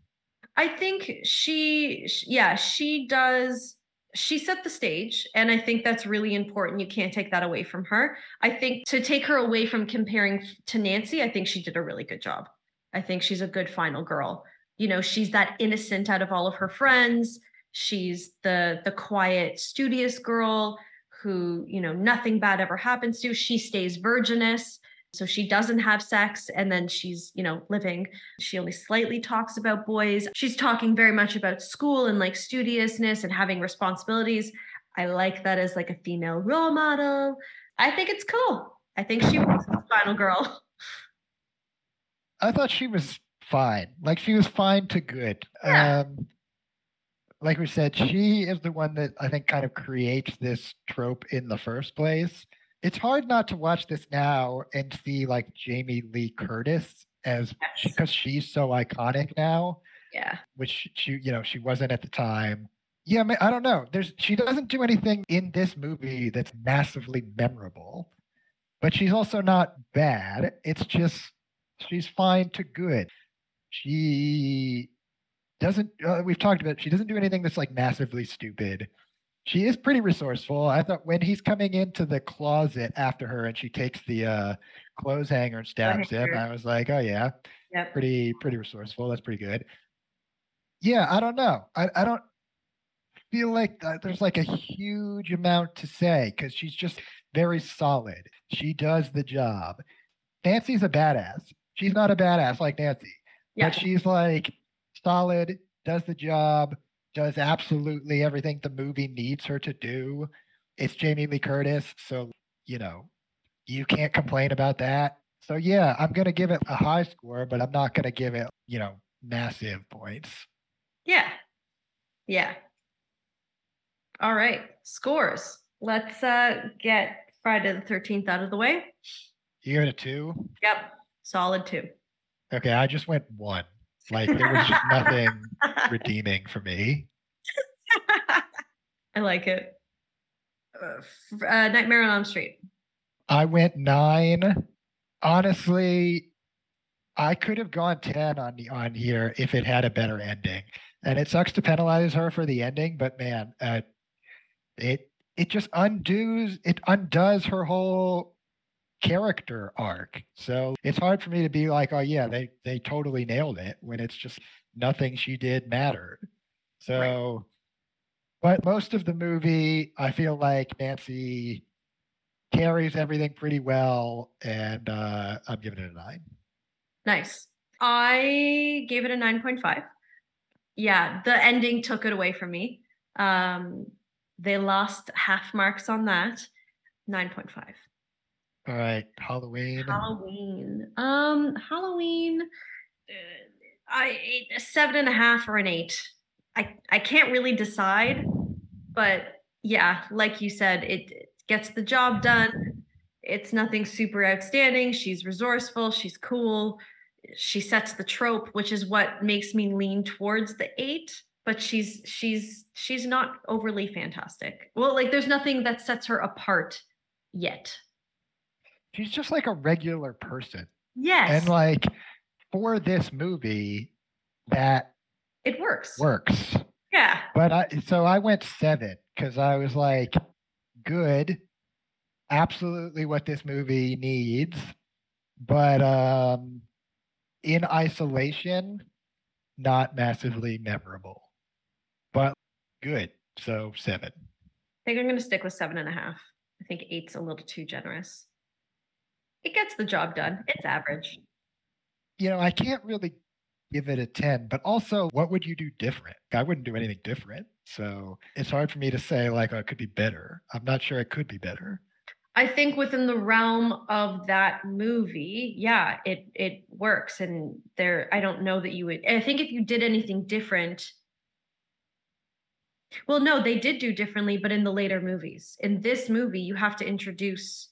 I think she, yeah, she does. She set the stage, and I think that's really important. You can't take that away from her. I think to take her away from comparing to Nancy, I think she did a really good job. I think she's a good final girl. You know, she's that innocent out of all of her friends. She's the the quiet, studious girl who, you know, nothing bad ever happens to. She stays virginous. So she doesn't have sex and then she's, you know, living. She only slightly talks about boys. She's talking very much about school and like studiousness and having responsibilities. I like that as like a female role model. I think it's cool. I think she was the final girl. I thought she was fine. Like she was fine to good. Yeah. Um like we said, she is the one that I think kind of creates this trope in the first place. It's hard not to watch this now and see like Jamie Lee Curtis as Yes. because she's so iconic now, Yeah. which she you know she wasn't at the time. Yeah, I don't know. There's she doesn't do anything in this movie that's massively memorable, but she's also not bad. It's just she's fine to good. She doesn't. Uh, we've talked about. It, she doesn't do anything that's like massively stupid. She is pretty resourceful. I thought when he's coming into the closet after her and she takes the uh, clothes hanger and stabs him. I was like, oh yeah, Yep. pretty pretty resourceful. That's pretty good. Yeah, I don't know. I I don't feel like th- there's like a huge amount to say because she's just very solid. She does the job. Nancy's a badass. She's not a badass like Nancy, Yeah. but she's like solid, does the job, does absolutely everything the movie needs her to do. It's Jamie Lee Curtis, so you know, you can't complain about that. So yeah, I'm gonna give it a high score, but I'm not gonna give it, you know, massive points. Yeah. Yeah. All right. Scores. Let's uh get Friday the 13th out of the way. You give it a two? Yep. Solid two. Okay, I just went one. Like there was just nothing redeeming for me. I like it. Uh, uh, Nightmare on Elm Street. I went nine. Honestly, I could have gone ten on the on here if it had a better ending. And it sucks to penalize her for the ending, but man, uh, it it just undoes it undoes her whole character arc. So it's hard for me to be like, oh yeah, they they totally nailed it when it's just nothing she did mattered. So, but most of the movie, I feel like Nancy carries everything pretty well, and uh, I'm giving it a nine. Nice. I gave it a 9.5. Yeah, the ending took it away from me. Um, they lost half marks on that. 9.5. All right, Halloween. Halloween. Um, Halloween. Uh, I a seven and a half or an eight. I I can't really decide, but yeah, like you said, it, it gets the job done. It's nothing super outstanding. She's resourceful. She's cool. She sets the trope, which is what makes me lean towards the eight. But she's she's she's not overly fantastic. Well, like there's nothing that sets her apart yet. She's just like a regular person, Yes. and like for this movie, that It works. works. Yeah. But I so I went seven because I was like, good, absolutely what this movie needs, but um, in isolation, not massively memorable, but good. So seven. I think I'm going to stick with seven and a half. I think eight's a little too generous. It gets the job done. It's average. You know, I can't really give it a 10, but also, what would you do different? I wouldn't do anything different. So it's hard for me to say, like, oh, it could be better. I'm not sure it could be better. I think within the realm of that movie, yeah, it it works. And there, I don't know that you would. I think if you did anything different, well, no, they did do differently, but in the later movies. In this movie, you have to introduce,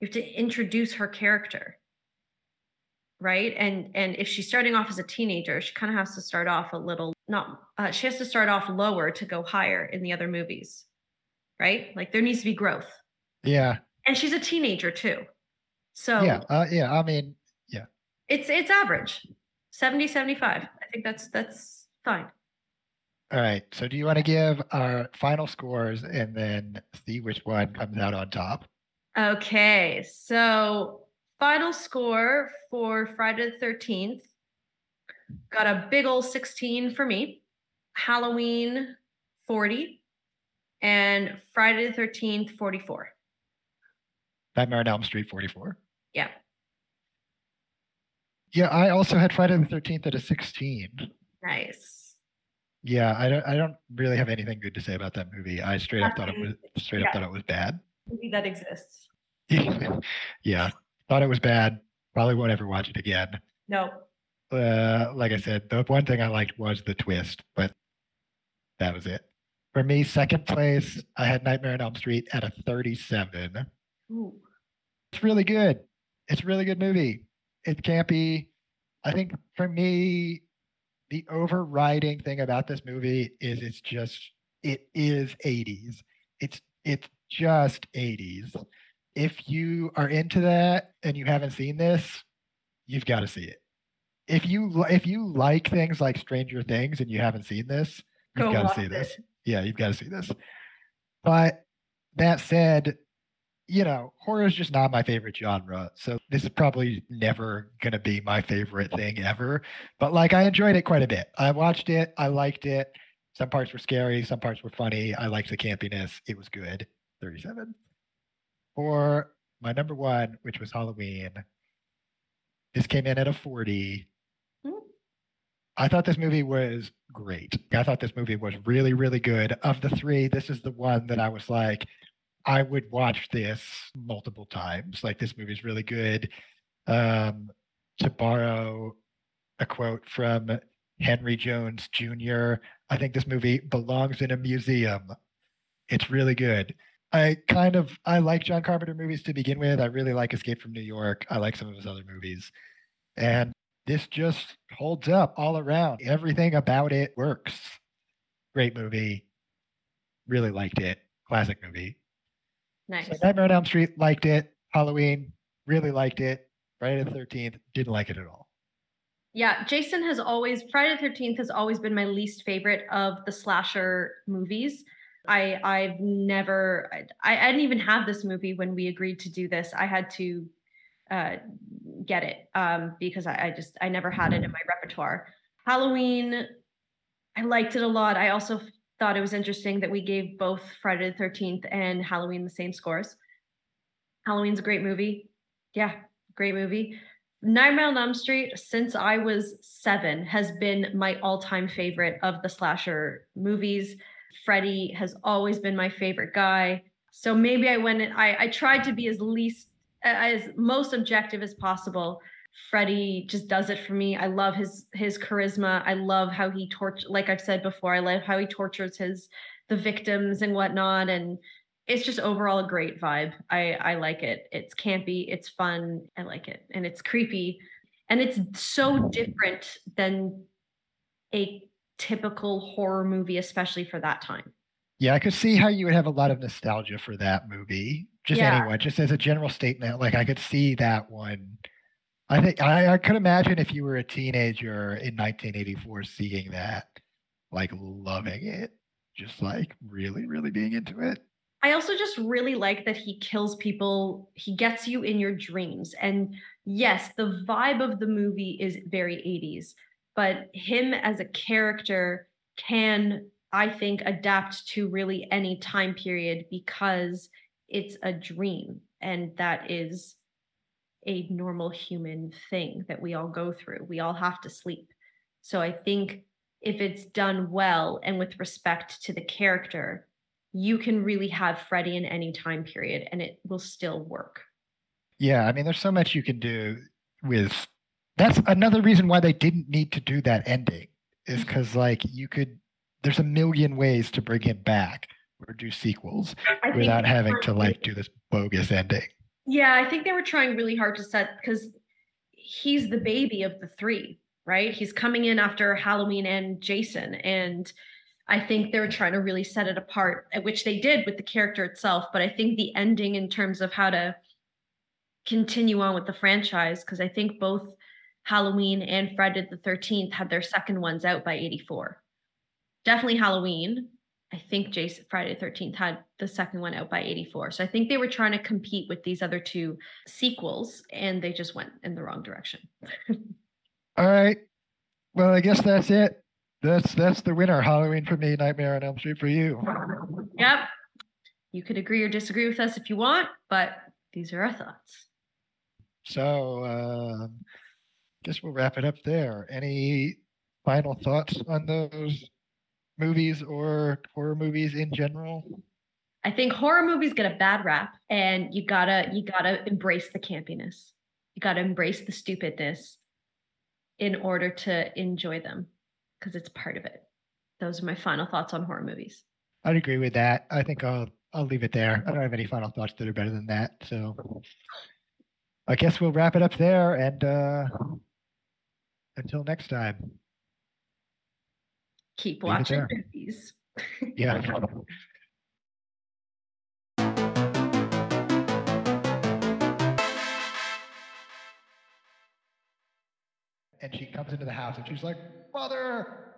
you have to introduce her character, right? And and if she's starting off as a teenager, she kind of has to start off a little not. Uh, she has to start off lower to go higher in the other movies, right? Like there needs to be growth Yeah. And she's a teenager too. So Yeah. Uh, yeah. I mean, yeah. it's it's average. 70, 75. I think that's that's fine. all right. So do you want to give our final scores and then see which one comes out on top? Okay, so final score for Friday the 13th got a big old 16 for me, Halloween 40, and Friday the 13th 44. Nightmare on Elm Street 44. Yeah. Yeah, I also had Friday the 13th at a 16. Nice. Yeah, I don't I don't really have anything good to say about that movie. I straight up thought it was straight up Yeah. thought it was bad. Movie that exists. yeah, thought it was bad. Probably won't ever watch it again. No. Uh, like I said, the one thing I liked was the twist, but that was it. For me, second place, I had Nightmare on Elm Street at a 37. Ooh. It's really good. It's a really good movie. It can't be. I think for me, the overriding thing about this movie is it's just it is 80s. It's it's just 80s. If you are into that and you haven't seen this, you've got to see it. If you if you like things like Stranger Things and you haven't seen this, you've got to see it. this. Yeah, you've got to see this. But that said, you know, horror is just not my favorite genre. So this is probably never going to be my favorite thing ever. But like, I enjoyed it quite a bit. I watched it. I liked it. Some parts were scary. Some parts were funny. I liked the campiness. It was good. 37. For my number one, which was Halloween, this came in at a 40. Hmm. I thought this movie was great. I thought this movie was really, really good. Of the three, this is the one that I was like, I would watch this multiple times. Like this movie is really good. Um, to borrow a quote from Henry Jones Jr., I think this movie belongs in a museum. It's really good. I kind of I like John Carpenter movies to begin with. I really like Escape from New York. I like some of his other movies. And this just holds up all around. Everything about it works. Great movie. Really liked it. Classic movie. Nice. So Nightmare on Elm Street liked it. Halloween really liked it. Friday the Thirteenth didn't like it at all. Yeah, Jason has always Friday the 13th has always been my least favorite of the slasher movies. I I've never I, I didn't even have this movie when we agreed to do this. I had to uh get it um because I, I just I never had it in my repertoire. Halloween I liked it a lot. I also thought it was interesting that we gave both Friday the 13th and Halloween the same scores. Halloween's a great movie. Yeah, great movie. Nightmare on Elm Street, since I was seven, has been my all-time favorite of the slasher movies. Freddy has always been my favorite guy. So maybe I went. in- I I tried to be as least as most objective as possible. Freddy just does it for me. I love his his charisma. I love how he torch. Like I've said before, I love how he tortures his the victims and whatnot. And it's just overall a great vibe. I I like it. It's campy. It's fun. I like it, and it's creepy, and it's so different than a typical horror movie, especially for that time. Yeah, I could see how you would have a lot of nostalgia for that movie. Just Yeah. anyone, just as a general statement, like I could see that one. I think I, I could imagine if you were a teenager in 1984 seeing that, like loving it, just like really, really being into it. I also just really like that he kills people. He gets you in your dreams. And yes, the vibe of the movie is very 80s, but him as a character can, I think, adapt to really any time period because it's a dream. And that is a normal human thing that we all go through. We all have to sleep. So I think if it's done well and with respect to the character, you can really have Freddy in any time period and it will still work. Yeah, I mean, there's so much you can do with. That's another reason why they didn't need to do that ending, is because like you could. There's a million ways to bring him back or do sequels I without having to like do this bogus ending. Yeah, I think they were trying really hard to set because he's the baby of the three, right? He's coming in after Halloween and Jason. And I think they were trying to really set it apart, which they did with the character itself. But I think the ending, in terms of how to continue on with the franchise, because I think both Halloween and Friday the 13th had their second ones out by 84. Definitely Halloween. I think Jason Friday the 13th had the second one out by 84. So I think they were trying to compete with these other two sequels and they just went in the wrong direction. All right. Well, I guess that's it. That's that's the winner. Halloween for me, Nightmare on Elm Street for you. Yep. You could agree or disagree with us if you want, but these are our thoughts. So, um, guess we'll wrap it up there. Any final thoughts on those movies or horror movies in general? I think horror movies get a bad rap and you gotta you gotta embrace the campiness. You gotta embrace the stupidness in order to enjoy them because it's part of it. Those are my final thoughts on horror movies. I'd agree with that. I think I'll I'll leave it there. I don't have any final thoughts that are better than that. So I guess we'll wrap it up there and uh until next time. Keep Leave watching movies. Yeah. And she comes into the house and she's like, Mother,